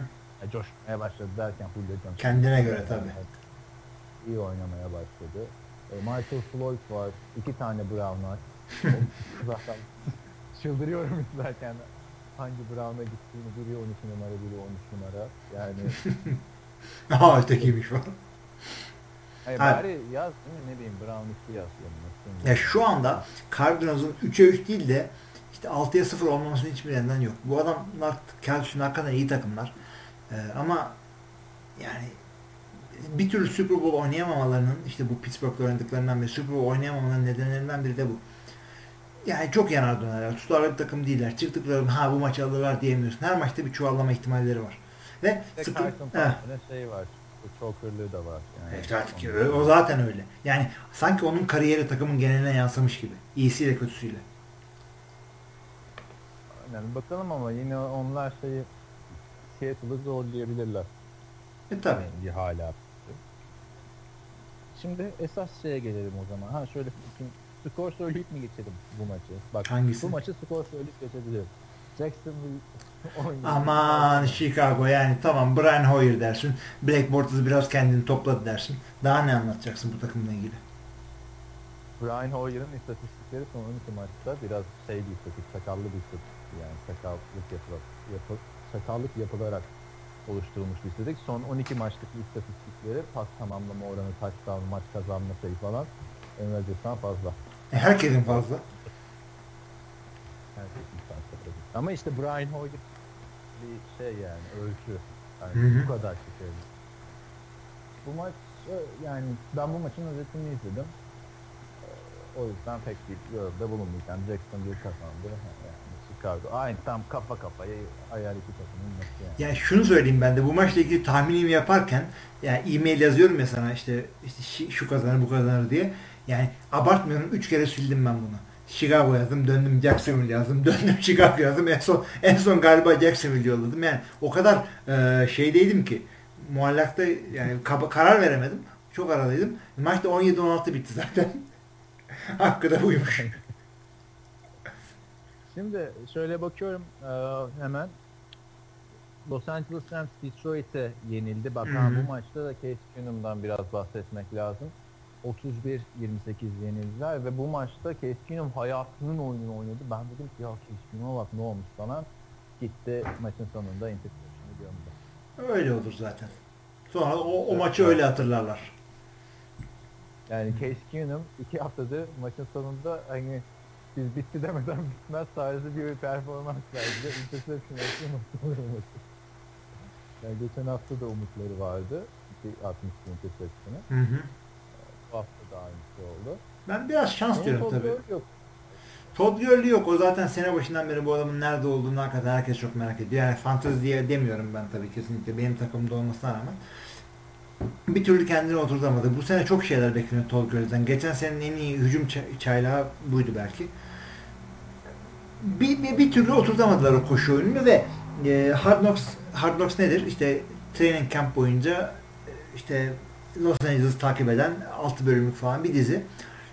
Ya coşmaya başladı derken Julio Jones. Kendine göre tabii. İyi oynamaya başladı. E, Michael Floyd var. iki tane Brown var. Zaten çıldırıyorum izlerken. Hangi Brown'a gittiğini biri 12 numara biri 13 numara. Yani Aha ötekiymiş falan. Hayır, bari yaz? Ne bileyim Brown üstü yaz yanına. Ya şu anda Cardinals'ın 3'e 3 değil de işte 6'ya 0 olmamasının hiçbir neden yok. Bu adamlar Cardinals'ın hakikaten iyi takımlar. Ee, ama yani bir türlü Super Bowl oynayamamalarının işte bu Pittsburgh'da oynadıklarından beri Super Bowl oynayamamalarının nedenlerinden biri de bu. Yani çok yanar dönerler. Tutarlı bir takım değiller. Çıktıkları ha bu maçı alırlar diyemiyorsun. Her maçta bir çuvallama ihtimalleri var. Ve Ve sıkı... Şey var. Bu chokerlığı da var. Yani. Evet, artık o zaten öyle. Yani sanki onun kariyeri takımın geneline yansımış gibi. İyisiyle kötüsüyle. Yani bakalım ama yine onlar şeyi Seattle'ı zorlayabilirler. E tabi. Yani hala. Şimdi esas şeye gelelim o zaman. Ha şöyle bakayım. skor söyleyip mi geçelim bu maçı? Bak Hangisi? bu maçı skor söyleyip geçebilirim. Jacksonville oynuyor. Aman Chicago yani tamam Brian Hoyer dersin. Black Bortles biraz kendini topladı dersin. Daha ne anlatacaksın bu takımla ilgili? Brian Hoyer'ın istatistikleri son 12 maçta biraz şey bir istatistik, sakallı bir istatistik yani sakallık yapılarak, yapı, sakallık yapılarak oluşturulmuş istatistik. Son 12 maçlık istatistikleri pas tamamlama oranı, touchdown, maç kazanma sayı falan Aaron Rodgers'tan fazla. E, herkesin fazla. Herkesin fazla. Ama işte Brian Hoyer bir şey yani ölçü. Yani Hı hı. bu kadar şey. Bu maç e, yani ben bu maçın özetini izledim. E, O yüzden pek bir yorumda bulunmayacağım. Jacksonville kazandı. Chicago. Aynı tam kafa kafaya ayar iki takımın maçı yani. Yani şunu söyleyeyim ben de bu maçla ilgili tahminimi yaparken yani e-mail yazıyorum ya sana işte, işte şu kazanır bu kazanır diye. Yani abartmıyorum 3 kere sildim ben bunu. Chicago yazdım, döndüm Jacksonville yazdım, döndüm Chicago yazdım. En son en son galiba Jacksonville yolladım. Yani o kadar e, şeydeydim ki muallakta yani karar veremedim. Çok aradaydım. Maçta 17-16 bitti zaten. Hakkı da buymuş. Şimdi şöyle bakıyorum e, hemen. Los Angeles Rams Detroit'e yenildi. Bak ha, bu maçta da Case Keenum'dan biraz bahsetmek lazım. 31-28 yenildiler ve bu maçta Case Keenum hayatının oyununu oynadı. Ben dedim ki ya Case Keenum'a bak ne olmuş sana. Gitti maçın sonunda interception'ı gömdü. Öyle olur zaten. Sonra o, o maçı öyle hatırlarlar. Yani Case Keenum iki haftadır maçın sonunda hani biz bitti demeden bitmez tarzı bir performans verdi. Interception etti maçı. Yani geçen hafta da umutları vardı. İki atmıştı interception'ı. Hı hı. Bu hafta da aynısı oldu. Ben biraz şans Ama diyorum tabii. Yok. Todd Gurley yok. O zaten sene başından beri bu adamın nerede olduğunu hakikaten herkes çok merak ediyor. Yani fantezi diye demiyorum ben tabii kesinlikle. Benim takımımda olmasına rağmen. Bir türlü kendini oturtamadı. Bu sene çok şeyler bekleniyor Todd Gurley'den. Geçen senenin en iyi hücum çay- çaylağı buydu belki. Bir, bir, bir türlü oturtamadılar o koşu oyununu ve e, Hard Knocks, Hard Knocks nedir? İşte training camp boyunca e, işte Los Angeles'ı takip eden 6 bölümlük falan bir dizi.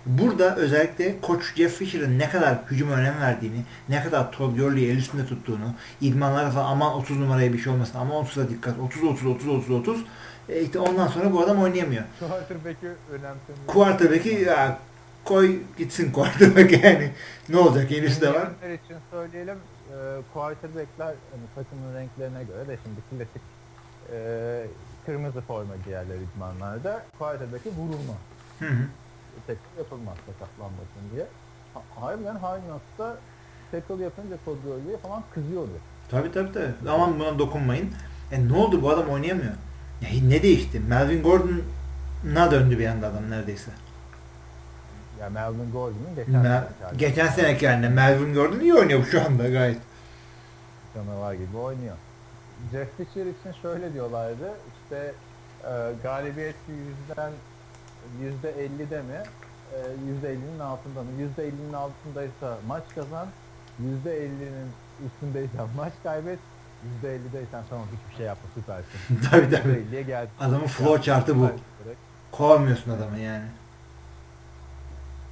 Burada özellikle koç Jeff Fisher'ın ne kadar hücuma önem verdiğini, ne kadar Todd Gurley'i el üstünde tuttuğunu, idmanlara falan aman 30 numaraya bir şey olmasın, aman 30'a dikkat, 30 30 30 30 30 e işte ondan sonra bu adam oynayamıyor. Quarterback'i önemsemiyor. Quarterback'i ya koy gitsin quarterback yani. Ne olacak yenisi de var. İçin söyleyelim. E, quarterback'ler hani takımın renklerine göre de şimdi klasik e, kırmızı forma giyerler idmanlarda. Quarterback'i vurulma. Hı hı. Tackle yapılmaz sakatlanmasın diye. Ha, harbiden Heinz'da tackle yapınca Gurley'e falan kızıyordu. Tabii tabii tabii. Aman buna dokunmayın. E ne oldu bu adam oynayamıyor. Ya, ne değişti? Melvin Gordon'a döndü bir anda adam neredeyse. Ya Melvin Gordon'un geçen Me- seneki geçen seneki haline Melvin Gordon iyi oynuyor şu anda gayet. canavar gibi oynuyor. Jeff Fisher için şöyle diyorlardı. İşte e, galibiyet yüzden yüzde de mi? E, Yüzde 50'nin altında mı? Yüzde 50'nin altındaysa maç kazan. Yüzde 50'nin üstündeysen maç kaybet. Yüzde 50'deysen tamam hiçbir şey yapma süpersin. tabii tabii. %50'ye geldi. Adamın flow chart'ı bu. Kovamıyorsun adamı yani.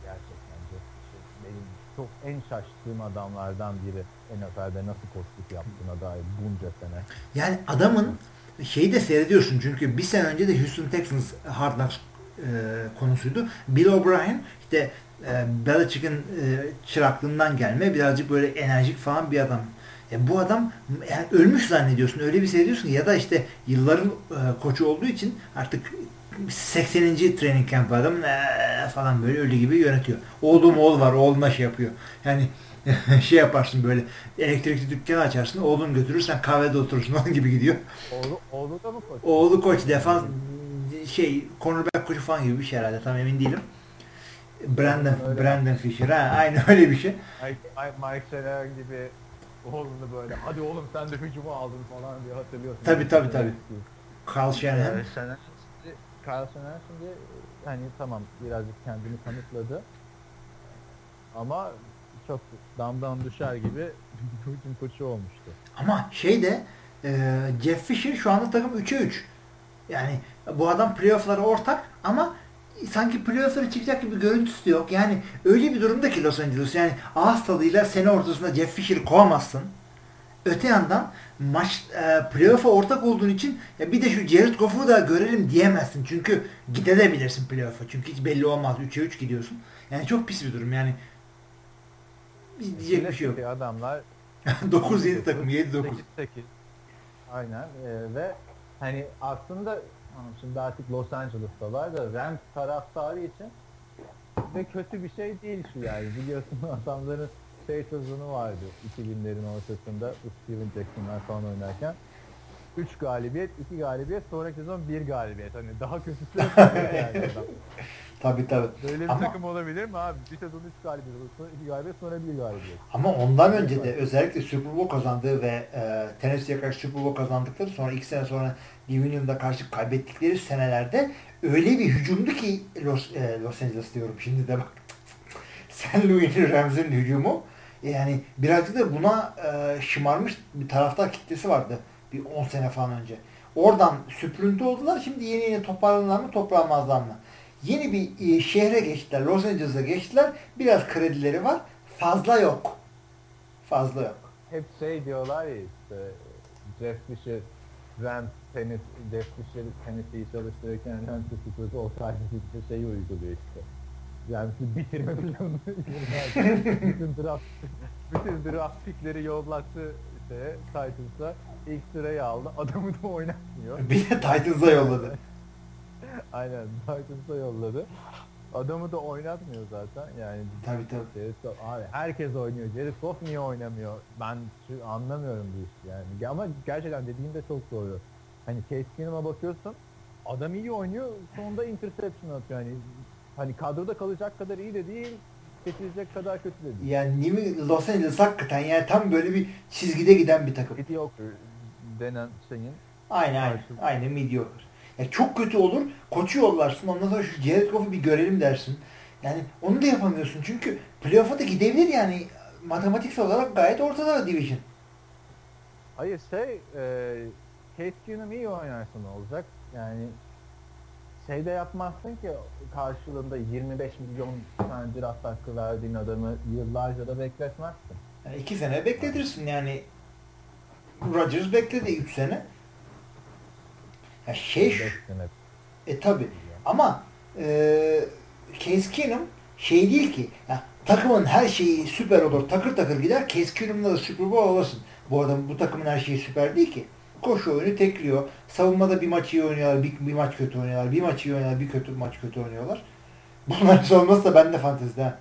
Gerçekten Jeff Fisher benim çok en şaştığım adamlardan biri. NFL'de nasıl koçluk yaptığına dair bunca sene. Yani adamın şeyi de seyrediyorsun çünkü bir sene önce de Houston Texans Hard Knocks e, konusuydu. Bill O'Brien işte e, Belichick'in e, çıraklığından gelme birazcık böyle enerjik falan bir adam. E, bu adam yani ölmüş zannediyorsun. Öyle bir seyrediyorsun ki ya da işte yılların e, koçu olduğu için artık 80. training camp adam e, falan böyle ölü gibi yönetiyor. Oğlum oğul var oğluna şey yapıyor. Yani şey yaparsın böyle elektrikli dükkanı açarsın oğlun götürürsen kahvede oturursun onun gibi gidiyor. Oğlu, oğlu da mı koç? Oğlu koç defans şey cornerback koçu falan gibi bir şey herhalde tam emin değilim. Brandon Öyle. Brandon Fisher ha aynı öyle bir şey. Mike, Mike Scherer gibi oğlunu böyle hadi oğlum sen de hücumu aldın falan diye hatırlıyorsun. Tabii, tabii, tabii. Carl Shanahan. Ee, Carl Scherer şimdi hani tamam birazcık kendini kanıtladı. Ama çok damdan düşer gibi hücum koçu olmuştu. Ama şey de e, Jeff Fisher şu anda takım 3'e 3. Yani bu adam playoff'lara ortak ama sanki playoff'lara çıkacak gibi görüntüsü de yok. Yani öyle bir durumda ki Los Angeles yani ağız tadıyla sene ortasında Jeff Fisher'ı kovamazsın. Öte yandan maç e, playoff'a ortak olduğun için ya bir de şu Jared Goff'u da görelim diyemezsin. Çünkü gidebilirsin playoff'a. Çünkü hiç belli olmaz. 3'e 3 gidiyorsun. Yani çok pis bir durum. Yani bir diyecek bir şey yok. Adamlar 9-7 takım. 7-9. 8 Aynen ee, ve hani aslında şimdi artık Los Angeles'talar da Rams taraftarı için ve kötü bir şey değil şu yani biliyorsun adamların şey sezonu vardı 2000'lerin ortasında Steven Jackson'lar falan oynarken 3 galibiyet, 2 galibiyet, sonraki sezon 1 galibiyet. Hani daha kötüsü yani adam. Tabii tabii. Böyle bir Ama- takım olabilir mi abi? Bir sezon 3 galibiyet olur, sonra 2 galibiyet, sonra 1 galibiyet. Ama ondan önce de özellikle Super Bowl kazandığı ve e, Tennessee'ye karşı Super Bowl kazandıkları sonra iki sene sonra Division'da karşı kaybettikleri senelerde öyle bir hücumdu ki Los, e, Los Angeles diyorum şimdi de bak. San Luis'in Rams'in hücumu yani birazcık da buna e, şımarmış bir taraftar kitlesi vardı bir 10 sene falan önce. Oradan süprüntü oldular. Şimdi yeni yeni toparlanırlar mı toparlanmazlar mı? Yeni bir e, şehre geçtiler. Los Angeles'a geçtiler. Biraz kredileri var. Fazla yok. Fazla yok. hep şey diyorlar ya işte Jeff Fisher Rams tenis Jeff Fisher Tennessee'yi çalıştırırken Rams'ı tutuyorsa o tarz bir şeyi uyguluyor işte. Rams'ı bitirme yıllardır. bütün draft bütün draft pickleri yollattı işte Titans'a ilk sırayı aldı. Adamı da oynatmıyor. Bir de Titans'a yolladı. Aynen Titans'a yolladı. Adamı da oynatmıyor zaten yani. Tabii tabii. Jared Goff, abi herkes oynuyor. Jared Goff niye oynamıyor? Ben şu- anlamıyorum bu işi yani. Ama gerçekten dediğin de çok doğru. Hani Case Keenum'a bakıyorsun. Adam iyi oynuyor. Sonunda interception atıyor. Yani hani kadroda kalacak kadar iyi de değil. Seçilecek kadar kötü de değil. Yani New Los Angeles hakikaten yani tam böyle bir çizgide giden bir takım. Mediocre denen şeyin Aynen aynen. Aynen mediocre. Ya çok kötü olur. Koçu yollarsın. Ondan sonra şu Jared bir görelim dersin. Yani onu da yapamıyorsun. Çünkü playoff'a da gidebilir yani. Matematiksel olarak gayet ortada division. Hayır şey e, Case Keenum iyi oynarsa ne olacak? Yani şey de yapmazsın ki karşılığında 25 milyon tane draft hakkı verdiğin adamı yıllarca da bekletmezsin. Yani iki sene bekletirsin yani. Rodgers bekledi 3 sene. Ya şey e tabi ama e, Case Keenum şey değil ki ya, takımın her şeyi süper olur takır takır gider Case Keenum'la da Super Bowl alırsın. Bu adam bu takımın her şeyi süper değil ki. Koşu oyunu tekliyor. Savunmada bir maç iyi oynuyorlar, bir, bir maç kötü oynuyorlar. Bir maç iyi oynuyorlar, bir kötü maç kötü oynuyorlar. Bunlar hiç olmazsa ben de fantezide. ha.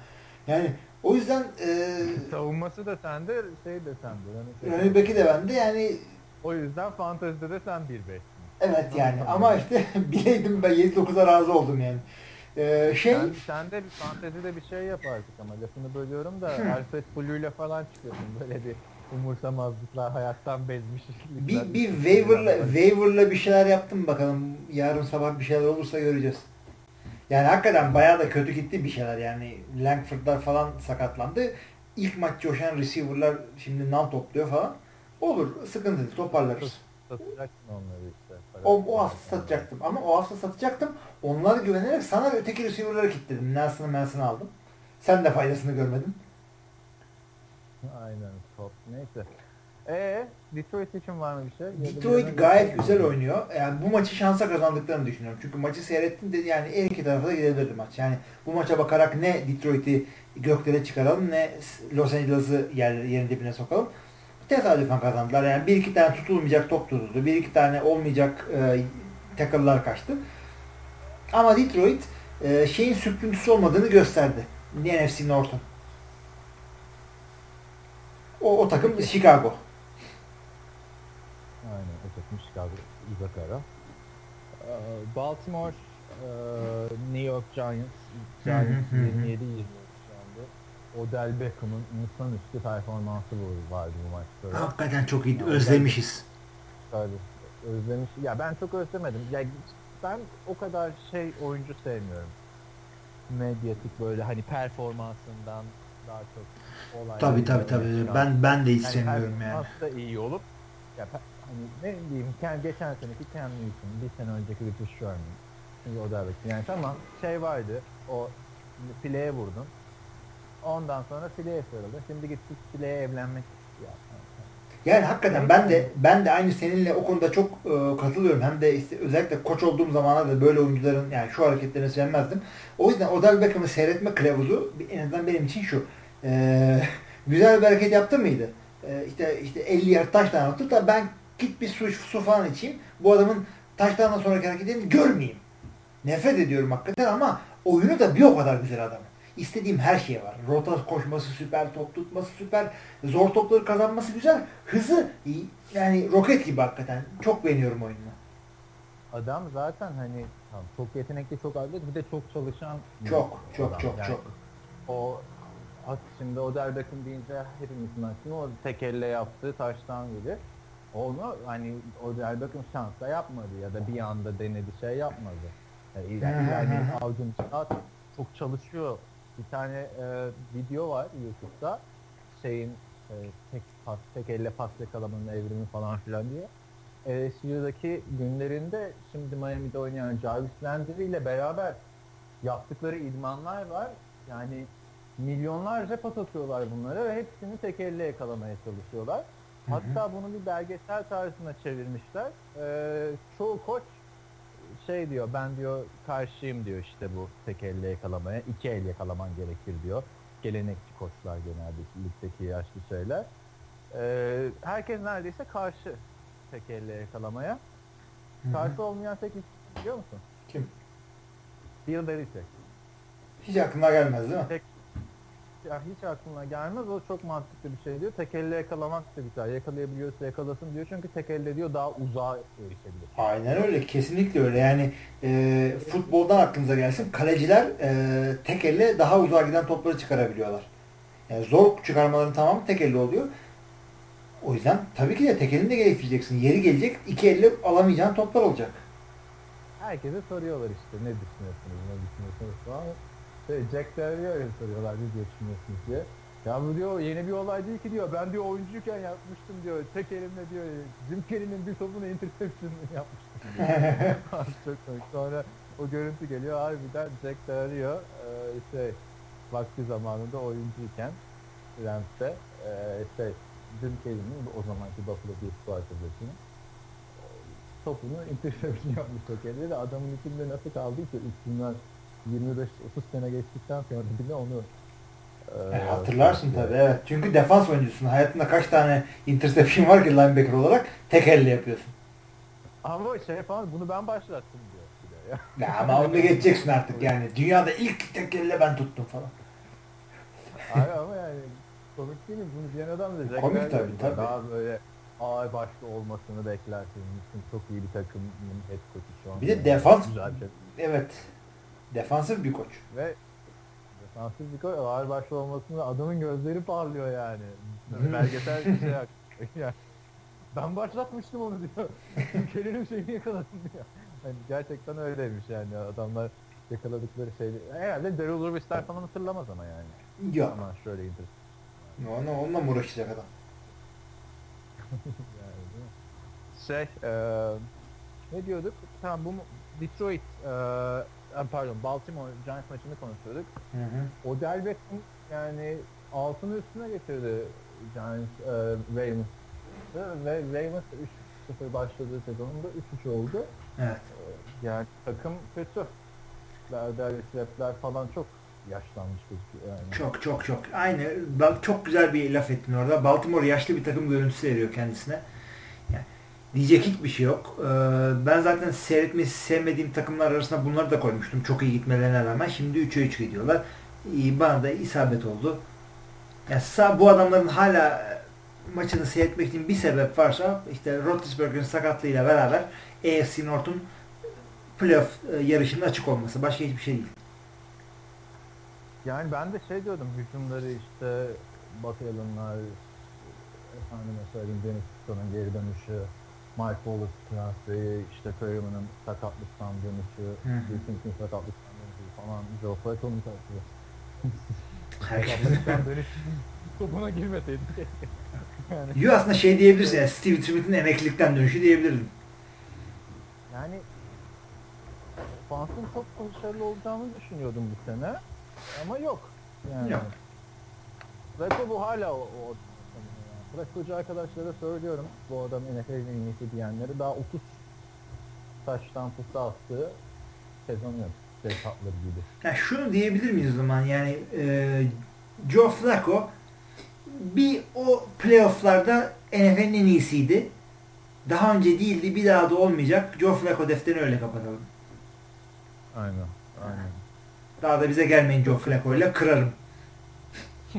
Yani o yüzden e, Savunması da sende, şey de sende. Yani running back'i de bende yani O yüzden fantezide de sen 1-5'sin. Evet yani ama işte bileydim ben 7-9'a razı oldum yani. E, şey Sen, sen de bir fantezide bir şey yap artık ama lafını bölüyorum da Alfred Blue'yla falan çıkıyorsun. Böyle bir umursamazlıklar, hayattan bezmiş. Bir, bir waiver'la, waiver'la bir şeyler yaptım bakalım. Yarın sabah bir şeyler olursa göreceğiz. Yani hakikaten bayağı da kötü gitti bir şeyler yani. Langford'lar falan sakatlandı. İlk maç coşan receiver'lar şimdi nal topluyor falan. Olur, sıkıntı değil, toparlarız. Satacaksın onları. O, o hafta satacaktım ama o hafta satacaktım. Onlara güvenerek sana ve öteki receiver'ları kilitledim. Nelson'ı Nelson'ı aldım. Sen de faydasını görmedin. Aynen top. Neyse. Ee, Detroit için var mı bir şey? Ya Detroit gayet geçelim. güzel oynuyor. Yani bu maçı şansa kazandıklarını düşünüyorum. Çünkü maçı seyrettim de yani en iki tarafa da gidebilirdi maç. Yani bu maça bakarak ne Detroit'i göklere çıkaralım ne Los Angeles'ı yer, yerin dibine sokalım tesadüfen kazandılar. Yani bir iki tane tutulmayacak top tutuldu. Bir iki tane olmayacak e, takıllar kaçtı. Ama Detroit e, şeyin sürpüntüsü olmadığını gösterdi. NFC North'un. O, o takım Chicago. Aynen o takım Chicago. Ibakara. Ee, Baltimore, e, New York Giants, Giants 27-24 Odell Beckham'ın insanüstü performansı bu- vardı bu maçta. Hakikaten çok iyi. Özlemişiz. Tabii. Özlemiş. Ya ben çok özlemedim. Ya ben o kadar şey oyuncu sevmiyorum. Medyatik böyle hani performansından daha çok olay. Tabii tabii tabii. Ben ben de hiç sevmiyorum yani. da iyi olup ya hani ne diyeyim Ken, geçen seneki Cam Newton, bir sene önceki Richard Sherman. Şimdi o da evet. Yani tamam şey vardı. O fileye vurdun. Ondan sonra fileye sarıldı. Şimdi gittik fileye evlenmek ya. Yani hakikaten ben de ben de aynı seninle o konuda çok e, katılıyorum. Hem de işte özellikle koç olduğum zamana da böyle oyuncuların yani şu hareketlerini sevmezdim. O yüzden Odell Beckham'ı seyretme kılavuzu en azından benim için şu. E, güzel bir hareket yaptı mıydı? E, işte işte 50 yard taştan attı da ben git bir su, su falan içeyim. Bu adamın taştan sonraki hareketlerini görmeyeyim. Nefret ediyorum hakikaten ama oyunu da bir o kadar güzel adamın. İstediğim her şey var. Rota koşması süper, top tutması süper, zor topları kazanması güzel, hızı yani roket gibi hakikaten. Çok beğeniyorum oyununu. Adam zaten hani çok yetenekli, çok atlet, bir de çok çalışan Çok, çok, adam. çok, Yani çok. O at şimdi Odell Beckham deyince hepimizin aklına o tek elle yaptığı taştan gibi. Onu hani Odell Beckham şansla yapmadı ya da bir anda denedi şey yapmadı. Yani, yani, at, çok çalışıyor. Bir tane e, video var YouTube'da şeyin e, tek pas, tek elle pas yakalamanın evrimi falan filan diye. LSU'daki günlerinde şimdi Miami'de oynayan Jarvis Landry ile beraber yaptıkları idmanlar var. Yani milyonlarca pas atıyorlar bunlara ve hepsini tek elle yakalamaya çalışıyorlar. Hı hı. Hatta bunu bir belgesel tarzına çevirmişler. Ee, çoğu koç şey diyor ben diyor karşıyım diyor işte bu tek elle yakalamaya. iki el yakalaman gerekir diyor. Gelenekçi koçlar genelde ligdeki yaşlı şeyler. Ee, herkes neredeyse karşı tek elle yakalamaya. Karşı olmayan tek isim biliyor musun? Kim? Bill Belichick. Hiç aklına gelmez değil mi? Tek, ya hiç aklına gelmez. O çok mantıklı bir şey diyor. Tek elle yakalamak da güzel. Yakalayabiliyorsa yakalasın diyor. Çünkü tek elle diyor daha uzağa erişebilir. Aynen öyle. Kesinlikle öyle. Yani e, futboldan aklınıza gelsin. Kaleciler e, tek elle daha uzağa giden topları çıkarabiliyorlar. Yani zor çıkarmaların tamamı tek elle oluyor. O yüzden tabii ki de tek elini de gerektireceksin. Yeri gelecek iki elle alamayacağın toplar olacak. Herkese soruyorlar işte ne düşünüyorsunuz, ne düşünüyorsunuz falan. Şey, Jack öyle soruyorlar ne diye düşünüyorsunuz diye. Ya bu diyor yeni bir olay değil ki diyor. Ben diyor oyuncuyken yapmıştım diyor. Tek elimle diyor. Jim Carrey'nin bir topunu interception yapmıştım. Çok komik. Sonra o görüntü geliyor. Harbiden Jack Rio e, şey vakti zamanında oyuncuyken Rams'te e, şey Jim Carrey'nin o zamanki Buffalo Bills arkadaşının topunu interception yapmış tek elle de adamın içinde nasıl kaldıysa üstünden 25-30 sene geçtikten sonra bile onu e, hatırlarsın tabii evet. Çünkü defans oyuncusun. Hayatında kaç tane interception var ki linebacker olarak tek elle yapıyorsun. Ama şey falan bunu ben başlattım diyor. Ya. ya ama onu geçeceksin artık yani. Dünyada ilk tek elle ben tuttum falan. Abi ama yani komik değil mi? Bunu diyen adam da Komik tabii tabii. Daha böyle ağır başlı olmasını beklersin. Çok iyi bir takımın head coach'u şu an. Bir de defans. Güzel bir şey. Evet. Defansif bir koç. Ve defansif bir koç ağır başlı olmasını adamın gözleri parlıyor yani. Belgesel bir şey yani. Ben başlatmıştım onu diyor. Kelinin şeyini yakaladım diyor. Yani gerçekten öyleymiş yani adamlar yakaladıkları şey. Herhalde Daryl Lewis'ler falan hatırlamaz ama yani. Yok. Ama şöyle indir. Onunla, onunla mı uğraşacak adam? yani, şey, e, ne diyorduk? Tamam bu Detroit, e, pardon Baltimore Giants maçını konuşuyorduk. Hı hı. Odell Beckham yani altını üstüne getirdi Giants, e, Ravens ve Ravens 3-0 başladığı sezonunda 3-3 oldu. Evet. Yani takım kötü. Derdel Repler falan çok yaşlanmış gözüküyor yani. Çok çok çok. Aynı. Çok güzel bir laf ettin orada. Baltimore yaşlı bir takım görüntüsü veriyor kendisine. Diyecek hiçbir şey yok. Ben zaten seyretmeyi sevmediğim takımlar arasında bunları da koymuştum. Çok iyi gitmelerine rağmen. Şimdi 3'e 3 gidiyorlar. Bana da isabet oldu. Yani bu adamların hala maçını seyretmek için bir sebep varsa işte Roethlisberger'in sakatlığıyla beraber AFC North'un playoff yarışının açık olması. Başka hiçbir şey değil. Yani ben de şey diyordum hücumları işte Buck Allen'lar efendime söyleyeyim Dennis geri dönüşü Mike Wallace transferi işte Perriman'ın sakatlıktan dönüşü Wilkins'in sakatlıktan dönüşü falan Joe Flacco'nun transferi sakatlıktan dönüşü topuna girmeseydi yani. Yo aslında şey diyebilirsin yani Steve Smith'in emeklilikten dönüşü diyebilirim. Yani Fans'ın çok başarılı olacağını düşünüyordum bu sene. Ama yok. Yani. Yok. Flacco bu hala o, o Flacco'cu arkadaşlara söylüyorum. Bu adam NFL'in en iyisi diyenleri daha 30 taştan pusu attığı sezon yok. Şey tatları gibi. Yani şunu diyebilir miyiz o zaman yani e, Joe Flacco bir o playofflarda NFL'in en iyisiydi. Daha önce değildi. Bir daha da olmayacak. Joe Flacco defterini öyle kapatalım. Aynen. Aynen. Daha da bize gelmeyin Joe Flacco ile kırarım.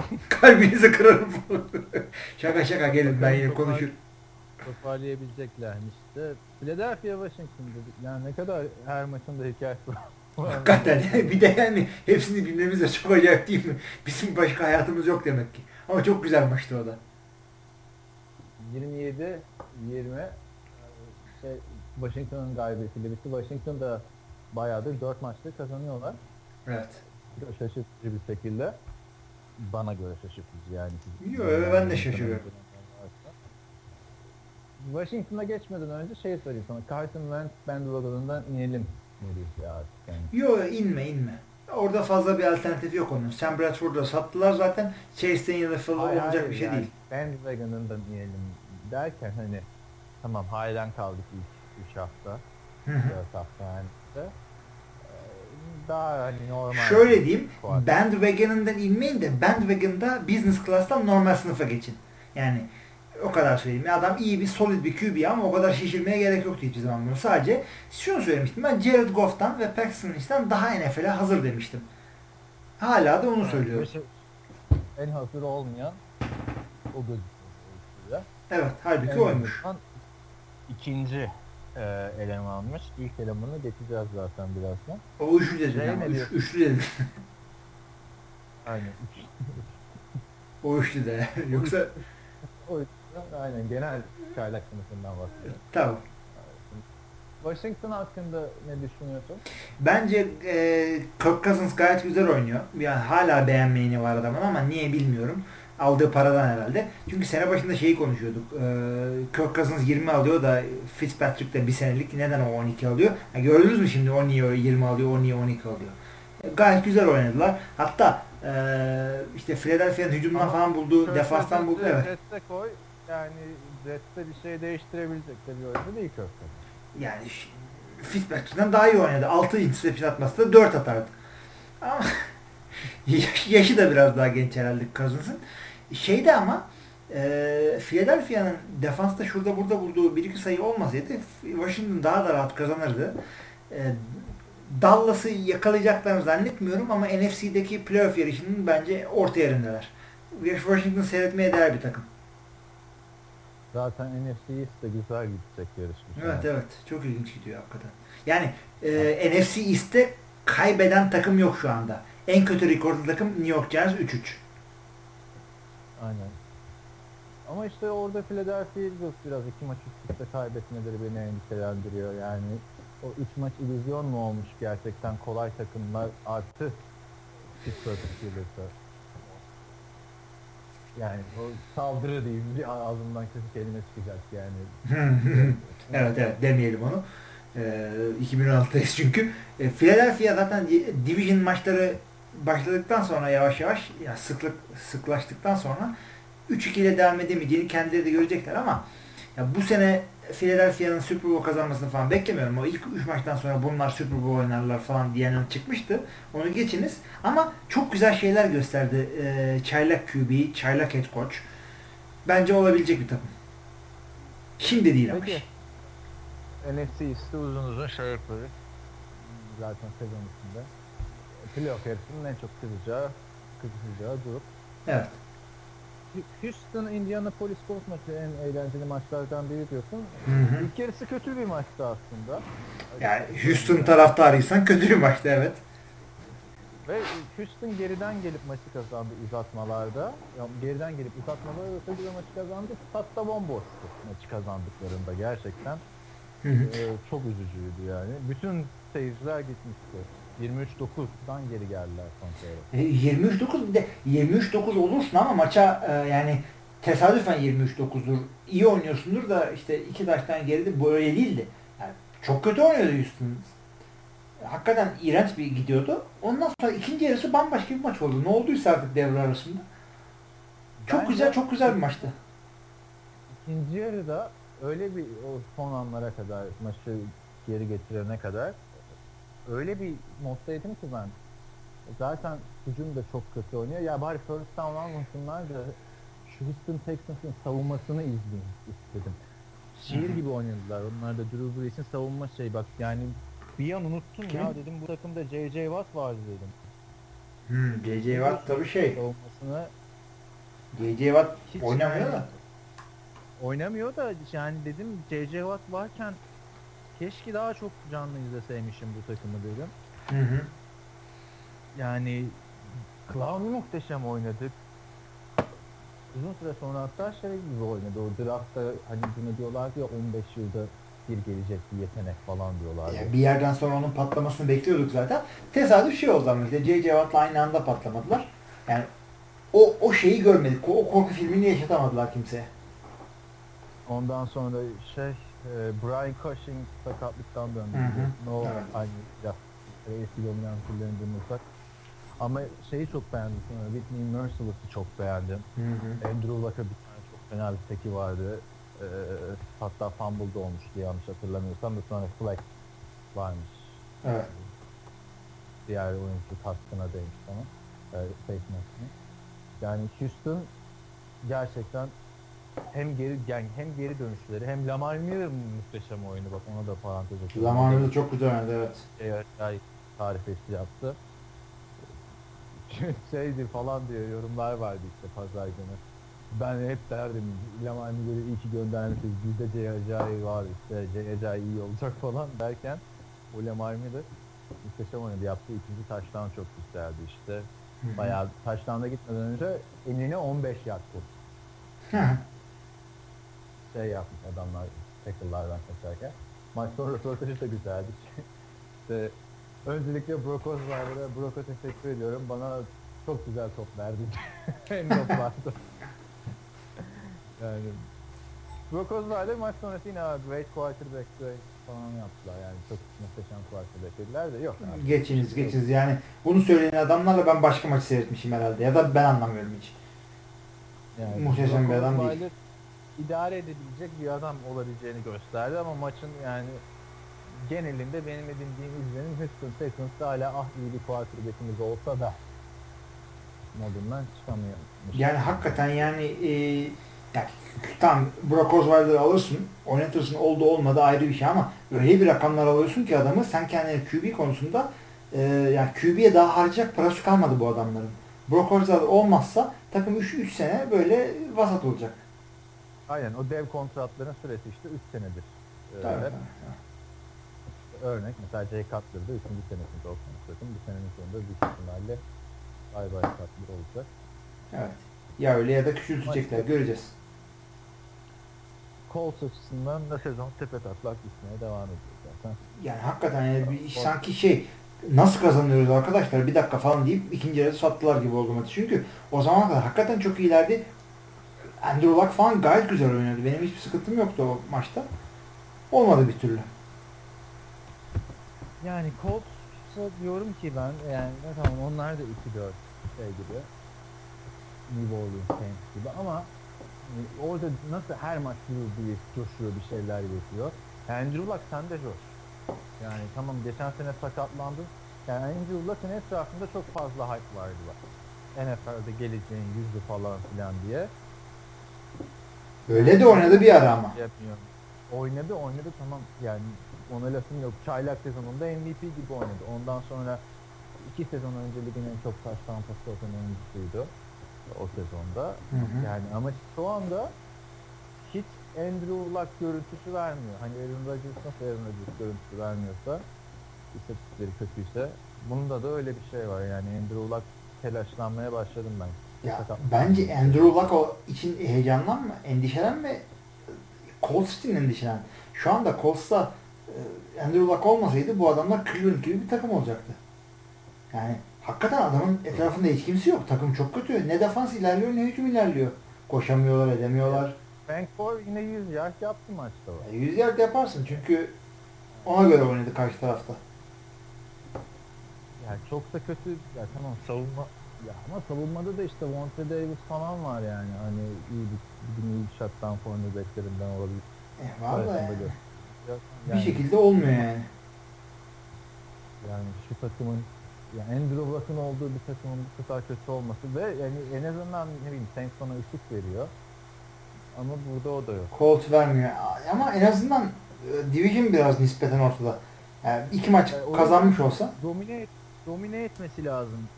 Kalbinizi kırarım. şaka şaka gelin ben yine konuşur. Toparlayabileceklermiş işte. Philadelphia Washington dedik. Yani ne kadar her maçın da hikayesi var. Hakikaten bir de yani hepsini bilmemiz de çok acayip değil mi? Bizim başka hayatımız yok demek ki. Ama çok güzel maçtı o da. 27 20 şey, Washington'ın galibiyetiyle bitti. Washington da bayağıdır 4 maçta kazanıyorlar. Evet. Şaşırtıcı bir şekilde. Bana göre şaşırtıcı yani. Yok ben de şaşırıyorum. Washington'a geçmeden önce şey söyleyeyim sana. Carson Wentz bandwagon'undan inelim. Ne artık yani. Yok inme inme. Orada fazla bir alternatif yok onun. Sam Bradford'u sattılar zaten. Chase'den ya da Phil olacak hayır, bir şey yani değil. Bandwagon'ından inelim derken hani tamam halen kaldık ilk 3 hafta. 4 hafta yani daha hani normal. Şöyle diyeyim. Bandwagon'ından inmeyin de bandwagon'da business class'tan normal sınıfa geçin. Yani o kadar söyleyeyim. Adam iyi bir solid bir QB ama o kadar şişirmeye gerek yoktu hiçbir zaman bunu. Sadece şunu söylemiştim. Ben Jared Goff'tan ve Paxton Lynch'ten daha NFL'e hazır demiştim. Hala da onu söylüyor. Beşik- En hazır olmayan o gözüküyor. Evet halbuki En oymuş. ikinci e, elemanmış. İlk elemanı geçeceğiz zaten birazdan. O üçlü dedim. Şey ya, ne üç, üçlü dedim. Aynen. o üçlü de. Yoksa O yüzden aynen genel çaylak sınıfından bahsediyorum. tamam. Washington hakkında ne düşünüyorsun? Bence e, Kirk Cousins gayet güzel oynuyor. Yani hala beğenmeyeni var adamın ama niye bilmiyorum. Aldığı paradan herhalde. Çünkü sene başında şeyi konuşuyorduk. E, Kirk Cousins 20 alıyor da Fitzpatrick de bir senelik. Neden o 12 alıyor? Ya gördünüz mü şimdi o niye 20 alıyor, o niye 12 alıyor. E, gayet güzel oynadılar. Hatta e, işte Philadelphia'nın hücumdan falan bulduğu, defanstan buldu. Cousins'ı Evet. Jets'e koy. Yani Jets'te bir şey değiştirebilecek de bir oyuncu değil Kirk. Yani Fitzpatrick'ten daha iyi oynadı. 6 interception atması da 4 atardı. Ama yaş- yaşı da biraz daha genç herhalde Cousins'ın. Şeyde ama e, Philadelphia'nın defansta şurada burada bulduğu bir iki sayı olmasaydı Washington daha da rahat kazanırdı. E, Dallas'ı yakalayacaklarını zannetmiyorum ama NFC'deki playoff yarışının bence orta yerindeler. Washington seyretmeye değer bir takım. Zaten NFC East de güzel gidecek yarış. bu Evet sene. evet. Çok ilginç gidiyor hakikaten. Yani e, NFC East'te kaybeden takım yok şu anda. En kötü rekorlu takım New York Giants 3-3. Aynen. Ama işte orada Philadelphia Eagles biraz iki maç üst üste kaybetmeleri beni endişelendiriyor. Yani o üç maç illüzyon mu olmuş gerçekten kolay takımlar artı Pittsburgh Steelers'a. Yani o saldırı diyeyim bir ağzımdan kötü kelime çıkacak yani. evet evet demeyelim onu. E, 2016'dayız çünkü. E, Philadelphia zaten division maçları başladıktan sonra yavaş yavaş ya sıklık sıklaştıktan sonra 3-2 ile devam edemeyeceğini kendileri de görecekler ama ya bu sene Philadelphia'nın Super Bowl kazanmasını falan beklemiyorum. O ilk 3 maçtan sonra bunlar Super Bowl oynarlar falan diyenler çıkmıştı. Onu geçiniz. Ama çok güzel şeyler gösterdi. Ee, çaylak QB, çaylak head coach. Bence olabilecek bir takım. Şimdi değil ama. Peki. NFC East'i uzun uzun şey. Zaten sezon. Playoff yarışının en çok kızacağı, kızacağı grup. Evet. Houston Indianapolis Colts maçı en eğlenceli maçlardan biri diyorsun. Hı hı. İlk yarısı kötü bir maçtı aslında. Yani Houston taraftarıysan kötü bir maçtı evet. Ve Houston geriden gelip maçı kazandı uzatmalarda. Yani geriden gelip uzatmalarda öteki maçı kazandı. Hatta bomboştu maçı kazandıklarında gerçekten. Ee, çok üzücüydü yani. Bütün seyirciler gitmişti. 23-9'dan geri geldiler son çeyrek. E, 23-9 bir de 23-9 olursun ama maça e, yani tesadüfen 23-9'dur. İyi oynuyorsundur da işte iki taştan geride böyle değildi. Yani çok kötü oynuyordu Houston. Hakikaten iğrenç bir gidiyordu. Ondan sonra ikinci yarısı bambaşka bir maç oldu. Ne olduysa artık devre arasında. Çok Bence güzel, çok güzel bir maçtı. İkinci yarıda öyle bir o son anlara kadar maçı geri getirene kadar öyle bir moddaydım ki ben. Zaten hücum da çok kötü oynuyor. Ya bari first down almasınlar da şu Houston Texans'ın savunmasını izleyeyim istedim. Şiir gibi oynadılar. Onlar da Drew Brees'in savunma şey bak yani bir an unuttum Kim? ya dedim bu takımda J.J. Watt vardı dedim. Hmm, J.J. Watt tabii şey. Savunmasını J.J. Watt oynamıyor da. Oynamıyor da yani dedim J.J. Watt varken keşke daha çok canlı izleseymişim bu takımı dedim. Hı hı. Yani Clown'u muhteşem oynadık. Uzun süre sonra hatta şey gibi oynadı. O draftta hani buna diyorlardı ya 15 yılda bir gelecek bir yetenek falan diyorlardı. Yani bir yerden sonra onun patlamasını bekliyorduk zaten. Tesadüf şey oldu ama işte J.J. Watt'la aynı anda patlamadılar. Yani o, o şeyi görmedik. O, o korku filmini yaşatamadılar kimseye. Ondan sonra şey e, Brian Cushing sakatlıktan döndü. Hı hı. No Evet. aynı ya eski dominantlarını durmasak. Ama şeyi çok beğendim sonra Whitney Merciless'ı çok beğendim. Andrew Luck'a bir tane çok fena bir teki vardı. Ee, hatta fumble da olmuştu yanlış hatırlamıyorsam da sonra flag varmış. Evet. Diğer oyuncu kaskına değmiş ama. E. Yani Houston gerçekten hem geri yani hem geri dönüşleri hem Lamar Miller muhteşem oyunu bak ona da parantez açıyorum. Zamanında çok güzel oynadı evet. Şey, acayip tarifesi yaptı. şeydi falan diye yorumlar vardı işte pazar günü. Ben hep derdim Lamar Miller'i iyi ki göndermişiz. Bizde J.J. var işte J.J. iyi olacak falan derken o Lamar Miller muhteşem oynadı. Yaptığı ikinci taştan çok güzeldi işte. Bayağı taştanda gitmeden önce enine 15 yard vurdu. Şey yapmış adamlar tackle'lardan kaçarken. Maç sonu röportajı da güzeldi. işte öncelikle Brock Osweiler'a Brock'a teşekkür ediyorum. Bana çok güzel top verdi. en top vardı. yani Brock Osweiler maç sonrası yine "Aa, great quarterback falan yaptılar. Yani çok muhteşem quarterback dediler de yok. abi. Geçiniz geçiniz yani bunu söyleyen adamlarla ben başka maç seyretmişim herhalde ya da ben anlamıyorum hiç. Yani Muhteşem bir adam değil. İdare edebilecek bir adam olabileceğini gösterdi ama maçın yani genelinde benim edindiğim izlenim Houston Texans'da hala ah iyi bir quarterback'imiz olsa da modundan çıkamıyormuş. Yani hakikaten yani e, yani tamam Brock Osweiler'ı alırsın, oynatırsın oldu olmadı ayrı bir şey ama öyle bir rakamlar alıyorsun ki adamı sen kendine QB konusunda e, yani QB'ye daha harcayacak parası kalmadı bu adamların. Brock Osweiler olmazsa takım 3 sene böyle vasat olacak. Aynen o dev kontratların süresi işte 3 senedir. Ee, Tabii. hep örnek mesela Jay Cutler'da 3. senesinde olsun takım bu senenin sonunda büyük ihtimalle bay bay Cutler olacak. Evet. Ya öyle ya da küçültecekler göreceğiz. Colts açısından da sezon tepe taklak gitmeye devam ediyor zaten. Yani hakikaten yani bir, sanki şey nasıl kazanıyoruz arkadaşlar bir dakika falan deyip ikinci yarıda sattılar gibi oldu maçı. Çünkü o zaman kadar hakikaten çok iyilerdi. Andrew Luck falan gayet güzel oynadı. Benim hiçbir sıkıntım yoktu o maçta. Olmadı bir türlü. Yani Colts'a diyorum ki ben yani tamam onlar da 2-4 şey gibi New Orleans Saints gibi ama e, orada nasıl her maç bir coşuyor bir şeyler yapıyor. Andrew Luck sen de coş. Yani tamam geçen sene sakatlandın. Yani Andrew Luck'ın etrafında çok fazla hype vardı bak. NFL'de geleceğin yüzü falan filan diye. Öyle de oynadı bir ara ama. Yapmıyor. Oynadı oynadı tamam yani ona lafım yok. Çaylak sezonunda MVP gibi oynadı. Ondan sonra iki sezon önce ligin en çok taş tampası atan oyuncusuydu o sezonda. Hı hı. Yani ama şu anda hiç Andrew Luck görüntüsü vermiyor. Hani Aaron Rodgers nasıl Aaron Rodgers görüntüsü vermiyorsa istatistikleri kötüyse bunda da öyle bir şey var. Yani Andrew Luck telaşlanmaya başladım ben. Ya, bence Andrew Luck o için heyecanlanma, endişelenme. Colts için endişelen. Şu anda Colts'ta e, Andrew Luck olmasaydı bu adamlar Cleveland gibi bir takım olacaktı. Yani hakikaten adamın etrafında hiç kimse yok. Takım çok kötü. Ne defans ilerliyor ne hücum ilerliyor. Koşamıyorlar, edemiyorlar. Frank Gore yine 100 yard yaptı maçta var. E, yüz yard yaparsın çünkü ona göre oynadı karşı tarafta. Yani çok da kötü ya tamam savunma ya ama savunmada da işte Vontae Davis falan var yani hani iyi bir, bir iyi bir shutdown cornerbacklerinden olabilir. E, Arasında yani. Yok, Bir yani, şekilde olmuyor yani. yani şu takımın yani Andrew Luck'ın olduğu bir takımın bu kadar kötü olması ve yani en azından ne bileyim Saints bana ışık veriyor. Ama burada o da yok. Colt vermiyor. Ama en azından e, Division biraz nispeten ortada. Yani iki maç E, kazanmış olsa Domine, domine etmesi lazım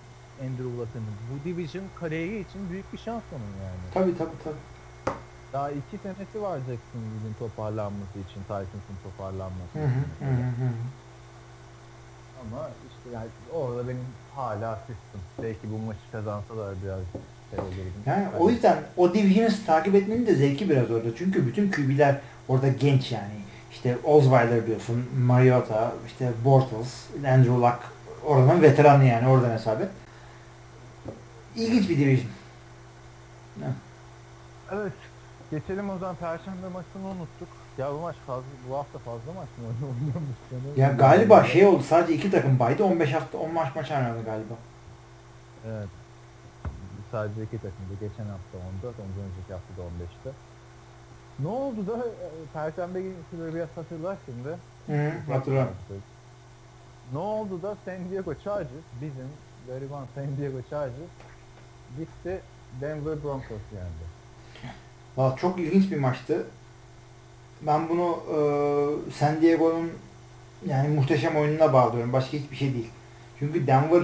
Andrew Luck'ın. Bu division kariyeri için büyük bir şans onun yani. tabii tabii tabii. Daha iki senesi var Jacksonville'in toparlanması için, Titans'ın toparlanması için. Ama işte yani orada benim hala sistem. Belki bu maçı kazansalar biraz şey olurdu. Yani o yüzden o Division'ı takip etmenin de zevki biraz orada. Çünkü bütün QB'ler orada genç yani. İşte Osweiler diyorsun, Mariota, işte Bortles, Andrew Luck. Oradan veteranı yani oradan hesap et. İlginç bir Division. Evet. Geçelim o zaman Perşembe maçını unuttuk. Ya bu maç fazla, bu hafta fazla maç mı oynuyormuş? Yani Ya galiba şey oldu sadece iki takım baydı 15 hafta 10 maç maç oynadı galiba. Evet. Sadece iki takımda. Geçen hafta 14, ondan önceki hafta da 15'te. Ne oldu da e, Perşembe günü biraz hatırlar şimdi. Hı, hatırlıyorum. Ne oldu da San Diego Chargers, bizim gariban San Diego Chargers gitti Denver Broncos yendi. Valla çok ilginç bir maçtı. Ben bunu e, San Diego'nun yani muhteşem oyununa bağlıyorum. Başka hiçbir şey değil. Çünkü Denver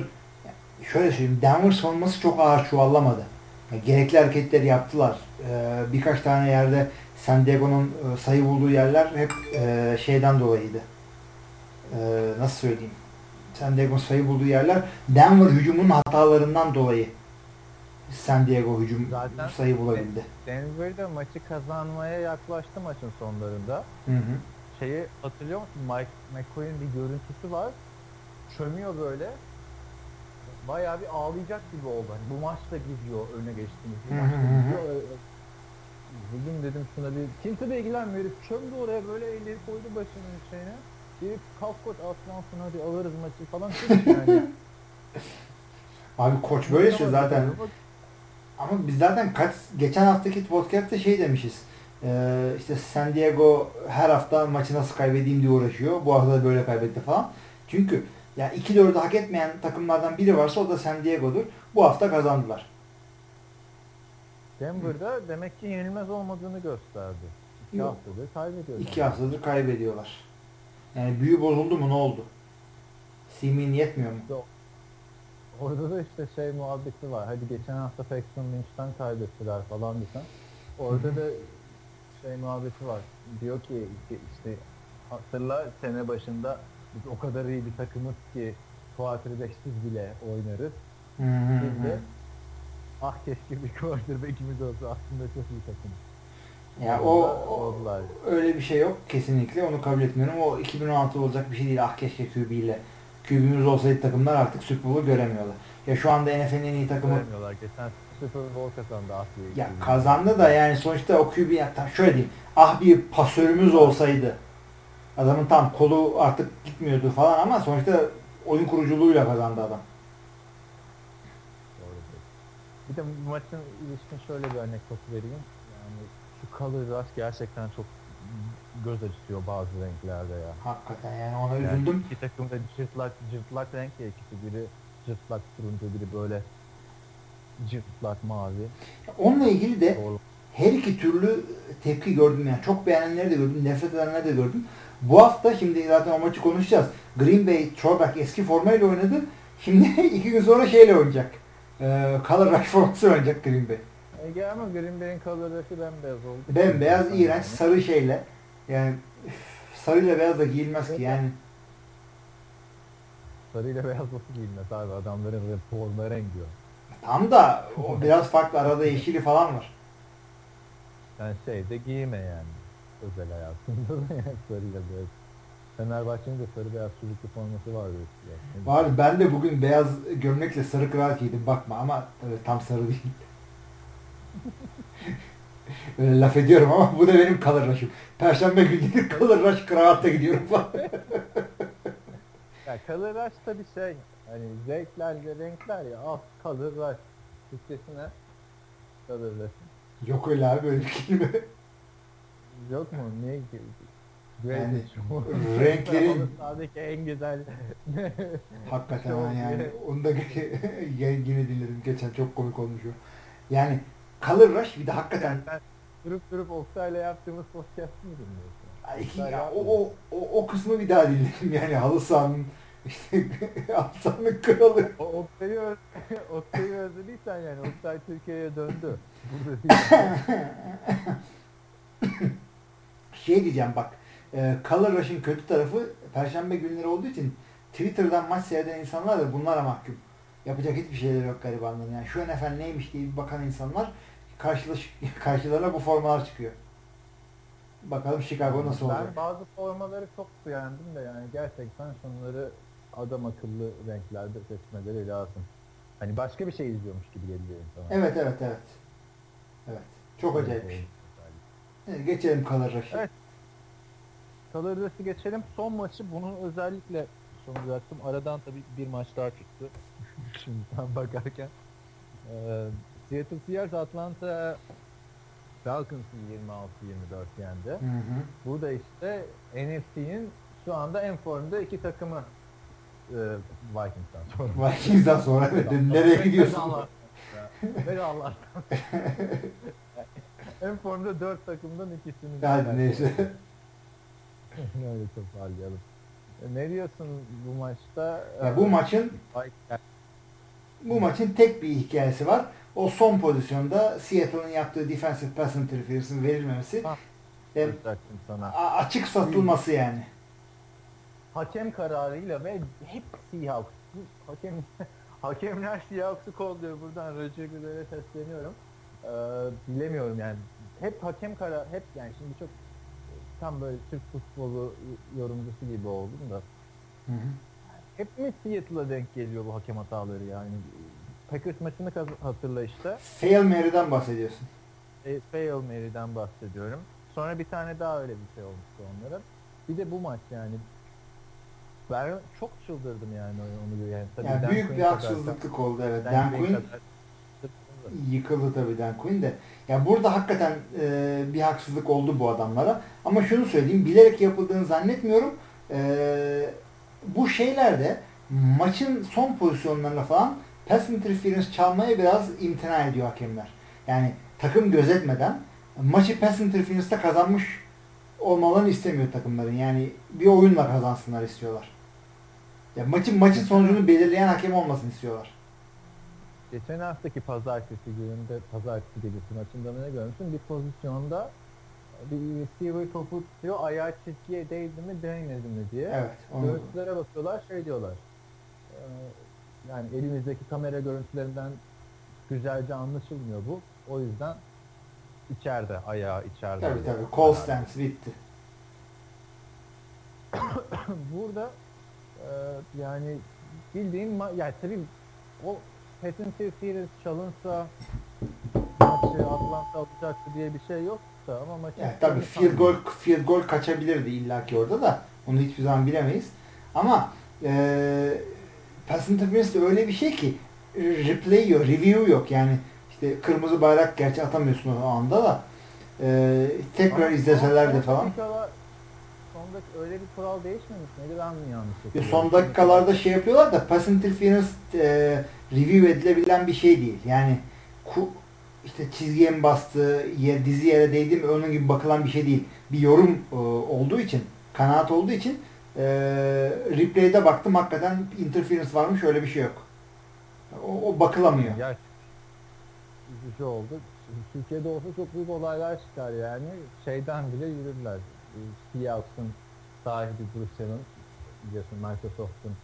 şöyle söyleyeyim Denver savunması çok ağır çuvallamadı. Yani gerekli hareketleri yaptılar. Ee, birkaç tane yerde San Diego'nun e, sayı bulduğu yerler hep e, şeyden dolayıydı. Ee, nasıl söyleyeyim? San Diego'nun sayı bulduğu yerler Denver hücumunun hatalarından dolayı San Diego hücum Zaten- sayı bulabildi. Denver'da maçı kazanmaya yaklaştı maçın sonlarında. Hı hı. Şeyi hatırlıyor musun? Mike McCoy'un bir görüntüsü var. Çömüyor böyle. Bayağı bir ağlayacak gibi oldu. Hani bu maç da gidiyor öne geçtiniz. Bu Hı maç da hı hı. gidiyor. Bugün dedim şuna bir kimse de ilgilenmiyor. Çömdü oraya böyle elleri koydu başının şeyine. Herif kalk koç aslansın hadi alırız maçı falan yani. Abi koç böyle şey zaten. Ama biz zaten kaç geçen haftaki podcast'te şey demişiz. Ee, işte San Diego her hafta maçı nasıl kaybedeyim diye uğraşıyor. Bu hafta da böyle kaybetti falan. Çünkü yani 2-4'ü hak etmeyen takımlardan biri varsa o da San Diego'dur. Bu hafta kazandılar. Denver'da demek ki yenilmez olmadığını gösterdi. İki Yok. haftadır kaybediyor. 2 Denver. haftadır kaybediyorlar. Yani büyü bozuldu mu ne oldu? Simin yetmiyor mu? Orada da işte şey muhabbeti var. Hadi geçen hafta Paxton Lynch'ten kaybettiler falan desen. Orada da şey muhabbeti var. Diyor ki işte hatırla sene başında biz o kadar iyi bir takımız ki quarterback'siz bile oynarız. Hı. ah keşke bir quarterback'imiz olsa aslında çok iyi takım. Ya o, o oldular. öyle bir şey yok kesinlikle onu kabul etmiyorum. O 2016 olacak bir şey değil. Ah keşke QB ile. QB'miz olsaydı takımlar artık Super Bowl'u göremiyorlar. Ya şu anda NFL'in en iyi takımı Göremiyorlar. Geçen Super Bowl kazandı ah diye. Ya kazandı da yani sonuçta o QB ya tam şöyle diyeyim. Ah bir pasörümüz olsaydı. Adamın tam kolu artık gitmiyordu falan ama sonuçta oyun kuruculuğuyla kazandı adam. Bir de bu maçın ilişkin şöyle bir anekdot vereyim. Yani şu color rush gerçekten çok göz açıyor bazı renklerde ya. Hakikaten yani ona Yani üzüldüm. iki takım da cırtlak, cırtlak renk ya ikisi biri cırtlak turuncu biri böyle cırtlak mavi. Onunla ilgili de Doğru. her iki türlü tepki gördüm yani. Çok beğenenleri de gördüm, nefret edenleri de gördüm. Bu hafta şimdi zaten o maçı konuşacağız. Green Bay throwback eski formayla oynadı. Şimdi iki gün sonra şeyle oynayacak. Ee, color rush forması oynayacak Green Bay. Ege ama Green Bay'in color rush'ı bembeyaz oldu. Bembeyaz, iğrenç, sarı şeyle. Yani sarıyla beyaz da giyilmez ki yani. Sarıyla beyaz nasıl giyilmez abi adamların forma rengi o. Tam da o biraz farklı. Arada yeşili falan var. Yani şeyde giyme yani. Özel hayatında da yani sarıyla beyaz. Fenerbahçe'nin de sarı beyaz çocuklu forması vardı eskiden. Var ben de bugün beyaz gömlekle sarı kravat giydim bakma ama tabii tam sarı değil. Öyle laf ediyorum ama bu da benim color rush'ım. Perşembe günleri rush kravatta gidiyorum falan. Ya color rush da bir şey. Hani zevkler ve renkler ya. Color rush. Türkçesine rush. Yok öyle abi böyle bir kelime. Yok mu? Niye ki? Yani renklerin- Sağdaki en güzel Hakikaten Şey yani. ya. Onu da yine dinledim. Geçen çok komik olmuş o. Yani color rush bir de hakikaten Ben durup durup Oktay'la yaptığımız podcast'ı mı dinliyorsun? Ya, o, o, o, o kısmı bir daha dinledim yani halı sahanın işte sahanın kralı. O Oktay'ı, öz- Oktay'ı özlediysen yani Oktay Türkiye'ye döndü. Şey diyeceğim bak. E, Color Rush'ın kötü tarafı Perşembe günleri olduğu için Twitter'dan maç seyreden insanlar da bunlara mahkum. Yapacak hiçbir şeyleri yok garibanların. Yani şu NFL neymiş diye bir bakan insanlar karşılaş, karşılarına bu formalar çıkıyor. Bakalım Chicago nasıl olacak. Ben bazı formaları çok beğendim de yani gerçekten şunları adam akıllı renklerde seçmeleri lazım. Hani başka bir şey izliyormuş gibi geliyor insana. Evet evet evet. Evet. Çok acayip bir şey. Evet, geçelim Rush'ı. Evet. Color Rush'ı geçelim. Son maçı bunu özellikle soracaktım. Aradan tabii bir maç daha çıktı. Şimdi tam bakarken. Ee, Seattle Seahawks Atlanta Falcons'ı 26-24 yendi. Hı hı. Bu da işte NFC'nin şu anda en formda iki takımı e, Vikings'ten sonra. Vikings'den sonra evet, nereye gidiyorsun? Ve Allah. en formda dört takımdan ikisinin. Hadi neyse. Öyle toparlayalım. Ne diyorsun bu maçta? Ya bu maçın Vikings- bu maçın tek bir hikayesi var. O son pozisyonda Seattle'ın yaptığı defensive pass interference'ın verilmemesi. Ha. E, sana. a- açık satılması yani. Hakem kararıyla ve hep Seahawks. Hakem, hakemler Seahawks'ı kolluyor. Buradan Roger Goodell'e sesleniyorum. Ee, bilemiyorum yani. Hep hakem karar, hep yani şimdi çok tam böyle Türk futbolu yorumcusu gibi oldum da. Hep mi Seattle'a denk geliyor bu hakem hataları yani? Packers maçını hatırla işte. Fail Mary'den bahsediyorsun. E, Fail Mary'den bahsediyorum. Sonra bir tane daha öyle bir şey olmuştu onlara. Bir de bu maç yani. Ben çok çıldırdım yani onu yani. Tabii Yani Dan büyük Quinn bir kadar- haksızlık oldu evet. Dan Dan Quinn yıkıldı tabii Dan Quinn de. Ya burada hakikaten e, bir haksızlık oldu bu adamlara. Ama şunu söyleyeyim, bilerek yapıldığını zannetmiyorum. E, bu şeylerde maçın son pozisyonlarında falan pass interference çalmaya biraz imtina ediyor hakemler. Yani takım gözetmeden maçı pass interference'da kazanmış olmalarını istemiyor takımların. Yani bir oyunla kazansınlar istiyorlar. Ya maçın maçın sonucunu belirleyen hakem olmasını istiyorlar. Geçen haftaki pazartesi gününde pazartesi gecesi maçında ne görmüştüm? Bir pozisyonda bir receiver topu tutuyor ayağı çizgiye değdi mi değmedi mi diye. Evet. Görüntülere bakıyorlar şey diyorlar. "Ee, yani elimizdeki kamera görüntülerinden güzelce anlaşılmıyor bu. O yüzden içeride ayağı içeride. tabii tabii. Call stance bitti. Burada e, yani bildiğin ma- yani tabii o pass interference çalınsa maçı Atlanta alacaktı diye bir şey yoksa ama maçı Yani tabii field goal field goal kaçabilirdi illaki orada da. Onu hiçbir zaman bilemeyiz. Ama e, pass interference de öyle bir şey ki replay yok, review yok. Yani işte kırmızı bayrak gerçi atamıyorsun o anda da e, tekrar Ama izleseler de falan. Son dakika öyle bir kural değişmemiş miydi? Ben mi yanlış E, hatırlıyorum? son dakikalarda şey yapıyorlar da pass interference e, review edilebilen bir şey değil. Yani ku, işte çizgiye mi bastı, yer, dizi yere değdi mi onun gibi bakılan bir şey değil. Bir yorum e, olduğu için, kanaat olduğu için e, replay'de baktım hakikaten interference varmış öyle bir şey yok. O, o bakılamıyor. Ya üzücü oldu. Türkiye'de olsa çok büyük olaylar çıkar yani. Şeyden bile yürürler. Seahawks'ın sahibi Bruce Allen biliyorsun Microsoft'un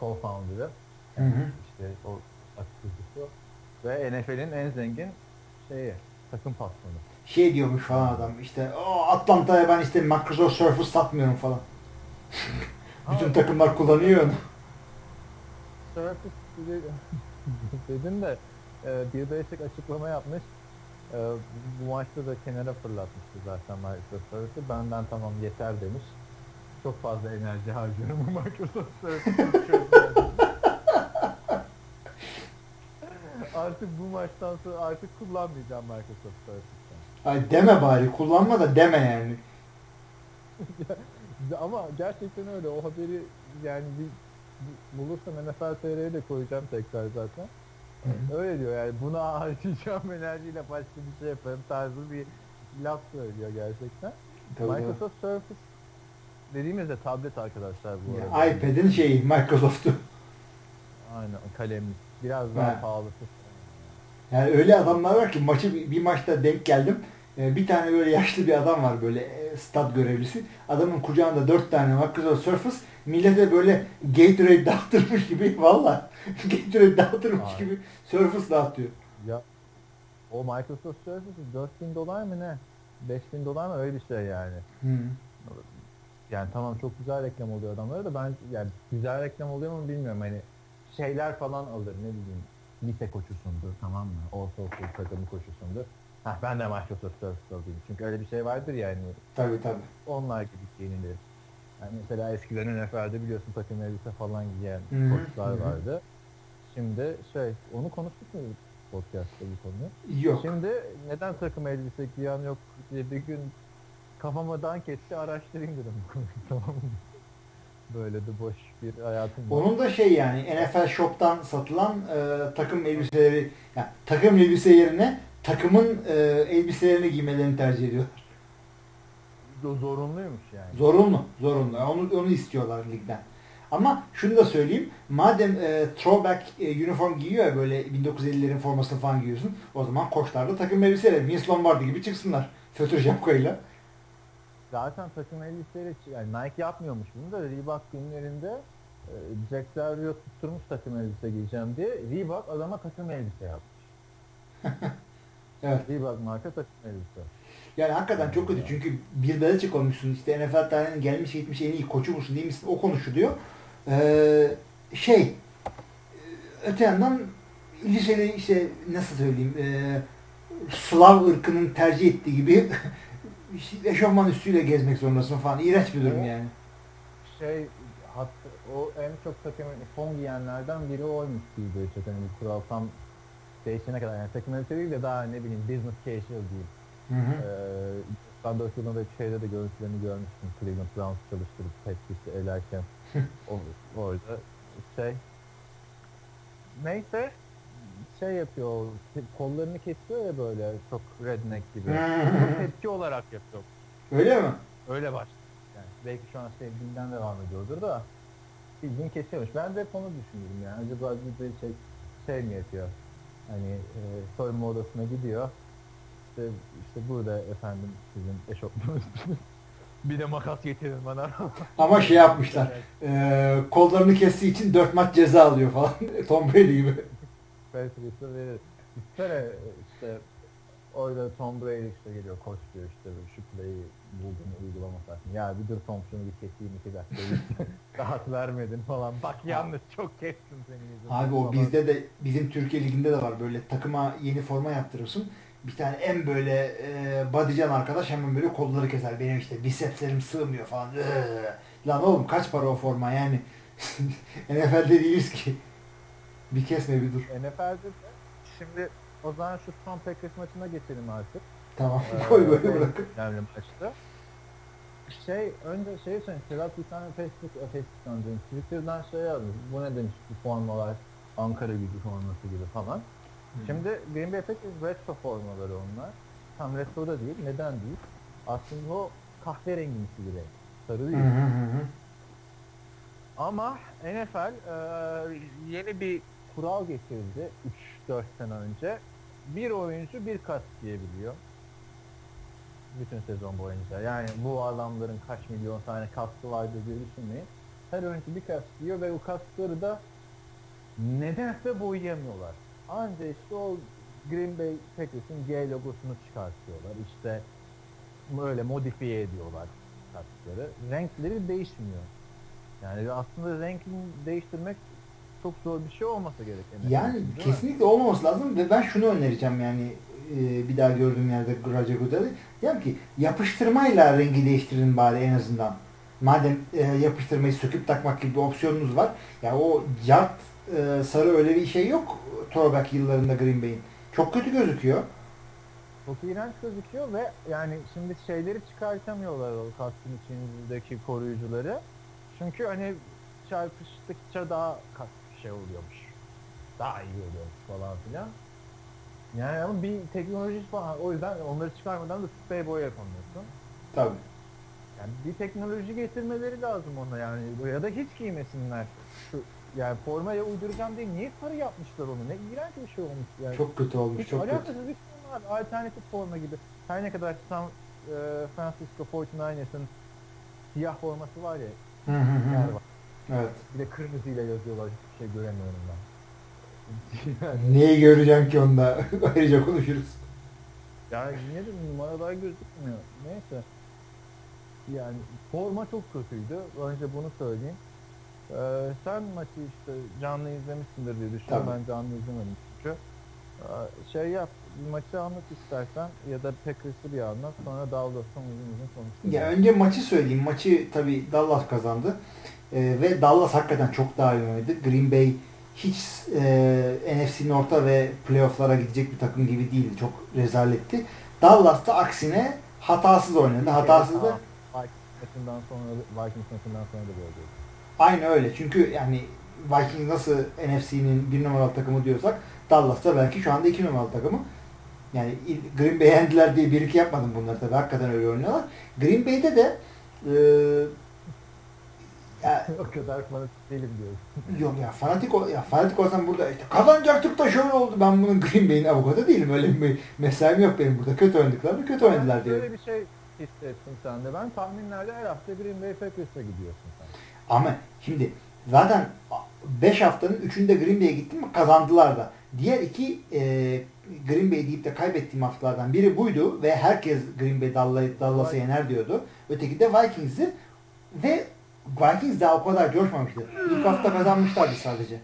co-founder'ı. Hı hı. İşte o aktivisi ve NFL'in en zengin şeyi takım patronu. Şey diyormuş falan adam işte o Atlanta'ya ben işte Microsoft Surface satmıyorum falan. Bütün takımlar kullanıyor onu. Dedim de e, bir değişik açıklama yapmış. E, bu maçta da kenara fırlatmıştı zaten Microsoft Surface'ı. Benden tamam yeter demiş. Çok fazla enerji harcıyorum bu Microsoft çözmeye. artık bu maçtan sonra artık kullanmayacağım Microsoft Surface'ı. Ay deme bari kullanma da deme yani. Ama gerçekten öyle. O haberi yani bir, bir- bulursam NFL TR'ye de koyacağım tekrar zaten. Öyle diyor yani buna harcayacağım enerjiyle başka bir şey yaparım tarzı bir laf söylüyor gerçekten. Tabii. Microsoft Surface dediğimizde tablet arkadaşlar bu Ya, arada. iPad'in şeyi Microsoft'u. Aynen kalemli. Biraz daha Ha. pahalısı. Yani öyle adamlar var ki maçı bir maçta denk geldim. Ee, Bir tane böyle yaşlı bir adam var böyle e, stat görevlisi. Adamın kucağında dört tane Microsoft Surface. Millete böyle Gatorade dağıtırmış gibi valla Gatorade dağıtırmış Ay. gibi Surface dağıtıyor. Ya o Microsoft Surface 4000 dolar mı ne? 5000 dolar mı öyle bir şey yani. Hı. Yani tamam çok güzel reklam oluyor adamlara da ben yani güzel reklam oluyor mu bilmiyorum hani şeyler falan alır ne bileyim lise koçusundur tamam mı ortaokul takımı koçusundur. Heh, ben de Microsoft Surface alayım çünkü öyle bir şey vardır yani Tabii tabii. onlar gibi giyinilir. Yani mesela eskiden NFL'de biliyorsun takım elbise falan giyen Hı hı, koçlar hı hı. vardı. Şimdi şey onu konuştuk mu podcast'ta bu konuyu? Yok. Şimdi neden takım elbise giyen yok diye bir gün kafama dank etti araştırayım dedim bu konuyu tamam mı? Böyle de boş bir hayatım var. Onun da şey yani NFL Shop'tan satılan e, takım elbiseleri yani takım elbise yerine takımın e, elbiselerini giymelerini tercih ediyorlar. Zo- Zorunluymuş yani. Zorunlu, zorunlu. Onu onu istiyorlar ligden. Ama şunu da söyleyeyim. Madem e, throwback e, uniform giyiyor ya böyle 1950'lerin formasını falan giyiyorsun. O zaman koçlarda takım elbiseyle Vince Lombardi gibi çıksınlar. Fötür şapkayla. Zaten takım elbiseleri yani Nike yapmıyormuş bunu da Reebok günlerinde e, Jack Del Rio tutturmuş takım elbise giyeceğim diye Reebok adama takım elbise yapmış. evet. Reebok marka takım elbise. Yani hakikaten çok kötü çünkü bir Belichick olmuşsun işte NFL tarihinin gelmiş gitmiş en iyi koçu musun değil misin o konuşuluyor. Ee, şey öte yandan liseli işte nasıl söyleyeyim e, Slav ırkının tercih ettiği gibi eşofman üstüyle gezmek zorundasın falan. İğrenç bir durum yani. Şey hatta o en çok takım son giyenlerden biri oymuş gibi çok hani kural tam değişene kadar yani takım elbise değil de daha ne bileyim business casual değil. Hı hı. Ee, 94 yılında şeyde de görüntülerini görmüştüm. Cleveland Browns çalıştırıp Patriots'ı elerken o, orada şey neyse şey yapıyor kollarını kesiyor ya böyle çok redneck gibi. tepki olarak yapıyor. Öyle mi? Öyle başladı. Yani belki şu an sevdiğinden devam ediyordur da bildiğin kesiyormuş. Ben de hep onu düşünüyorum yani. Acaba bir şey, şey mi yapıyor? Hani e, soyunma odasına gidiyor. İşte, işte burada efendim sizin eşofmanınız. bir de makas getirin bana. Ama şey yapmışlar. E, kollarını kestiği için 4 maç ceza alıyor falan. Tom Brady gibi. Patriots'a verir. Düşünsene işte orada Tom Brady işte geliyor koç diyor işte şu play'i bulduğunu uygulamasak mı? Ya bir dur Tom şunu bir keseyim iki dakika. Rahat vermedin falan. Bak yalnız çok kestin seni. Abi o bizde de bizim Türkiye Ligi'nde de var böyle takıma yeni forma yaptırırsın. Bir tane en böyle e, bodycan arkadaş hemen böyle kolları keser. Benim işte bisepslerim sığmıyor falan. Ee, lan oğlum kaç para o forma yani. NFL'de değiliz ki. Bir kesme bir dur. NFL'de de şimdi o zaman şu son Packers maçına geçelim artık. Tamam. Ee, koy böyle bırakın. Yani maçta. Şey önce şey söyleyeyim. Sedat bir tane Facebook, e, Facebook'tan diyorum. Twitter'dan şey yazmış. Bu ne demiş bu formalar Ankara gücü forması gibi falan. Hmm. Şimdi Green Bay Packers retro formaları onlar. Tam retro da değil. Neden değil? Aslında o kahverengimsi bir renk. Sarı değil. Hı hı hı. Ama NFL e, yeni bir kural getirdi 3-4 sene önce. Bir oyuncu bir kas giyebiliyor. Bütün sezon boyunca. Yani bu adamların kaç milyon tane kastı vardı diye düşünmeyin. Her oyuncu bir kas giyiyor ve o kasları da nedense boyayamıyorlar. Anca işte o Green Bay Packers'ın G logosunu çıkartıyorlar. İşte böyle modifiye ediyorlar kasları. Renkleri değişmiyor. Yani aslında renkini değiştirmek çok zor bir şey olmasa gerek. Yani kesinlikle mi? olmaması lazım ve ben şunu önereceğim yani e, bir daha gördüğüm yerde Roger Goodell'i. Diyorum ki yapıştırmayla rengi değiştirin bari en azından. Madem e, yapıştırmayı söküp takmak gibi bir opsiyonunuz var. Ya yani o yart e, sarı öyle bir şey yok throwback yıllarında Green Bay'in. Çok kötü gözüküyor. Çok iğrenç gözüküyor ve yani şimdi şeyleri çıkartamıyorlar o kastın içindeki koruyucuları. Çünkü hani çarpıştıkça daha şey oluyormuş. Daha iyi oluyormuş falan filan. Yani ama bir teknoloji falan o yüzden onları çıkarmadan da sprey boya yapamıyorsun. Tabii. Yani bir teknoloji getirmeleri lazım ona yani ya da hiç giymesinler. Şu yani formaya uyduracağım diye niye sarı yapmışlar onu? Ne iğrenç bir şey olmuş yani. Çok kötü olmuş, hiç çok alakasız kötü. bir şey var. Alternatif forma gibi. Her ne kadar San e, Francisco 49ers'ın siyah forması var ya. Hı hı hı. Var. Evet. Bir de kırmızıyla yazıyorlar. Hiçbir şey göremiyorum ben. yani. Neyi göreceğim ki onda? Ayrıca konuşuruz. Yani yine de numaralar gözükmüyor. Neyse. Yani forma çok kötüydü. Önce bunu söyleyeyim. Ee, sen maçı işte canlı izlemişsindir diye düşünüyorum. Ben canlı izlemedim çünkü. Ee, şey yap, maçı anlat istersen ya da Packers'ı bir anlat. Sonra Dallas'tan uzun uzun konuşalım. Ya önce maçı söyleyeyim. Maçı tabii Dallas kazandı. Ee, ve Dallas hakikaten çok daha iyi oynadı. Green Bay hiç e, NFC'nin orta ve playofflara gidecek bir takım gibi değildi. Çok rezaletti. Dallas da aksine hatasız oynadı. Hatasız da maçından sonra Vikings maçından sonra da böyle Aynı öyle. Çünkü yani Vikings nasıl NFC'nin bir numaralı takımı diyorsak Dallas da belki şu anda iki numaralı takımı. Yani Green Bay yendiler diye bir iki yapmadım bunları tabii. Hakikaten öyle oynuyorlar. Green Bay'de de e, Ya, o kadar fanatik değilim diyorum. Yok ya fanatik ol, ya fanatik olsam burada işte kazanacaktık da şöyle oldu. Ben bunun Green Bay'in avukatı değilim. Öyle bir mesaim yok benim burada. Kötü oynadıklar mı kötü oynadılar diyor. Böyle bir şey hissettim sende. Ben tahminlerde her hafta Green Bay Packers'a gidiyorsun sen. Ama şimdi zaten 5 haftanın 3'ünde Green Bay'e gittim mi kazandılar da. Diğer iki e, Green Bay deyip de kaybettiğim haftalardan biri buydu ve herkes Green Bay Dallas'ı yener diyordu. Öteki de Vikings'i ve Vikings daha o kadar coşmamıştı. İlk hafta kazanmışlardı sadece.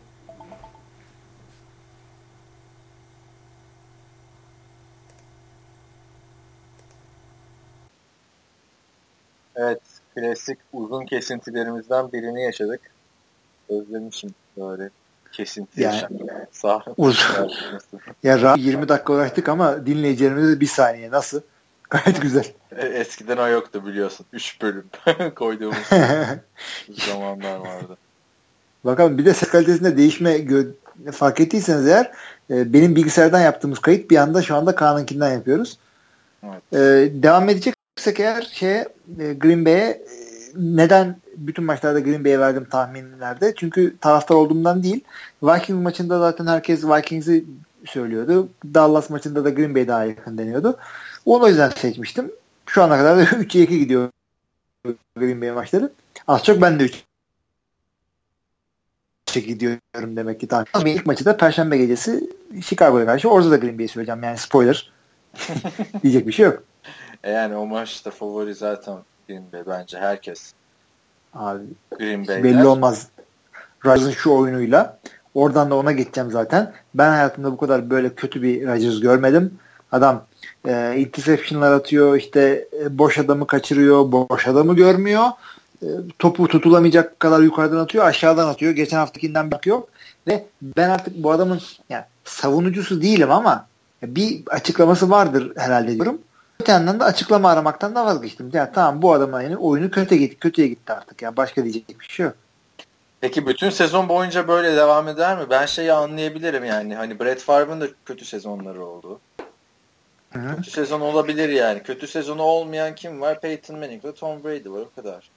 Evet, klasik uzun kesintilerimizden birini yaşadık. Özlemişim böyle kesinti yani, yaşamayı. Sağ uzun. ya 20 dakika uğraştık ama dinleyicilerimiz bir saniye nasıl? Gayet güzel. E, eskiden o yoktu biliyorsun. 3 bölüm koyduğumuz zamanlar vardı. Bakalım bir de ses kalitesinde değişme fark ettiyseniz eğer e, benim bilgisayardan yaptığımız kayıt bir anda şu anda Kaan'ınkinden yapıyoruz. Evet. E, devam edeceksek eğer şey Green Bay'e neden bütün maçlarda Green Bay'e verdim tahminlerde? Çünkü taraftar olduğumdan değil. Vikings maçında zaten herkes Vikings'i söylüyordu. Dallas maçında da Green Bay daha yakın deniyordu. Onu o yüzden seçmiştim. Şu ana kadar da 3'e 2 gidiyor Green Bay maçları. Az çok ben de 3 gidiyorum demek ki. Tamam. İlk maçı da Perşembe gecesi Chicago'ya karşı. Orada da Green Bay'i söyleyeceğim. Yani spoiler. Diyecek bir şey yok. E yani o maçta favori zaten Green Bay bence herkes. Abi Green Bay belli olmaz. Rodgers'ın şu oyunuyla oradan da ona geçeceğim zaten. Ben hayatımda bu kadar böyle kötü bir Rodgers görmedim. Adam e, interceptionlar atıyor, işte e, boş adamı kaçırıyor, boş adamı görmüyor. E, topu tutulamayacak kadar yukarıdan atıyor, aşağıdan atıyor. Geçen haftakinden bakıyor ve ben artık bu adamın yani savunucusu değilim ama bir açıklaması vardır herhalde diyorum. Öte yandan da açıklama aramaktan da vazgeçtim. Yani tamam bu adam yani oyunu kötü gitti, kötüye gitti artık. Yani başka diyecek bir şey yok. Peki bütün sezon boyunca böyle devam eder mi? Ben şeyi anlayabilirim yani. Hani Brett Favre'ın da kötü sezonları oldu. Hı-hı. Kötü sezon olabilir yani. Kötü sezonu olmayan kim var? Peyton Manning ve Tom Brady var o kadar.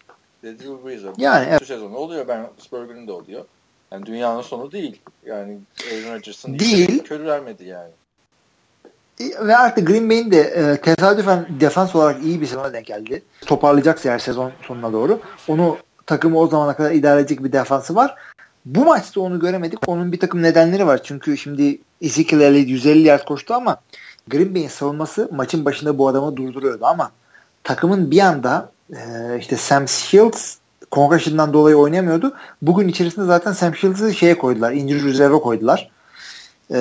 Drew Brees var. Yani, kötü evet. sezonu oluyor. Ben Roethlisberger'in de oluyor. Yani dünyanın sonu değil. Yani Aaron Rodgers'ın değil. körü vermedi yani. E, ve artık Green Bay'in de e, tesadüfen defans olarak iyi bir sezona denk geldi. Toparlayacaksa eğer sezon sonuna doğru. Onu takımı o zamana kadar idare edecek bir defansı var. Bu maçta onu göremedik. Onun bir takım nedenleri var. Çünkü şimdi Ezekiel Elliott 150 yard koştu ama Green Bay'in savunması maçın başında bu adamı durduruyordu ama takımın bir anda e, işte Sam Shields concussion'dan dolayı oynayamıyordu. Bugün içerisinde zaten Sam Shields'ı şeye koydular. Injury reserve koydular. E,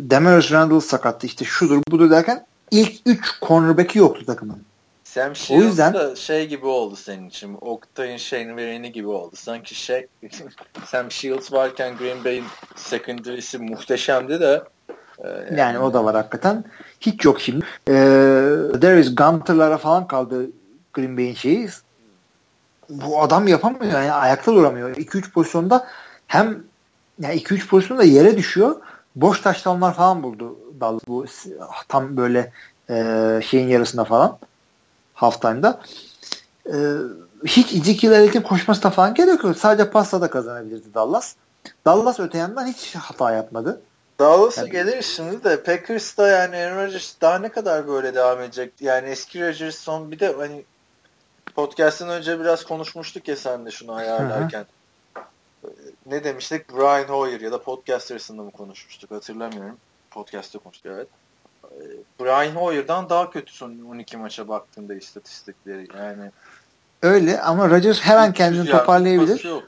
Demarius Randall sakattı işte şudur budur derken ilk 3 cornerback'i yoktu takımın. Sam Shields o yüzden, da şey gibi oldu senin için. Oktay'ın Shane Vereen'i gibi oldu. Sanki şey Sam Shields varken Green Bay'in secondary'si muhteşemdi de yani, yani o da var hakikaten. Hiç yok şimdi. Ee, Darius Gunter'lara falan kaldı Green Bay'in şeyi. Bu adam yapamıyor yani ayakta duramıyor. 2-3 pozisyonda hem yani 2-3 pozisyonda yere düşüyor. Boş taşlanlar falan buldu Dallas bu tam böyle e, şeyin yarısında falan halftime'da. E, hiç Ezekiel Elliott'in koşmasına falan gerek yok. Sadece pasla da kazanabilirdi Dallas. Dallas öte yandan hiç hata yapmadı. Dallas'a yani, gelir şimdi de Packers'da yani Aaron Rodgers daha ne kadar böyle devam edecek? Yani eski Rodgers son bir de hani podcast'ın önce biraz konuşmuştuk ya sen de şunu ayarlarken. Hı-hı. Ne demiştik? Brian Hoyer ya da podcast arasında mı konuşmuştuk hatırlamıyorum. Podcast'ta konuştuk evet. Ee, Brian Hoyer'dan daha kötü son 12 maça baktığında istatistikleri yani. Öyle ama Rodgers her an kendini toparlayabilir. Yok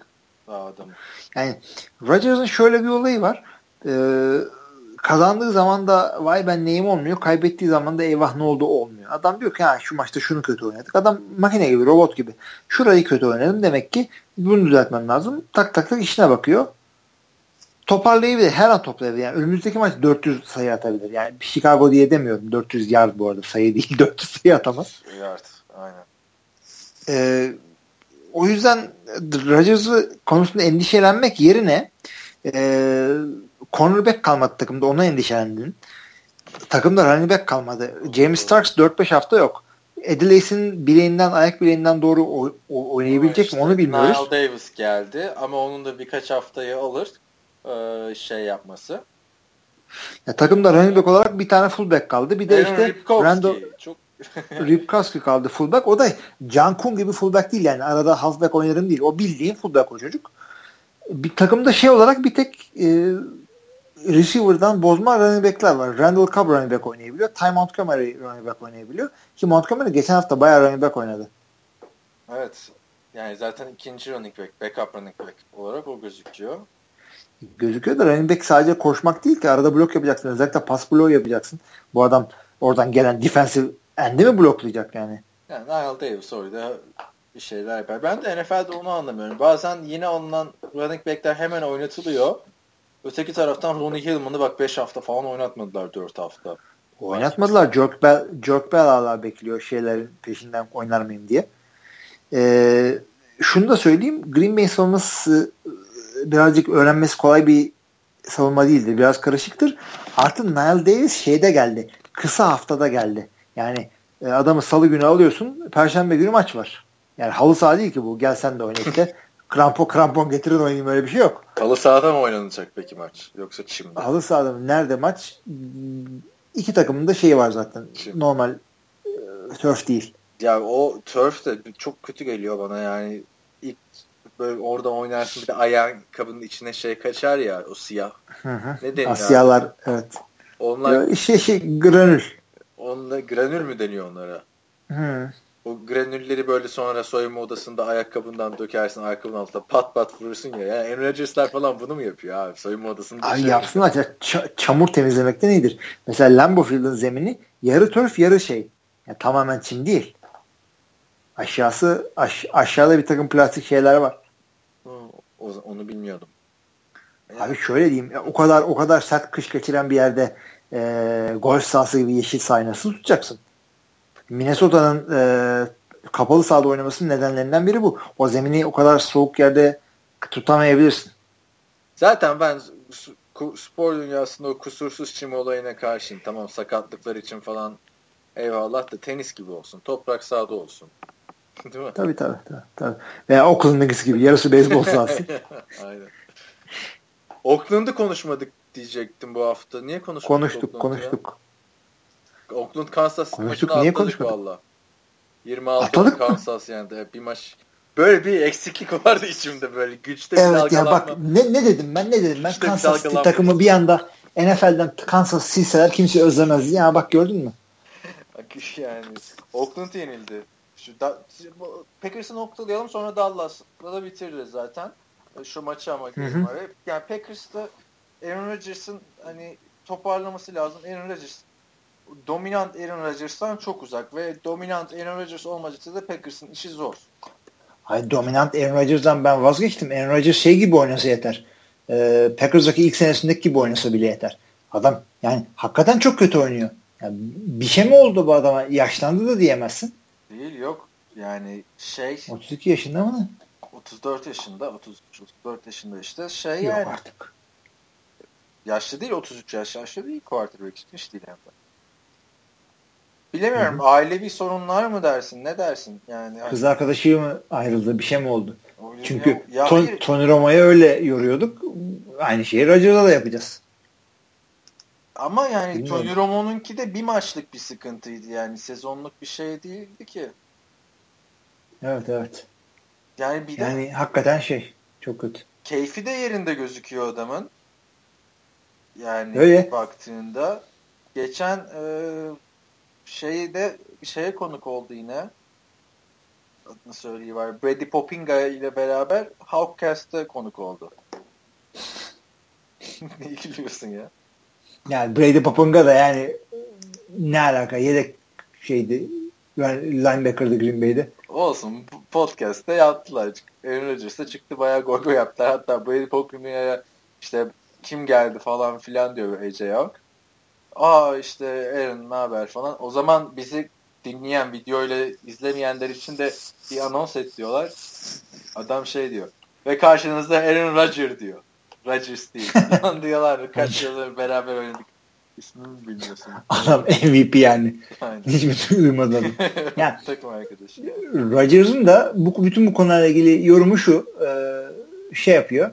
daha adamın. Yani Rodgers'ın şöyle bir olayı var e, kazandığı zaman da vay ben neyim olmuyor. Kaybettiği zaman da eyvah ne oldu olmuyor. Adam diyor ki ha şu maçta şunu kötü oynadık. Adam makine gibi robot gibi. Şurayı kötü oynadım. Demek ki bunu düzeltmem lazım. Tak tak tak işine bakıyor. Toparlayabilir. Her an toplayabilir. Yani önümüzdeki maç 400 sayı atabilir. Yani Chicago diye demiyorum. 400 yard bu arada. Sayı değil. 400 sayı atamaz. Yard. Aynen. Ee, o yüzden Rodgers'ı konusunda endişelenmek yerine e, cornerback kalmadı takımda. Ona endişelendin. Takımda running back kalmadı. James Starks 4-5 hafta yok. Edileys'in bileğinden, ayak bileğinden doğru o, o, oynayabilecek işte, mi onu bilmiyoruz. Nile Davis geldi ama onun da birkaç haftayı alır e, şey yapması. Ya, takımda running back olarak bir tane fullback kaldı. Bir de Aaron işte Ripkowski. Randall çok Ripkowski kaldı fullback. O da Can Kun gibi fullback değil yani. Arada halfback oynarım değil. O bildiğin fullback o çocuk. Bir takımda şey olarak bir tek e, receiver'dan bozma running back'ler var. Randall Cobb running back oynayabiliyor. Ty Montgomery running back oynayabiliyor. Ki Montgomery geçen hafta bayağı running back oynadı. Evet. Yani zaten ikinci running back, backup running back olarak o gözüküyor. Gözüküyor da running back sadece koşmak değil ki arada blok yapacaksın. Özellikle pas bloğu yapacaksın. Bu adam oradan gelen defensive end'i mi bloklayacak yani? Yani Niall Davis orada bir şeyler yapar. Ben de NFL'de onu anlamıyorum. Bazen yine alınan running backler hemen oynatılıyor. Öteki taraftan Ronnie Hillman'ı bak 5 hafta falan oynatmadılar 4 hafta. Oynatmadılar. Jerk Bell, Jerk Bell hala bekliyor şeylerin peşinden oynar mıyım diye. Ee, şunu da söyleyeyim. Green Bay savunması e, birazcık öğrenmesi kolay bir savunma değildir. Biraz karışıktır. Artık Nile Davis şeyde geldi. Kısa haftada geldi. Yani e, adamı salı günü alıyorsun. Perşembe günü maç var. Yani halı saha değil ki bu. Gel sen de oyna işte. krampon krampon getirin oynayayım öyle bir şey yok. Halı sahada mı oynanacak peki maç? Yoksa çimde? Halı sahada mı? Nerede maç? İki takımın da şeyi var zaten. Çim. Normal e, turf değil. Ya o turf de çok kötü geliyor bana yani. ilk böyle orada oynarsın bir de ayağın kabının içine şey kaçar ya o siyah. Hı hı. Ne deniyor? Asyalar abi? evet. Onlar ya, şey şey granül. Onunla granül mü deniyor onlara? Hı. O granülleri böyle sonra soyunma odasında ayakkabından dökersin ayakkabının altında pat pat vurursun ya. Yani Aaron Rodgers'lar falan bunu mu yapıyor abi? Soyunma odasında. Ay yapsınlar. Ç- çamur temizlemekten iyidir. Mesela Lambeau Field'ın zemini yarı turf yarı şey. Yani tamamen çim değil. Aşağısı aş- aşağıda bir takım plastik şeyler var. Hı, onu bilmiyordum. Abi şöyle diyeyim. O kadar o kadar sert kış geçiren bir yerde e, golf sahası gibi yeşil nasıl tutacaksın? Minnesota'nın e, kapalı sahada oynamasının nedenlerinden biri bu. O zemini o kadar soğuk yerde tutamayabilirsin. Zaten ben spor dünyasında o kusursuz çim olayına karşıyım. Tamam sakatlıklar için falan eyvallah da tenis gibi olsun. Toprak sahada olsun. Değil mi? Tabii tabii. tabii, tabii. Veya Oakland'daki gibi yarısı beyzbol sahası. Aynen. Oakland'ı konuşmadık diyecektim bu hafta. Niye konuşmadık Konuştuk, konuştuk. Ya? Oakland Kansas konuştuk, maçını niye atladık valla. 26 Atladık Kansas yani bir maç. Böyle bir eksiklik vardı içimde böyle güçte evet, bir ya bak ne, ne dedim ben ne dedim ben güçte Kansas City takımı bir anda NFL'den Kansas silseler kimse özlemez. Ya bak gördün mü? Bak yani Oakland yenildi. Şu da, Packers'ı noktalayalım sonra Dallas'la da bitiririz zaten. Şu maçı ama. Yani Packers'ta Aaron Rodgers'ın hani toparlaması lazım. Aaron Rodgers dominant Aaron Rodgers'tan çok uzak ve dominant Aaron Rodgers olmayacaksa da Packers'ın işi zor. Hayır dominant Aaron Rodgers'dan ben vazgeçtim. Aaron Rodgers şey gibi oynasa yeter. Ee, Packers'daki ilk senesindeki gibi oynasa bile yeter. Adam yani hakikaten çok kötü oynuyor. Yani bir şey mi oldu bu adama? Yaşlandı da diyemezsin. Değil yok. Yani şey 32 yaşında mı? 34 yaşında 30, 34 yaşında işte şey Yok yani. artık. Yaşlı değil 33 yaş yaşlı değil quarterback hiç değil hem de. Bilemiyorum Hı-hı. ailevi sorunlar mı dersin ne dersin yani. Kız arkadaşı mı ayrıldı bir şey mi oldu? Öyle Çünkü ya, ya Ton, Tony Romo'yu öyle yoruyorduk. Aynı şeyi Rodgers'a da yapacağız. Ama yani Bilmiyorum. Tony Romo'nunki de bir maçlık bir sıkıntıydı yani sezonluk bir şey değildi ki. Evet evet. Yani bir de yani hakikaten şey çok kötü. Keyfi de yerinde gözüküyor adamın. Yani Öyle. baktığında geçen e, şeyde şeye konuk oldu yine. Adını söyleyeyim var. Brady Popinga ile beraber Hawkcast'te konuk oldu. ne gülüyorsun ya? Yani Brady Popinga da yani ne alaka yedek şeydi yani linebacker'dı Green Bay'de. Olsun. Podcast'te yaptılar. Aaron Rodgers'a çıktı bayağı gol gol yaptılar. Hatta Brady Pokem'e işte kim geldi falan filan diyor AJ Hawk. Aa işte Aaron ne haber falan. O zaman bizi dinleyen videoyla izlemeyenler için de bir anons et diyorlar. Adam şey diyor. Ve karşınızda Aaron Rodgers diyor. Rodgers değil. diyorlar. Kaç yıldır beraber oynadık. İsmini bilmiyorsun. Adam MVP yani. Aynen. Hiçbir duymadı adam. Yani Takım arkadaşı. Rodgers'ın da bu, bütün bu konularla ilgili yorumu şu e, şey yapıyor.